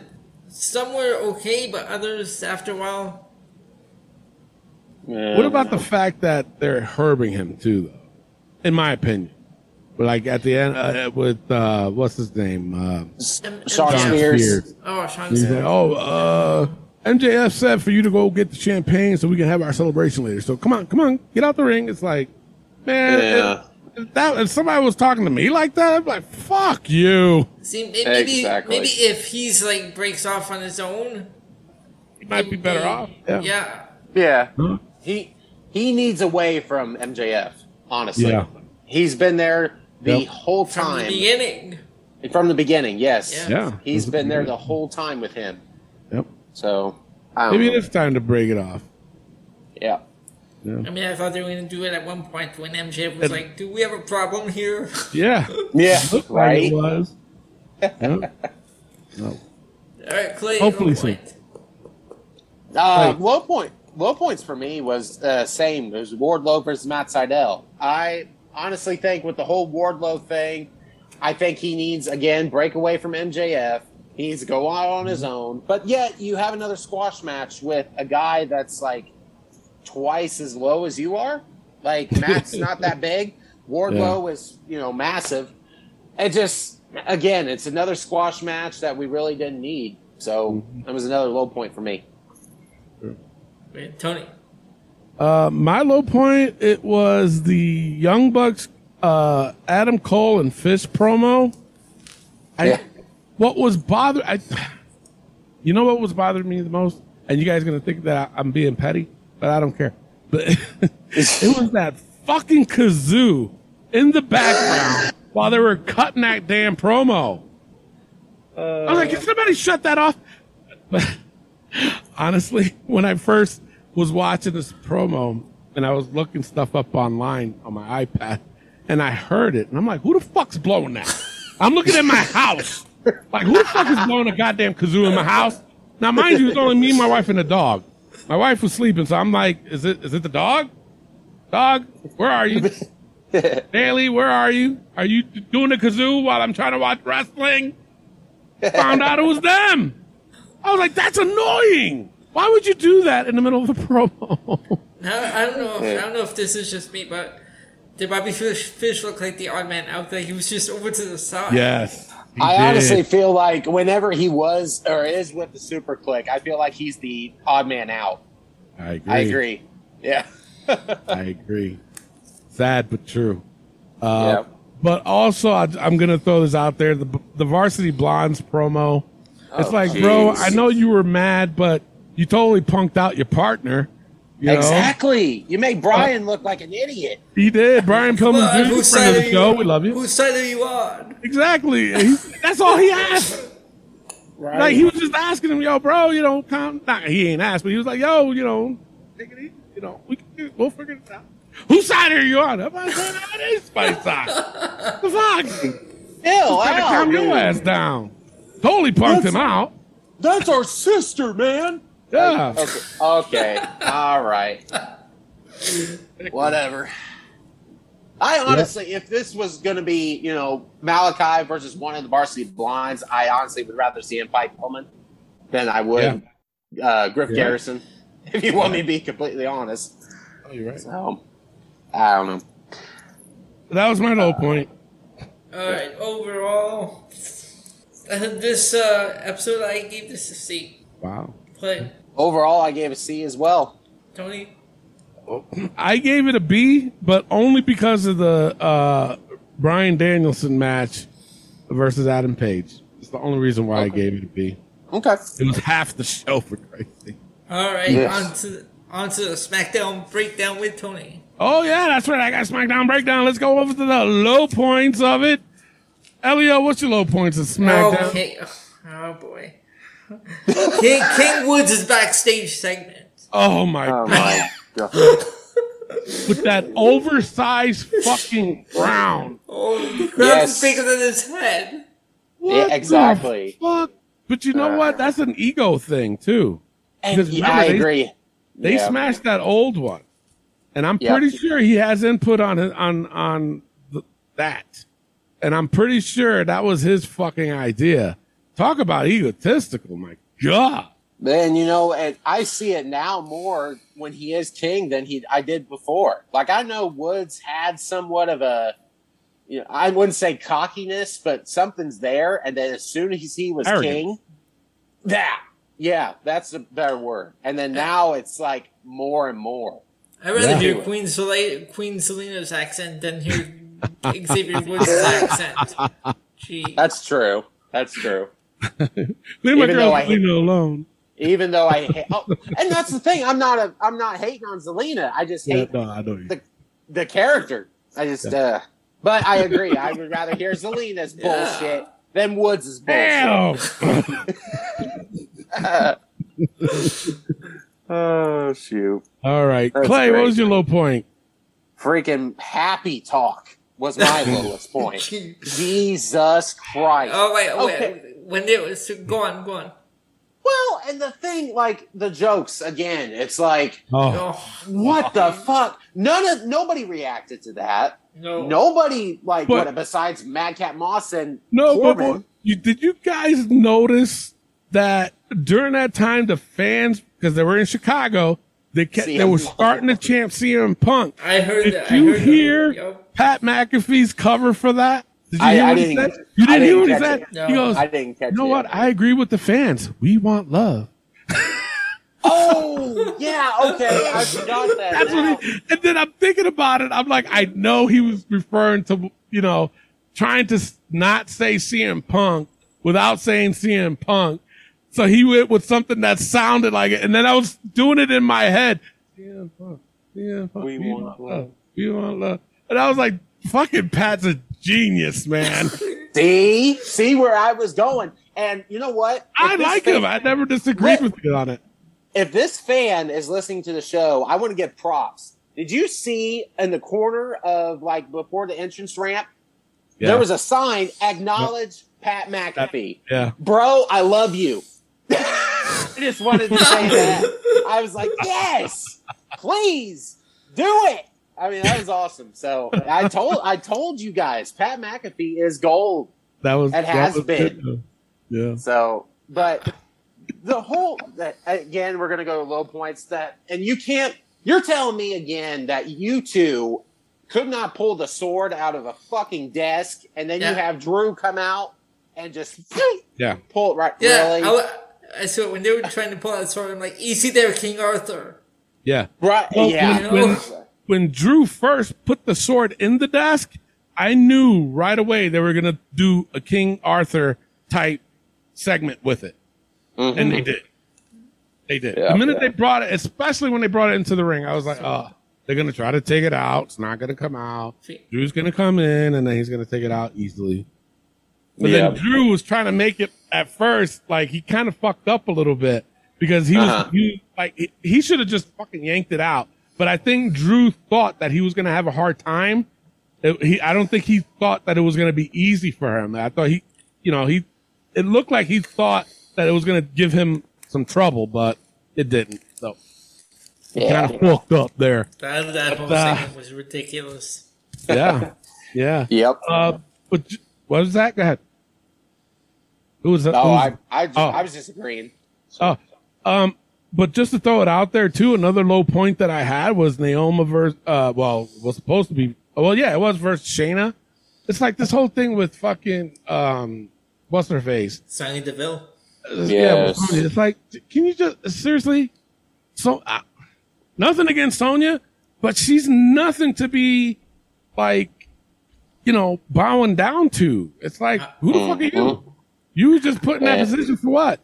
[SPEAKER 6] some were okay, but others after a while,
[SPEAKER 5] What about the fact that they're herbing him too, though? In my opinion, but like at the end uh, with uh, what's his name, uh,
[SPEAKER 6] M-
[SPEAKER 4] Shawn
[SPEAKER 6] MJF.
[SPEAKER 4] Spears.
[SPEAKER 6] Oh,
[SPEAKER 5] Shawn
[SPEAKER 6] Spears.
[SPEAKER 5] like, oh, uh, MJF said for you to go get the champagne so we can have our celebration later. So come on, come on, get out the ring. It's like, man,
[SPEAKER 4] Yeah.
[SPEAKER 5] if, if that if somebody was talking to me like that, I'd be like, fuck you.
[SPEAKER 6] See, maybe
[SPEAKER 4] Exactly.
[SPEAKER 6] maybe if he's like breaks off on his own,
[SPEAKER 5] he might be better off. Yeah.
[SPEAKER 6] yeah.
[SPEAKER 4] Yeah.
[SPEAKER 5] Huh?
[SPEAKER 4] He he needs away from MJF. Honestly,
[SPEAKER 5] Yeah.
[SPEAKER 4] he's been there the
[SPEAKER 5] Yep.
[SPEAKER 4] whole
[SPEAKER 6] From the
[SPEAKER 4] time.
[SPEAKER 6] beginning,
[SPEAKER 4] From the beginning, yes.
[SPEAKER 6] Yeah.
[SPEAKER 5] Yeah.
[SPEAKER 4] He's been there the whole time with him.
[SPEAKER 5] Yep.
[SPEAKER 4] So, I don't
[SPEAKER 5] Maybe
[SPEAKER 4] know.
[SPEAKER 5] it is time to break it off.
[SPEAKER 4] Yeah.
[SPEAKER 6] I mean, I thought they were gonna do it at one point when MJF was like, "Do we have a problem here?"
[SPEAKER 5] Yeah.
[SPEAKER 4] Yeah.
[SPEAKER 5] Looked like
[SPEAKER 4] Right?
[SPEAKER 5] it was. Yeah. No.
[SPEAKER 6] All right, Clay.
[SPEAKER 5] Hopefully
[SPEAKER 6] low
[SPEAKER 5] so.
[SPEAKER 6] point.
[SPEAKER 4] Uh,
[SPEAKER 5] Right.
[SPEAKER 4] Low point. Low points for me was uh, same. It was Wardlow versus Matt Sydal. I honestly think with the whole Wardlow thing, I think he needs again break away from MJF. He needs to go out on his own. But yet you have another squash match with a guy that's like twice as low as you are. Like Matt's not that big. Wardlow is you know massive. It just again, it's another squash match that we really didn't need. So that was another low point for me.
[SPEAKER 6] Wait, Tony.
[SPEAKER 5] Uh, my low point it was the Young Bucks, uh, Adam Cole and Fish promo. I,
[SPEAKER 4] Yeah.
[SPEAKER 5] What was bother I, you know what was bothering me the most, and you guys are gonna think that I'm being petty, but I don't care. But it was that fucking kazoo in the background while they were cutting that damn promo. I was like, can somebody shut that off? But honestly, when I first was watching this promo and I was looking stuff up online on my iPad and I heard it and I'm like, who the fuck's blowing that? I'm looking at my house. Like, who the fuck is blowing a goddamn kazoo in my house? Now, mind you, it's only me, my wife, and the dog. My wife was sleeping, so I'm like, is it is it the dog? Dog, where are you? Daly, where are you? Are you doing the kazoo while I'm trying to watch wrestling? Found out it was them. I was like, that's annoying. Why would you do that in the middle of the promo?
[SPEAKER 6] I, I don't know. If, I don't know if this is just me, but did Bobby Fish, Fish look like the odd man out there? He was just over to the side.
[SPEAKER 5] yes. He
[SPEAKER 4] I
[SPEAKER 5] did.
[SPEAKER 4] honestly feel like whenever he was or is with the Super Clique, I feel like he's the odd man out.
[SPEAKER 5] I agree.
[SPEAKER 4] I agree. Yeah.
[SPEAKER 5] I agree. Sad but true.
[SPEAKER 4] Yeah.
[SPEAKER 5] Uh, But also, I, I'm going to throw this out there: the the Varsity Blondes promo. It's
[SPEAKER 4] Oh,
[SPEAKER 5] like, bro. I know you were mad, but you totally punked out your partner. You know?
[SPEAKER 4] Exactly. You make Brian uh, look like an idiot.
[SPEAKER 5] He did. Brian Pillman
[SPEAKER 6] Come on,
[SPEAKER 5] Jr.,
[SPEAKER 6] whose
[SPEAKER 5] friend of the show.
[SPEAKER 6] you?
[SPEAKER 5] We love you.
[SPEAKER 6] Whose side are you on?
[SPEAKER 5] Exactly. He- that's all he asked.
[SPEAKER 4] Right.
[SPEAKER 5] Like he was just asking him, yo, bro, you know, calm. Not, he ain't asked, but he was like, yo, you know, take it easy. You know, we can, we'll figure this out. Whose side are you on? I'm like, man, it is my side. The fuck?
[SPEAKER 4] Ew,
[SPEAKER 5] Trying to
[SPEAKER 4] ow,
[SPEAKER 5] calm
[SPEAKER 4] dude.
[SPEAKER 5] your ass down. Totally punked
[SPEAKER 4] That's-
[SPEAKER 5] him out.
[SPEAKER 4] That's our sister, man.
[SPEAKER 5] Yeah.
[SPEAKER 4] Okay. Okay. All right. Whatever. I honestly, if this was going to be, you know, Malakai versus one of the Varsity Blonds, I honestly would rather see him fight Pillman than I would uh, Griff
[SPEAKER 5] Yeah.
[SPEAKER 4] Garrison. If you want me to be completely honest,
[SPEAKER 5] Oh, you're right.
[SPEAKER 4] so I don't know.
[SPEAKER 5] That was my low point.
[SPEAKER 6] All right. Overall, uh, this uh, episode I gave this a C.
[SPEAKER 5] Wow.
[SPEAKER 6] Play
[SPEAKER 4] Overall, I gave a C as well.
[SPEAKER 6] Tony.
[SPEAKER 5] I gave it a B, but only because of the uh, Bryan Danielson match versus Adam Page. It's the only reason why I gave it a B.
[SPEAKER 4] Okay.
[SPEAKER 5] It was half the show for crazy.
[SPEAKER 6] All right.
[SPEAKER 4] Yes.
[SPEAKER 6] On to on to the SmackDown breakdown with Tony.
[SPEAKER 5] Oh yeah, that's right. I got SmackDown breakdown. Let's go over to the low points of it. Elio, what's your low points of SmackDown?
[SPEAKER 6] Okay. Oh boy. King King Woods' backstage segment.
[SPEAKER 5] Oh my
[SPEAKER 4] Oh
[SPEAKER 5] god,
[SPEAKER 4] my god.
[SPEAKER 5] with that oversized fucking crown.
[SPEAKER 6] Oh, the crowd
[SPEAKER 4] Yes.
[SPEAKER 6] is bigger than his head.
[SPEAKER 5] What
[SPEAKER 4] Yeah,
[SPEAKER 5] the
[SPEAKER 4] exactly.
[SPEAKER 5] fuck? But you know
[SPEAKER 4] Uh.
[SPEAKER 5] what? That's an ego thing too.
[SPEAKER 4] And
[SPEAKER 5] Because
[SPEAKER 4] yeah,
[SPEAKER 5] remember,
[SPEAKER 4] I
[SPEAKER 5] they-
[SPEAKER 4] agree.
[SPEAKER 5] They
[SPEAKER 4] Yeah.
[SPEAKER 5] smashed that old one, and I'm
[SPEAKER 4] Yeah.
[SPEAKER 5] pretty sure he has input on on on th- that, and I'm pretty sure that was his fucking idea. Talk about egotistical, my god.
[SPEAKER 4] Man, you know, and I see it now more when he is king than he I did before. Like I know Woods had somewhat of a, you know, I wouldn't say cockiness, but something's there. And then as soon as he was
[SPEAKER 5] Arrogant.
[SPEAKER 4] king, that yeah, that's a better word. And then now it's like more and more.
[SPEAKER 6] I'd rather
[SPEAKER 5] Yeah.
[SPEAKER 6] hear Queen Zelina, Queen Zelina's accent than hear Xavier Woods' accent. Gee.
[SPEAKER 4] That's true. That's true.
[SPEAKER 5] Leave my
[SPEAKER 4] Even though
[SPEAKER 5] girl
[SPEAKER 4] I-
[SPEAKER 5] Zelina alone.
[SPEAKER 4] Even though I, ha- oh, and that's the thing. I'm not a, I'm not hating on Zelina. I just
[SPEAKER 5] Yeah,
[SPEAKER 4] hate
[SPEAKER 5] no, I know you.
[SPEAKER 4] the the character. I just, uh, but I agree. I would rather hear Zelina's bullshit than Woods' bullshit.
[SPEAKER 5] Damn.
[SPEAKER 4] Oh shoot!
[SPEAKER 5] All right,
[SPEAKER 4] That's
[SPEAKER 5] Clay. What was your low point?
[SPEAKER 4] Freaking happy talk was my lowest point. Jesus Christ!
[SPEAKER 6] Oh wait,
[SPEAKER 4] Okay.
[SPEAKER 6] wait. When it was go on, go on.
[SPEAKER 4] Well, and the thing, like the jokes again, it's like,
[SPEAKER 5] Oh,
[SPEAKER 6] Oh
[SPEAKER 4] what the fuck? None of nobody reacted to that.
[SPEAKER 6] no,
[SPEAKER 4] Nobody like
[SPEAKER 5] But-
[SPEAKER 4] what besides Madcap Moss and
[SPEAKER 5] no, but, but you, did you guys notice that during that time the fans, because they were in Chicago, they kept, they were starting to chant CM Punk.
[SPEAKER 6] I heard
[SPEAKER 5] Did
[SPEAKER 6] that. I
[SPEAKER 5] you
[SPEAKER 6] heard
[SPEAKER 5] hear
[SPEAKER 6] That. Yup.
[SPEAKER 5] Pat McAfee's cover for that? Did you
[SPEAKER 4] I-
[SPEAKER 5] hear
[SPEAKER 4] I
[SPEAKER 5] what he
[SPEAKER 4] didn't-
[SPEAKER 5] said? You didn't, hear
[SPEAKER 4] didn't
[SPEAKER 5] what he
[SPEAKER 4] catch
[SPEAKER 5] said?
[SPEAKER 4] it.
[SPEAKER 6] No.
[SPEAKER 5] He goes,
[SPEAKER 4] I didn't catch
[SPEAKER 5] you know
[SPEAKER 4] it.
[SPEAKER 5] what? I agree with the fans. We want love.
[SPEAKER 4] Oh, yeah, okay. I forgot that.
[SPEAKER 5] That's
[SPEAKER 4] now.
[SPEAKER 5] what he, and then I'm thinking about it. I'm like, I know he was referring to, you know, trying to not say CM Punk without saying CM Punk. So he went with something that sounded like it. And then I was doing it in my head. CM Punk, CM Punk,
[SPEAKER 4] We want love.
[SPEAKER 5] We want love. And I was like, fucking Pat's a genius, man.
[SPEAKER 4] See, see where I was going, and you know what? If
[SPEAKER 5] I like
[SPEAKER 4] fan-
[SPEAKER 5] him. I never disagreed with you on it.
[SPEAKER 4] If this fan is listening to the show, I want to give props. Did you see in the corner of like before the entrance ramp?
[SPEAKER 5] Yeah.
[SPEAKER 4] There was a sign acknowledge Pat McAfee.
[SPEAKER 5] yeah.
[SPEAKER 4] Bro, I love you. I just wanted to say that. I was like, yes, please do it. I mean, that was awesome. So I told I told you guys, Pat McAfee is gold.
[SPEAKER 5] That was,
[SPEAKER 4] It has
[SPEAKER 5] was
[SPEAKER 4] been.
[SPEAKER 5] good. Yeah.
[SPEAKER 4] So, but the whole that again, we're gonna go to low points. That and you can't. You're telling me again that you two could not pull the sword out of a fucking desk, and then
[SPEAKER 6] Yeah.
[SPEAKER 4] you have Drew come out and just
[SPEAKER 5] Yeah.
[SPEAKER 4] pull it right.
[SPEAKER 6] Yeah,
[SPEAKER 4] really?
[SPEAKER 6] I, wa- I saw when they were trying to pull out the sword. I'm like, easy there, King Arthur.
[SPEAKER 5] Yeah.
[SPEAKER 4] right?
[SPEAKER 5] Well,
[SPEAKER 4] yeah.
[SPEAKER 5] when, when, when Drew first put the sword in the desk, I knew right away they were going to do a King Arthur type segment with it. And they did. They did.
[SPEAKER 4] Yeah,
[SPEAKER 5] the minute
[SPEAKER 4] yeah.
[SPEAKER 5] they brought it, especially when they brought it into the ring, I was like, oh, they're going to try to take it out. It's not going to come out. Drew's going to come in and then he's going to take it out easily. But
[SPEAKER 4] Yeah.
[SPEAKER 5] then Drew was trying to make it at first, like he kind of fucked up a little bit because he was
[SPEAKER 4] Uh-huh.
[SPEAKER 5] he, like he, he should have just fucking yanked it out. But I think Drew thought that he was going to have a hard time. It- he, I don't think he thought that it was going to be easy for him. I thought he, you know, he, it looked like he thought that it was going to give him some trouble, but it didn't. So he kind of fucked up there.
[SPEAKER 6] That, that whole
[SPEAKER 5] uh,
[SPEAKER 6] segment was ridiculous.
[SPEAKER 5] Yeah, yeah.
[SPEAKER 4] Yep.
[SPEAKER 5] Uh, but what was that? Go ahead. Who was that?
[SPEAKER 4] no,
[SPEAKER 5] who was-
[SPEAKER 4] I I, just,
[SPEAKER 5] Oh.
[SPEAKER 4] I was disagreeing.
[SPEAKER 5] Oh, um, but just to throw it out there too, another low point that I had was Naomi versus, uh, well, was supposed to be, well, yeah, it was versus Shayna. It's like this whole thing with fucking, um, what's her face?
[SPEAKER 6] Sonya Deville.
[SPEAKER 5] Uh, Yeah,
[SPEAKER 4] Yes.
[SPEAKER 5] with Sonya. it's like, can you just, seriously? So, uh, nothing against Sonya, but she's nothing to be like, you know, bowing down to. It's like, who the fuck are you? You just put in that position for what?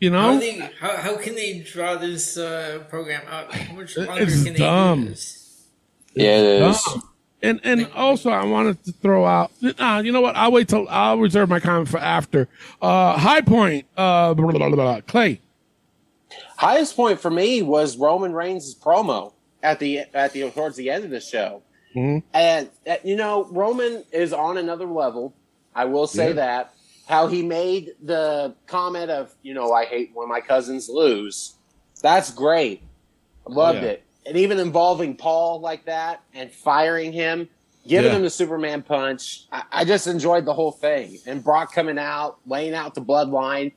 [SPEAKER 5] You
[SPEAKER 6] How,
[SPEAKER 5] know?
[SPEAKER 6] they, how, how can they draw this uh, program out? How much longer
[SPEAKER 5] It's
[SPEAKER 6] can they
[SPEAKER 5] dumb.
[SPEAKER 6] do this?
[SPEAKER 4] Yeah, it is.
[SPEAKER 5] Um, and and also I wanted to throw out. Uh, you know what? I'll wait till I'll reserve my comment for after. Uh, high point. Uh, blah, blah, blah, blah, Clay.
[SPEAKER 4] Highest point for me was Roman Reigns' promo at the at the towards the end of the show,
[SPEAKER 5] Mhm.
[SPEAKER 4] and uh, you know Roman is on another level. I will say
[SPEAKER 5] Yeah.
[SPEAKER 4] that how he made the comment of you know I hate when my cousins lose. That's great. I loved
[SPEAKER 5] Yeah.
[SPEAKER 4] it, and even involving Paul like that and firing him, giving
[SPEAKER 5] Yeah.
[SPEAKER 4] him the Superman punch. I, I just enjoyed the whole thing, and Brock coming out, laying out the bloodline.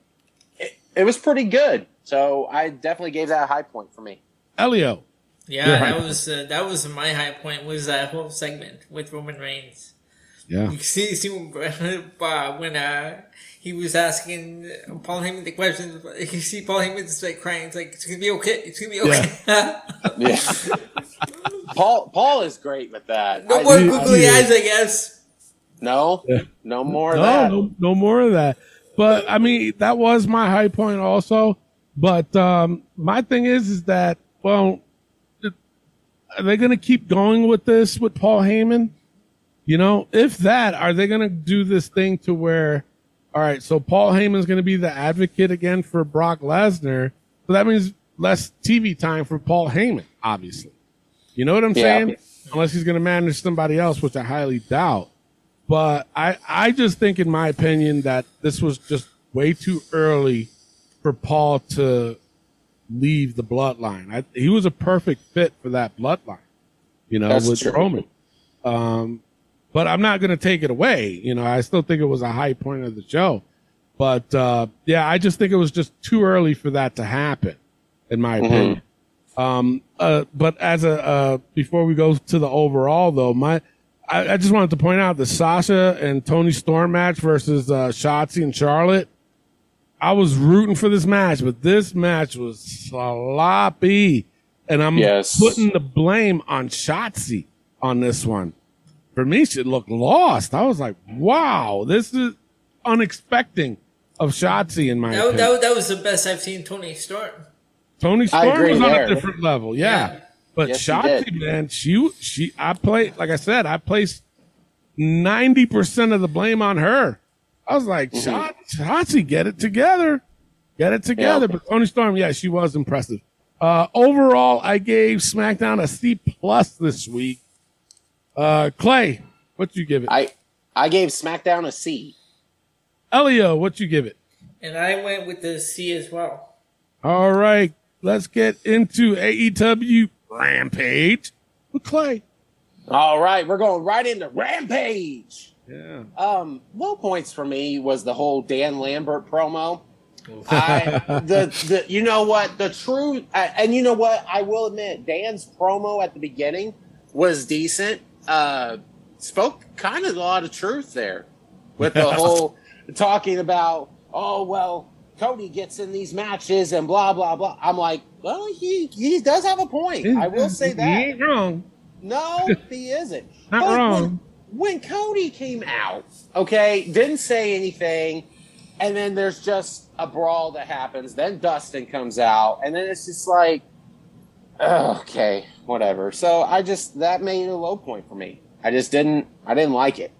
[SPEAKER 4] It, it was pretty good. So I definitely gave that a high point for me.
[SPEAKER 5] Elio.
[SPEAKER 6] Yeah, that was uh, that was my high point. Was that whole segment with Roman Reigns?
[SPEAKER 5] Yeah.
[SPEAKER 6] You see, see when, uh, when uh, he was asking Paul Heyman the question. You see Paul Heyman just like crying. It's like it's gonna be okay. It's gonna be okay.
[SPEAKER 4] Yeah. Paul Paul is great with that.
[SPEAKER 6] no
[SPEAKER 4] I-
[SPEAKER 6] more
[SPEAKER 5] Yeah.
[SPEAKER 6] googly eyes, I guess.
[SPEAKER 4] no,
[SPEAKER 5] Yeah.
[SPEAKER 4] no more of
[SPEAKER 5] No,
[SPEAKER 4] that.
[SPEAKER 5] no, no more of that. But I mean, that was my high point also. But um, my thing is, is that well, are they going to keep going with this with Paul Heyman? You know, if that, are they going to do this thing to where, all right, so Paul Heyman's going to be the advocate again for Brock Lesnar. So that means less TV time for Paul Heyman, obviously. You know what I'm
[SPEAKER 4] Yeah.
[SPEAKER 5] saying? Unless he's going to manage somebody else, which I highly doubt. But I, I just think, in my opinion, that this was just way too early for Paul to leave the bloodline. I, he was a perfect fit for that bloodline, you know,
[SPEAKER 4] That's
[SPEAKER 5] with
[SPEAKER 4] true.
[SPEAKER 5] Roman. Um, but I'm not going to take it away. You know, I still think it was a high point of the show. But uh, yeah, I just think it was just too early for that to happen, in my opinion. Um, uh, but as a uh, before we go to the overall though, my I, I just wanted to point out the Sasha and Toni Storm match versus uh, Shotzi and Charlotte. I was rooting for this match, but this match was sloppy, and I'm
[SPEAKER 4] Yes.
[SPEAKER 5] putting the blame on Shotzi on this one. For me, she looked lost. I was like, "Wow, this is unexpected of Shotzi." In my
[SPEAKER 6] That,
[SPEAKER 5] opinion.
[SPEAKER 6] that, that was the best I've seen Toni Storm.
[SPEAKER 5] Tony
[SPEAKER 4] I
[SPEAKER 5] Storm was on
[SPEAKER 4] there.
[SPEAKER 5] a different level, yeah.
[SPEAKER 6] Yeah.
[SPEAKER 5] But
[SPEAKER 4] Yes,
[SPEAKER 5] Shotzi, man, she she I play like I said, I placed ninety percent of the blame on her. I was like,
[SPEAKER 4] Mm-hmm.
[SPEAKER 5] Shot, Shotzi, get it together, get it together.
[SPEAKER 4] Yeah.
[SPEAKER 5] But Toni Storm, yeah, she was impressive. Uh, overall, I gave SmackDown a C plus this week. Uh, Clay, what you give it?
[SPEAKER 4] I I gave SmackDown a C.
[SPEAKER 5] Elio, what you give it?
[SPEAKER 6] And I went with the C as well.
[SPEAKER 5] All right, let's get into AEW Rampage with Clay.
[SPEAKER 4] All right, we're going right into Rampage.
[SPEAKER 5] Yeah.
[SPEAKER 4] Um, low points for me was the whole Dan Lambert promo. I the the you know what the true uh, and you know what I will admit Dan's promo at the beginning was decent. Uh, spoke kind of a lot of truth there with the whole talking about, oh well, Cody gets in these matches and blah blah blah. I'm like, well, he he does have a point. I will say that.
[SPEAKER 5] He ain't wrong.
[SPEAKER 4] No, he isn't.
[SPEAKER 5] Not
[SPEAKER 4] But
[SPEAKER 5] wrong.
[SPEAKER 4] When, when Cody came out, okay, didn't say anything, and then there's just a brawl that happens. Then Dustin comes out, and then it's just like, okay, whatever. So I just that made it a low point for me. I just didn't, I didn't like it.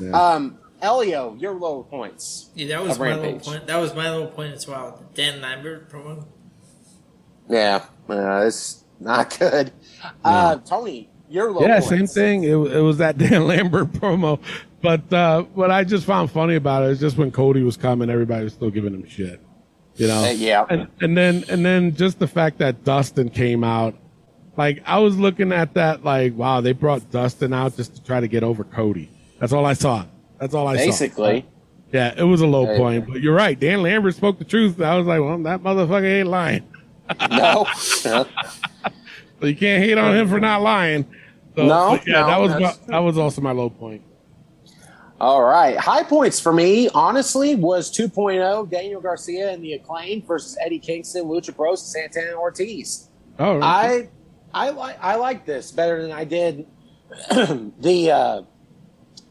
[SPEAKER 5] Yeah.
[SPEAKER 4] Um, Elio, your low points.
[SPEAKER 6] Yeah, that was
[SPEAKER 4] Of
[SPEAKER 6] my low
[SPEAKER 4] Rampage.
[SPEAKER 6] point. That was my low point as well. The Dan Lambert promo.
[SPEAKER 4] Yeah, uh, it's not good. Uh, Tony, your low points.
[SPEAKER 5] yeah,
[SPEAKER 4] points.
[SPEAKER 5] same thing. It, it was that Dan Lambert promo. But uh, what I just found funny about it is just when Cody was coming, everybody was still giving him shit. You know?
[SPEAKER 4] Uh, yeah.
[SPEAKER 5] And, and then and then just the fact that Dustin came out, like I was looking at that like, wow, they brought Dustin out just to try to get over Cody. That's all I saw. That's all I saw.
[SPEAKER 4] Basically.
[SPEAKER 5] Yeah, it was a low
[SPEAKER 4] Hey.
[SPEAKER 5] point. But you're right. Dan Lambert spoke the truth. I was like, well, that motherfucker ain't lying.
[SPEAKER 4] No.
[SPEAKER 5] So you can't hate on him for not lying. So,
[SPEAKER 4] No,
[SPEAKER 5] but yeah,
[SPEAKER 4] no,
[SPEAKER 5] that was my, that was also my low point.
[SPEAKER 4] All right. High points for me, honestly, was 2.0 Daniel Garcia and the Acclaim versus Eddie Kingston, Lucha Bros, and Santana Ortiz.
[SPEAKER 5] Oh,
[SPEAKER 4] I I like I like this better than I did the uh,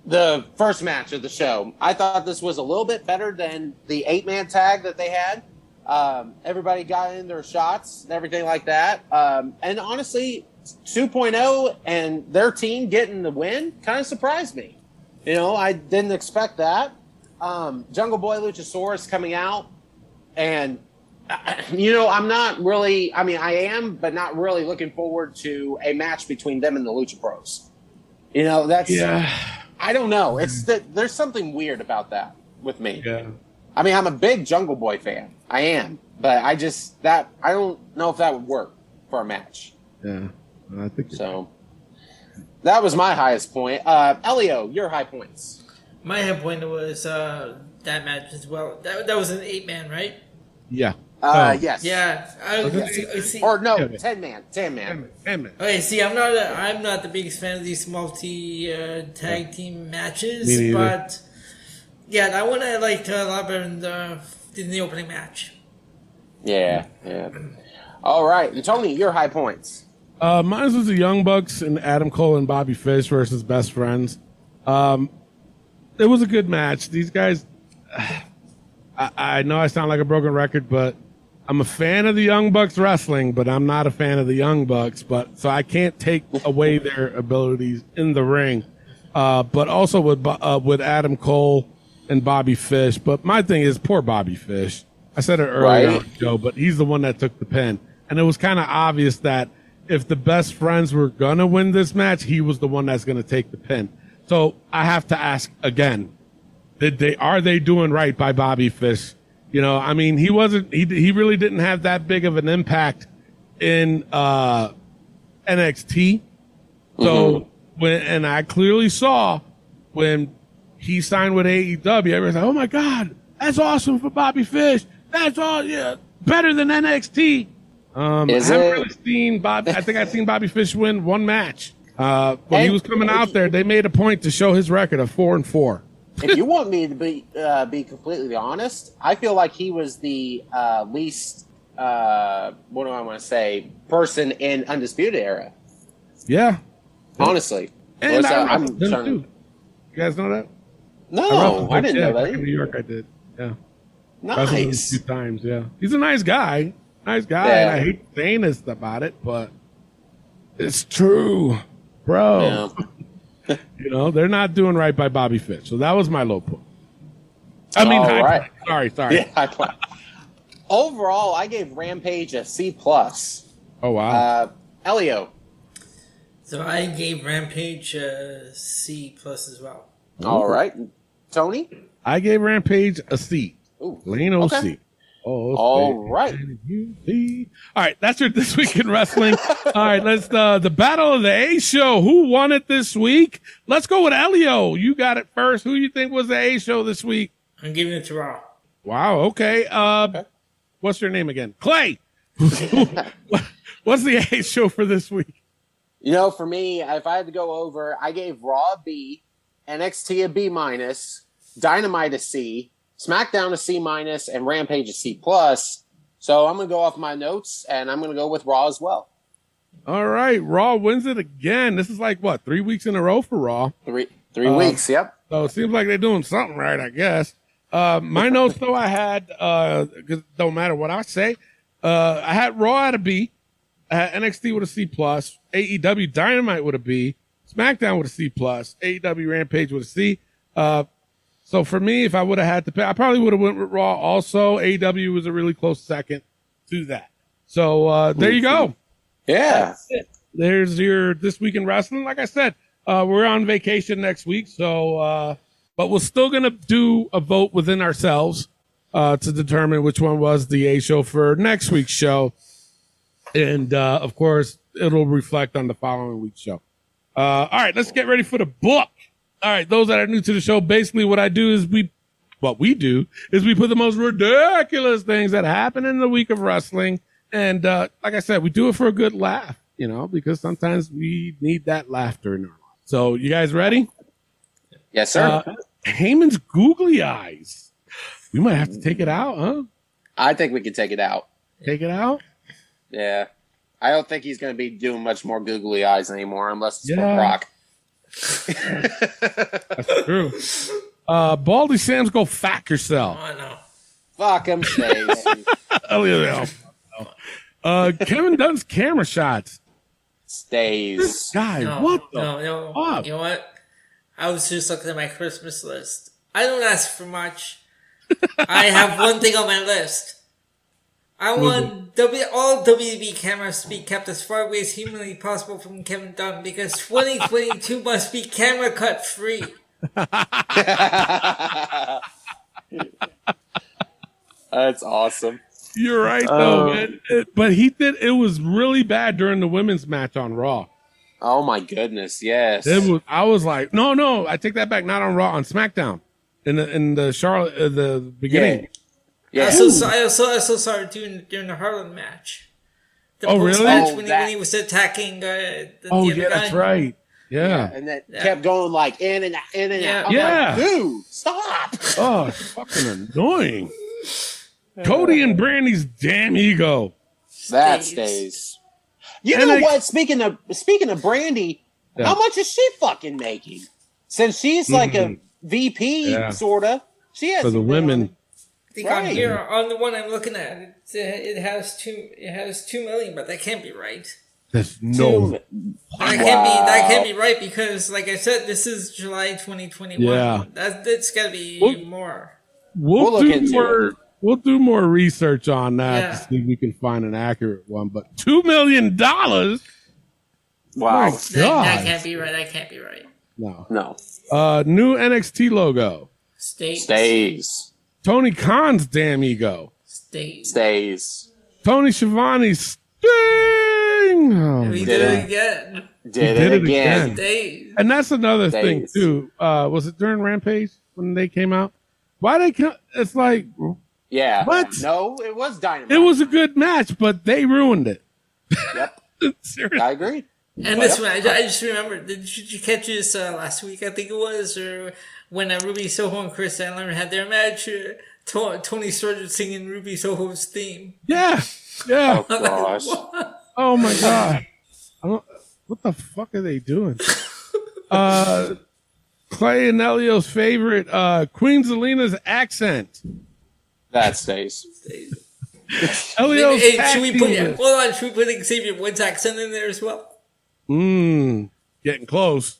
[SPEAKER 4] the first match of the show. I thought this was a little bit better than the eight man tag that they had. Um, everybody got in their shots and everything like that. Um, and honestly, 2.0 and their team getting the win kind of surprised me. You know, I didn't expect that. Um, Jungle Boy Luchasaurus coming out, and you know, I'm not really. I mean, I am, but not really looking forward to a match between them and the Lucha Bros. You know, that's.
[SPEAKER 5] yeah,
[SPEAKER 4] I don't know. It's that there's something weird about that with me.
[SPEAKER 5] yeah.
[SPEAKER 4] I mean, I'm a big Jungle Boy fan. I am, but I just that I don't know if that would work for a match.
[SPEAKER 5] Yeah, I think
[SPEAKER 4] So that was my highest point. Uh, Elio, your high points.
[SPEAKER 6] My high point was uh, that match as well. That, that was an eight man, right?
[SPEAKER 5] yeah.
[SPEAKER 4] Uh,
[SPEAKER 5] Oh.
[SPEAKER 4] yes.
[SPEAKER 6] Yeah. I,
[SPEAKER 5] Okay.
[SPEAKER 6] I see.
[SPEAKER 4] Or no,
[SPEAKER 5] Yeah.
[SPEAKER 4] ten man, ten man.
[SPEAKER 5] Damn it.
[SPEAKER 6] Okay, see, I'm not a, I'm not the biggest fan of these multi uh, tag team matches,
[SPEAKER 5] Me
[SPEAKER 6] but yeah, that one I liked a lot better than the, than the opening match.
[SPEAKER 4] Yeah, yeah. All right, and Tony, your high points.
[SPEAKER 5] Uh, mine was the Young Bucks and Adam Cole and Bobby Fish versus Best Friends. Um, it was a good match. These guys, I, I know I sound like a broken record, but I'm a fan of the Young Bucks wrestling, but I'm not a fan of the Young Bucks. But so I can't take away their abilities in the ring. Uh, but also with uh, with Adam Cole and Bobby Fish. But my thing is poor Bobby Fish. I said it earlier,
[SPEAKER 4] Right.
[SPEAKER 5] show, but he's the one that took the pin, and it was kind of obvious that if the best friends were gonna win this match, he was the one that's gonna take the pin. So I have to ask again: Did they are they doing right by Bobby Fish? You know, I mean, he wasn't. He he really didn't have that big of an impact in uh, NXT. So when and I clearly saw when he signed with AEW, everybody's like, "Oh my god, that's awesome for Bobby Fish. That's all, yeah, better than NXT." Um,
[SPEAKER 4] Is
[SPEAKER 5] I haven't
[SPEAKER 4] it?
[SPEAKER 5] really seen Bob. I think I've seen Bobby Fish win one match. Uh, when he was coming out there, they made a point to show his record of four and four.
[SPEAKER 4] if you want me to be uh, be completely honest, I feel like he was the uh, least uh, what do I want to say person in Undisputed Era.
[SPEAKER 5] Yeah,
[SPEAKER 4] Honestly,
[SPEAKER 5] and I,
[SPEAKER 4] I'm
[SPEAKER 5] I'm them
[SPEAKER 4] trying-
[SPEAKER 5] too. You guys know that?
[SPEAKER 4] no,
[SPEAKER 5] wrestled
[SPEAKER 4] I didn't
[SPEAKER 5] yeah,
[SPEAKER 4] know
[SPEAKER 5] back in New. York, I did. Yeah,
[SPEAKER 4] Nice.
[SPEAKER 5] few times. Yeah, he's a nice guy. Nice guy.
[SPEAKER 4] Yeah.
[SPEAKER 5] And I hate saying this about it, but it's true, bro.
[SPEAKER 4] Yeah.
[SPEAKER 5] You know they're not doing right by Bobby Fish. So that was my low point. I mean, high
[SPEAKER 4] right.
[SPEAKER 5] point. sorry, sorry.
[SPEAKER 4] Yeah. I pla- Overall, I gave Rampage a C plus.
[SPEAKER 5] Oh wow.
[SPEAKER 4] Uh, Elio,
[SPEAKER 6] So I gave Rampage a C plus as well.
[SPEAKER 4] all right, Tony.
[SPEAKER 5] I gave Rampage a C.
[SPEAKER 4] Ooh.
[SPEAKER 5] Plain old
[SPEAKER 4] Okay.
[SPEAKER 5] C. Oh,
[SPEAKER 4] All
[SPEAKER 5] C.
[SPEAKER 4] right.
[SPEAKER 5] You see. All right, that's your this week in wrestling. All right, let's uh the battle of the A show. Who won it this week? Let's go with Elio. You got it first. Who you think was the A show this week?
[SPEAKER 6] I'm giving it to Raw.
[SPEAKER 5] Wow. Okay. Uh, what's your name again? Clay. what's the A show for this week?
[SPEAKER 4] You know, for me, if I had to go over, I gave Raw a B, NXT a B minus, Dynamite a C, SmackDown a C minus, and Rampage a C plus. So I'm gonna go off my notes, and I'm gonna go with Raw as well.
[SPEAKER 5] All right, Raw wins it again. This is like what three weeks in a row for Raw.
[SPEAKER 4] Three three
[SPEAKER 5] Uh,
[SPEAKER 4] weeks. Yep.
[SPEAKER 5] So it seems like they're doing something right, I guess. Uh, my notes though, I had uh, 'cause don't matter what I say. Uh, I had Raw at a B, I had NXT with a C plus, AEW Dynamite with a B, SmackDown with a C plus, AEW Rampage with a C. Uh, so for me, if I would have had to pick, I probably would have went with Raw. Also, AW was a really close second to that. So uh, there you go.
[SPEAKER 4] Yeah.
[SPEAKER 5] There's your this week in wrestling. Like I said, uh, we're on vacation next week, so uh, but we're still gonna do a vote within ourselves uh, to determine which one was the A show for next week's show, and uh, of course it'll reflect on the following week's show. Uh, all right, let's get ready for the book. All right, those that are new to the show, basically what I do is we, what we do is we put the most ridiculous things that happen in the week of wrestling, and uh, like I said, we do it for a good laugh, you know, because sometimes we need that laughter in our life. So, you guys ready?
[SPEAKER 4] Yes, sir.
[SPEAKER 5] Uh, Heyman's googly eyes. We might have to take it out, huh?
[SPEAKER 4] I think we can take it out.
[SPEAKER 5] Take it out.
[SPEAKER 4] Yeah. I don't think he's going to be doing much more googly eyes anymore unless it's
[SPEAKER 5] Yeah.
[SPEAKER 4] for Brock.
[SPEAKER 5] That's true. Uh, Baldy Sam's go fuck yourself.
[SPEAKER 6] Oh no.
[SPEAKER 4] Fuck him, Stays.
[SPEAKER 5] Oh, yeah. Uh, Kevin Dunn's camera shots.
[SPEAKER 4] Stays.
[SPEAKER 5] This guy,
[SPEAKER 6] No,
[SPEAKER 5] what the
[SPEAKER 6] no, no.
[SPEAKER 5] fuck?
[SPEAKER 6] You know what? I was just looking at my Christmas list. I don't ask for much. I have one thing on my list. I want w- all WB cameras to be kept as far away as humanly possible from Kevin Dunn because 2022 must be camera cut free.
[SPEAKER 4] That's awesome.
[SPEAKER 5] You're right, though,
[SPEAKER 4] Uh,
[SPEAKER 5] man. It- but he did. It was really bad during the women's match on Raw.
[SPEAKER 4] Oh my goodness, yes.
[SPEAKER 5] It was. I was like, no, no. I take that back. Not on Raw, on SmackDown. In the in the Charlotte uh, the beginning.
[SPEAKER 6] I
[SPEAKER 4] yeah.
[SPEAKER 6] also, saw, I also, I also saw it during, during the Harland match. The
[SPEAKER 5] Oh, really?
[SPEAKER 6] post-match
[SPEAKER 4] Oh,
[SPEAKER 6] when, he, when he was attacking uh, the,
[SPEAKER 5] Oh
[SPEAKER 6] the other
[SPEAKER 5] yeah, that's right. Yeah.
[SPEAKER 4] And that
[SPEAKER 6] Yeah.
[SPEAKER 4] kept going like in and out, in and
[SPEAKER 6] Yeah.
[SPEAKER 4] out. I'm
[SPEAKER 5] Yeah.
[SPEAKER 4] like, dude, stop.
[SPEAKER 5] Oh, it's fucking annoying. Cody and Brandi's damn ego.
[SPEAKER 4] That
[SPEAKER 6] Stays.
[SPEAKER 4] stays. You
[SPEAKER 5] And
[SPEAKER 4] know
[SPEAKER 5] I-
[SPEAKER 4] what? Speaking of speaking of Brandy,
[SPEAKER 5] Yeah.
[SPEAKER 4] how much is she fucking making? Since she's like a VP,
[SPEAKER 5] Mm-hmm. Yeah.
[SPEAKER 4] sorta. She has
[SPEAKER 5] For the women.
[SPEAKER 6] I think on
[SPEAKER 4] Right.
[SPEAKER 6] here on the one I'm looking at, it, uh, it has two. It has two million, but that can't be right.
[SPEAKER 5] There's no.
[SPEAKER 6] That can't be. That can't be right because, like I said, this is July 2021.
[SPEAKER 5] Yeah.
[SPEAKER 6] that that's got to be
[SPEAKER 5] Well-
[SPEAKER 6] more.
[SPEAKER 5] We'll,
[SPEAKER 4] We'll look
[SPEAKER 5] do
[SPEAKER 4] into
[SPEAKER 5] more. We'll do more research on that
[SPEAKER 6] Yeah.
[SPEAKER 5] to see if we can find an accurate one. But two million dollars?
[SPEAKER 4] Wow.
[SPEAKER 6] That, that can't be right. That can't be right.
[SPEAKER 5] No.
[SPEAKER 4] No.
[SPEAKER 5] Uh, new NXT logo.
[SPEAKER 6] Stays.
[SPEAKER 4] Stays.
[SPEAKER 5] Tony Khan's damn ego.
[SPEAKER 6] Stays.
[SPEAKER 4] Stays.
[SPEAKER 5] Tony Schiavone's sting. Oh,
[SPEAKER 6] We
[SPEAKER 5] my
[SPEAKER 6] did
[SPEAKER 4] Did
[SPEAKER 6] it
[SPEAKER 4] it.
[SPEAKER 6] again.
[SPEAKER 4] Did,
[SPEAKER 5] did
[SPEAKER 4] it,
[SPEAKER 5] it
[SPEAKER 4] again.
[SPEAKER 5] again.
[SPEAKER 6] Stays.
[SPEAKER 5] And that's another thing too. Uh, was it during Rampage when they came out? Why they? come? It's like
[SPEAKER 4] Yeah.
[SPEAKER 5] What?
[SPEAKER 4] No, it was Dynamite.
[SPEAKER 5] it was a good match, but they ruined it.
[SPEAKER 4] Yep. I agree.
[SPEAKER 6] And this one, I, I just remember. Did you, did you catch this uh, last week? I think it was, or when uh, Ruby Soho and Kris Statlander had their match. Uh, To- Tony started singing Ruby Soho's theme.
[SPEAKER 5] Yeah, yeah.
[SPEAKER 4] Oh gosh.
[SPEAKER 5] Oh my god. I don't, what the fuck are they doing? uh, Clay and Elio's favorite, uh, Queen Zelina's accent.
[SPEAKER 4] that stays.
[SPEAKER 5] Elio's
[SPEAKER 6] Hey, should we put?
[SPEAKER 5] tag
[SPEAKER 6] Hold on, should we put Xavier Woods accent in there as well?
[SPEAKER 5] Mmm, getting close.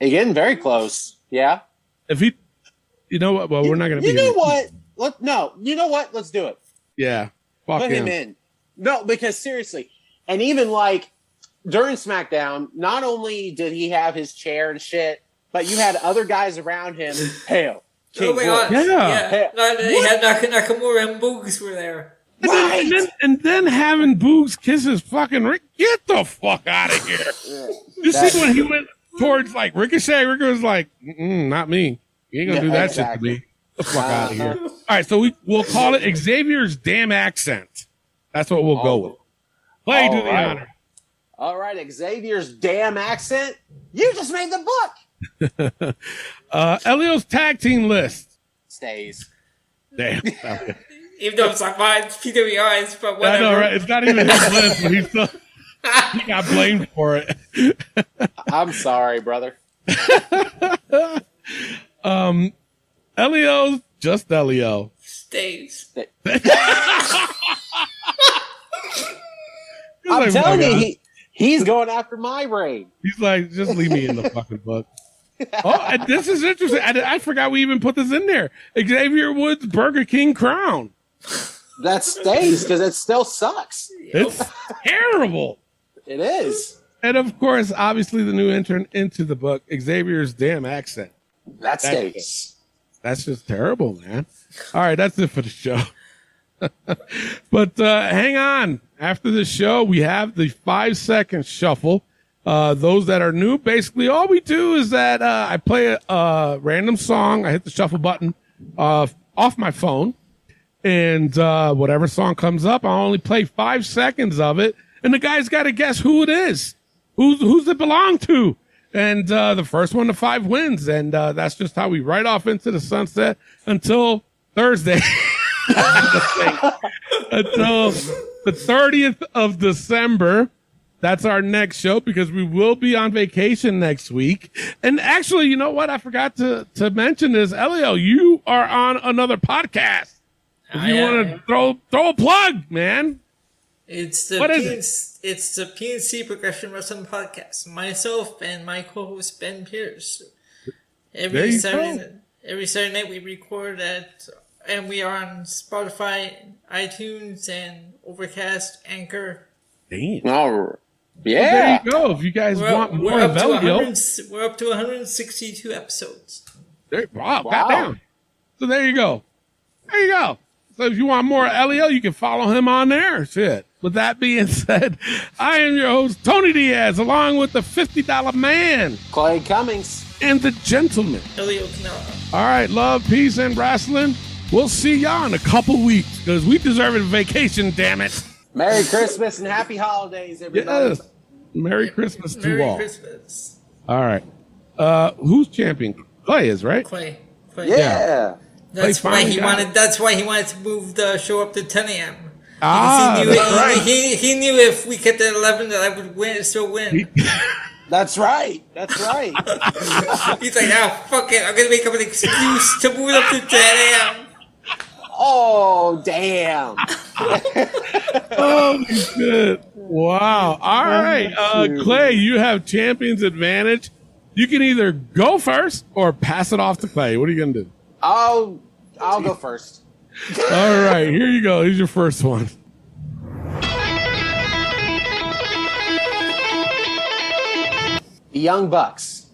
[SPEAKER 4] Hey, getting very close. Yeah.
[SPEAKER 5] If he, you know what? Well, we're not gonna
[SPEAKER 4] You
[SPEAKER 5] be.
[SPEAKER 4] know what? Let no. You know what? Let's do it.
[SPEAKER 5] Yeah, fuck
[SPEAKER 4] Put
[SPEAKER 5] him.
[SPEAKER 4] him in. No, because seriously, and even like during SmackDown, not only did he have his chair and shit, but you had other guys around him. Hell, oh King
[SPEAKER 6] oh my
[SPEAKER 4] Brooks.
[SPEAKER 6] god!
[SPEAKER 5] Yeah.
[SPEAKER 6] yeah. No, they had Nak- Nakamura and Boogs were there.
[SPEAKER 5] And then, and, then, and then having Boogs kiss his fucking Rick. Get the fuck out of here. You see when he went towards like Ricochet, Ricochet was like, Mm-mm, not me. You ain't gonna
[SPEAKER 4] Yeah,
[SPEAKER 5] do that
[SPEAKER 4] exactly.
[SPEAKER 5] shit to me. The fuck out of here. All right, so we, we'll call it Xavier's damn accent. That's what we'll go with. Play, do
[SPEAKER 4] All
[SPEAKER 5] the
[SPEAKER 4] right.
[SPEAKER 5] honor.
[SPEAKER 4] All right, Xavier's damn accent. You just made the book.
[SPEAKER 5] uh, Elio's tag team list.
[SPEAKER 4] Stays.
[SPEAKER 5] Damn.
[SPEAKER 6] Even though it's like mine, it's PWIs, but
[SPEAKER 5] I know, right? It's not even his list, but he's still, he got blamed for it.
[SPEAKER 4] I'm sorry, brother.
[SPEAKER 5] Um, Elio, just Elio.
[SPEAKER 6] Stays.
[SPEAKER 4] I'm
[SPEAKER 5] like,
[SPEAKER 4] telling you, he, he's going after my brain.
[SPEAKER 5] He's like, just leave me in the fucking book. Oh, and this is interesting. I, I forgot we even put this in there. Xavier Woods Burger King crown.
[SPEAKER 4] That stays because it still sucks.
[SPEAKER 5] It's terrible.
[SPEAKER 4] It is.
[SPEAKER 5] And of course, obviously, the new intern into the book, Xavier's damn accent.
[SPEAKER 4] That
[SPEAKER 5] That's
[SPEAKER 4] stays.
[SPEAKER 5] That's just terrible, man. All right, that's it for the show. but uh, hang on. After the show, we have the five second shuffle. Uh, those that are new, basically, all we do is that uh, I play a, a random song. I hit the shuffle button uh, off my phone, and uh, whatever song comes up, I'll only play five seconds of it, and the guy's got to guess who it is, who's who's it belong to, and uh, the first one to five wins, and uh, that's just how we ride off into the sunset until Thursday. until the 30th of December. That's our next show because we will be on vacation next week. And actually, you know what? I forgot to, to mention this. Elio, you are on another podcast. If you want to throw, throw a plug, man.
[SPEAKER 6] It's the
[SPEAKER 5] What is
[SPEAKER 6] PNC, it's the PNC Progression Wrestling Podcast. Myself and my co-host Ben Pierce.
[SPEAKER 5] There
[SPEAKER 6] Every
[SPEAKER 5] you
[SPEAKER 6] Saturday,
[SPEAKER 5] go.
[SPEAKER 6] every Saturday night we record at, and we are on Spotify, iTunes, and Overcast, Anchor.
[SPEAKER 5] Damn.
[SPEAKER 4] Oh,
[SPEAKER 5] There you go. If you guys
[SPEAKER 6] We're,
[SPEAKER 5] want
[SPEAKER 6] up,
[SPEAKER 5] more
[SPEAKER 6] we're,
[SPEAKER 5] of Elio,
[SPEAKER 6] we're up to 162 episodes.
[SPEAKER 5] there, wow,
[SPEAKER 4] Wow.
[SPEAKER 5] goddamn. So there you go. There you go. So if you want more Elio, you can follow him on there. Shit. With that being said, I am your host, Tony Diaz, along with the $50 man
[SPEAKER 4] Clay Cummings.
[SPEAKER 5] and the gentleman.
[SPEAKER 6] Elio Canella.
[SPEAKER 5] All right, love, peace, and wrestling. We'll see y'all in a couple weeks because we deserve a vacation, damn it.
[SPEAKER 4] Merry Christmas and happy holidays, everybody.
[SPEAKER 5] Yes. Merry Christmas to
[SPEAKER 6] Merry
[SPEAKER 5] all.
[SPEAKER 6] Merry Christmas.
[SPEAKER 5] All right. Uh, who's champion? Clay is, right?
[SPEAKER 6] Clay. Clay.
[SPEAKER 4] Yeah.
[SPEAKER 6] That's
[SPEAKER 5] Clay
[SPEAKER 6] why he
[SPEAKER 5] got
[SPEAKER 6] wanted. That's why he wanted to move the show up to 10 a.m.
[SPEAKER 5] Ah,
[SPEAKER 6] he, knew,
[SPEAKER 5] that's right.
[SPEAKER 6] he, he, he knew if we kept at 11 that I would win, still win.
[SPEAKER 4] That's right. That's right.
[SPEAKER 6] He's like, ah, fuck it. I'm gonna make up an excuse to move it up to 10 a.m.
[SPEAKER 4] oh, damn.
[SPEAKER 5] Holy shit. Wow. All right. Uh, Clay, you have champion's advantage. You can either go first or pass it off to Clay. What are you going to do?
[SPEAKER 4] I'll I'll go first.
[SPEAKER 5] All right. Here you go. Here's your first one.
[SPEAKER 4] The Young Bucks.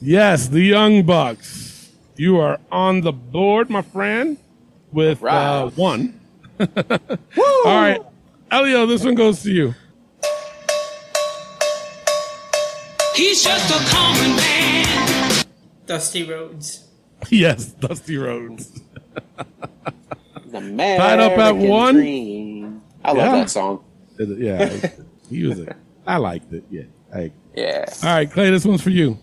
[SPEAKER 5] Yes, the Young Bucks. You are on the board, my friend, with uh,
[SPEAKER 4] Right.
[SPEAKER 5] one. All right. Elio, this one goes to you.
[SPEAKER 9] He's just a common man.
[SPEAKER 6] Dusty Rhodes.
[SPEAKER 5] Yes, Dusty Rhodes.
[SPEAKER 4] The.
[SPEAKER 5] Tied up at one?
[SPEAKER 4] Dream. I love
[SPEAKER 5] Yeah.
[SPEAKER 4] that song.
[SPEAKER 5] Yeah, he was. A, I liked it. Yeah. I,
[SPEAKER 4] Yeah.
[SPEAKER 5] all right, Clay, this one's for you.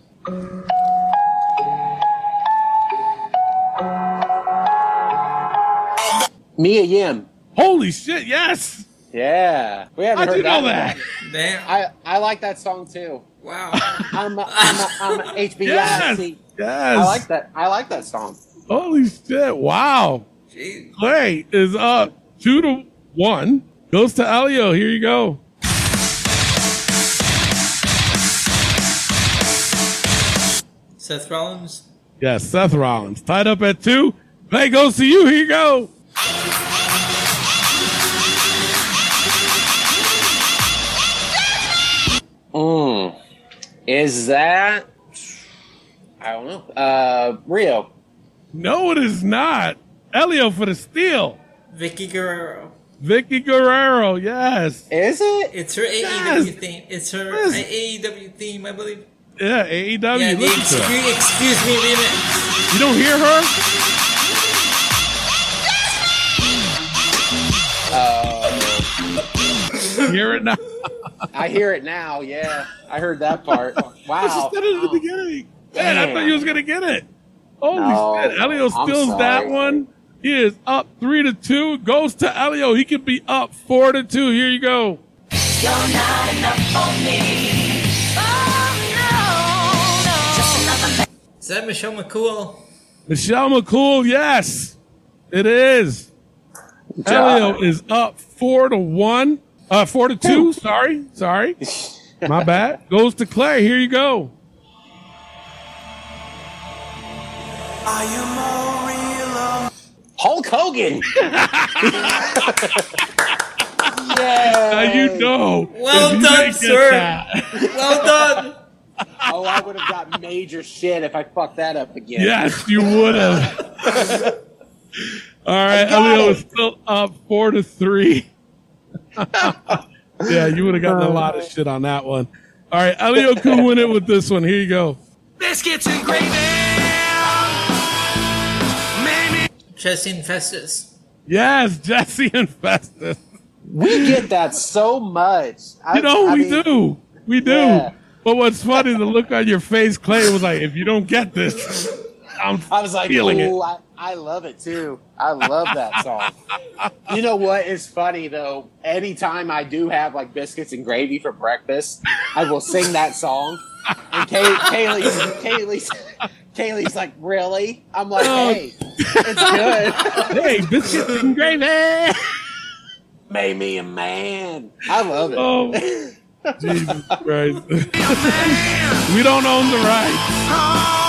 [SPEAKER 4] Mia Yim.
[SPEAKER 5] Holy shit! Yes.
[SPEAKER 4] Yeah. We haven't
[SPEAKER 5] How'd
[SPEAKER 4] heard
[SPEAKER 5] you know that?
[SPEAKER 6] Damn.
[SPEAKER 4] I, I like that song too.
[SPEAKER 6] Wow.
[SPEAKER 4] I'm a, I'm a, I'm a HBIC.
[SPEAKER 5] Yes. Yes.
[SPEAKER 4] I like that. I like that song.
[SPEAKER 5] Holy shit! Wow.
[SPEAKER 6] Jeez.
[SPEAKER 5] Clay is up two to one. Goes to Elio. Here you go.
[SPEAKER 6] Seth Rollins.
[SPEAKER 5] Yes, Seth Rollins tied up at two. Clay goes to you. Here you go.
[SPEAKER 4] Mm. Is that? I don't know. Uh, Rio.
[SPEAKER 5] No, it is not. Elio for the steal.
[SPEAKER 6] Vickie Guerrero.
[SPEAKER 5] Vickie Guerrero. Yes.
[SPEAKER 4] Is it?
[SPEAKER 6] It's her AEW theme. It's her
[SPEAKER 5] Yes.
[SPEAKER 6] AEW theme, I believe.
[SPEAKER 5] Yeah. AEW.
[SPEAKER 6] Yeah, the
[SPEAKER 5] Listen to her.
[SPEAKER 6] excuse, excuse me remix.
[SPEAKER 5] You don't hear her?
[SPEAKER 4] Uh,
[SPEAKER 5] Hear it now.
[SPEAKER 4] I hear it now. Yeah, I heard that part.
[SPEAKER 5] I
[SPEAKER 4] Wow.
[SPEAKER 5] just said it at the beginning. Man, I thought you was gonna get it. Holy
[SPEAKER 4] No,
[SPEAKER 5] shit! Elio steals that
[SPEAKER 4] sorry.
[SPEAKER 5] one. He is up three to two. Goes to Elio. He could be up four to two. Here you go.
[SPEAKER 6] Is that Michelle McCool?
[SPEAKER 5] Michelle McCool, yes, it is. Elio is up four to one. Uh, four to two. Sorry, sorry. My bad. Goes to Clay. Here you go.
[SPEAKER 4] Hulk Hogan.
[SPEAKER 5] Now you know.
[SPEAKER 6] Well
[SPEAKER 5] you
[SPEAKER 6] done, sir. Well done.
[SPEAKER 4] Oh, I would have got major shit if I fucked that up again.
[SPEAKER 5] Yes, you would have. All right,
[SPEAKER 4] got
[SPEAKER 5] Elio
[SPEAKER 4] it.
[SPEAKER 5] is still up four to three. yeah, you would have gotten a lot of shit on that one. All right, Elio could win it with this one. Here you go.
[SPEAKER 9] Biscuits and gravy.
[SPEAKER 6] Jesse and Festus.
[SPEAKER 5] Yes, Jesse and Festus.
[SPEAKER 4] We get that so much. I,
[SPEAKER 5] You know,
[SPEAKER 4] I
[SPEAKER 5] we
[SPEAKER 4] mean,
[SPEAKER 5] do. We do.
[SPEAKER 4] Yeah.
[SPEAKER 5] But what's funny, the look on your face, Clay was like, if you don't get this, I'm
[SPEAKER 4] I was like,
[SPEAKER 5] feeling it.
[SPEAKER 4] I, I love it too. I love that song. you know what is funny though? Anytime I do have like biscuits and gravy for breakfast, I will sing that song. And Kay, Kaylee's, Kaylee's, Kaylee's like, really? I'm like,
[SPEAKER 5] Oh.
[SPEAKER 4] hey, it's good.
[SPEAKER 5] Hey, biscuits and gravy.
[SPEAKER 4] Made me a man. I love it.
[SPEAKER 5] Oh, Jesus Christ. we don't own the rights. Oh.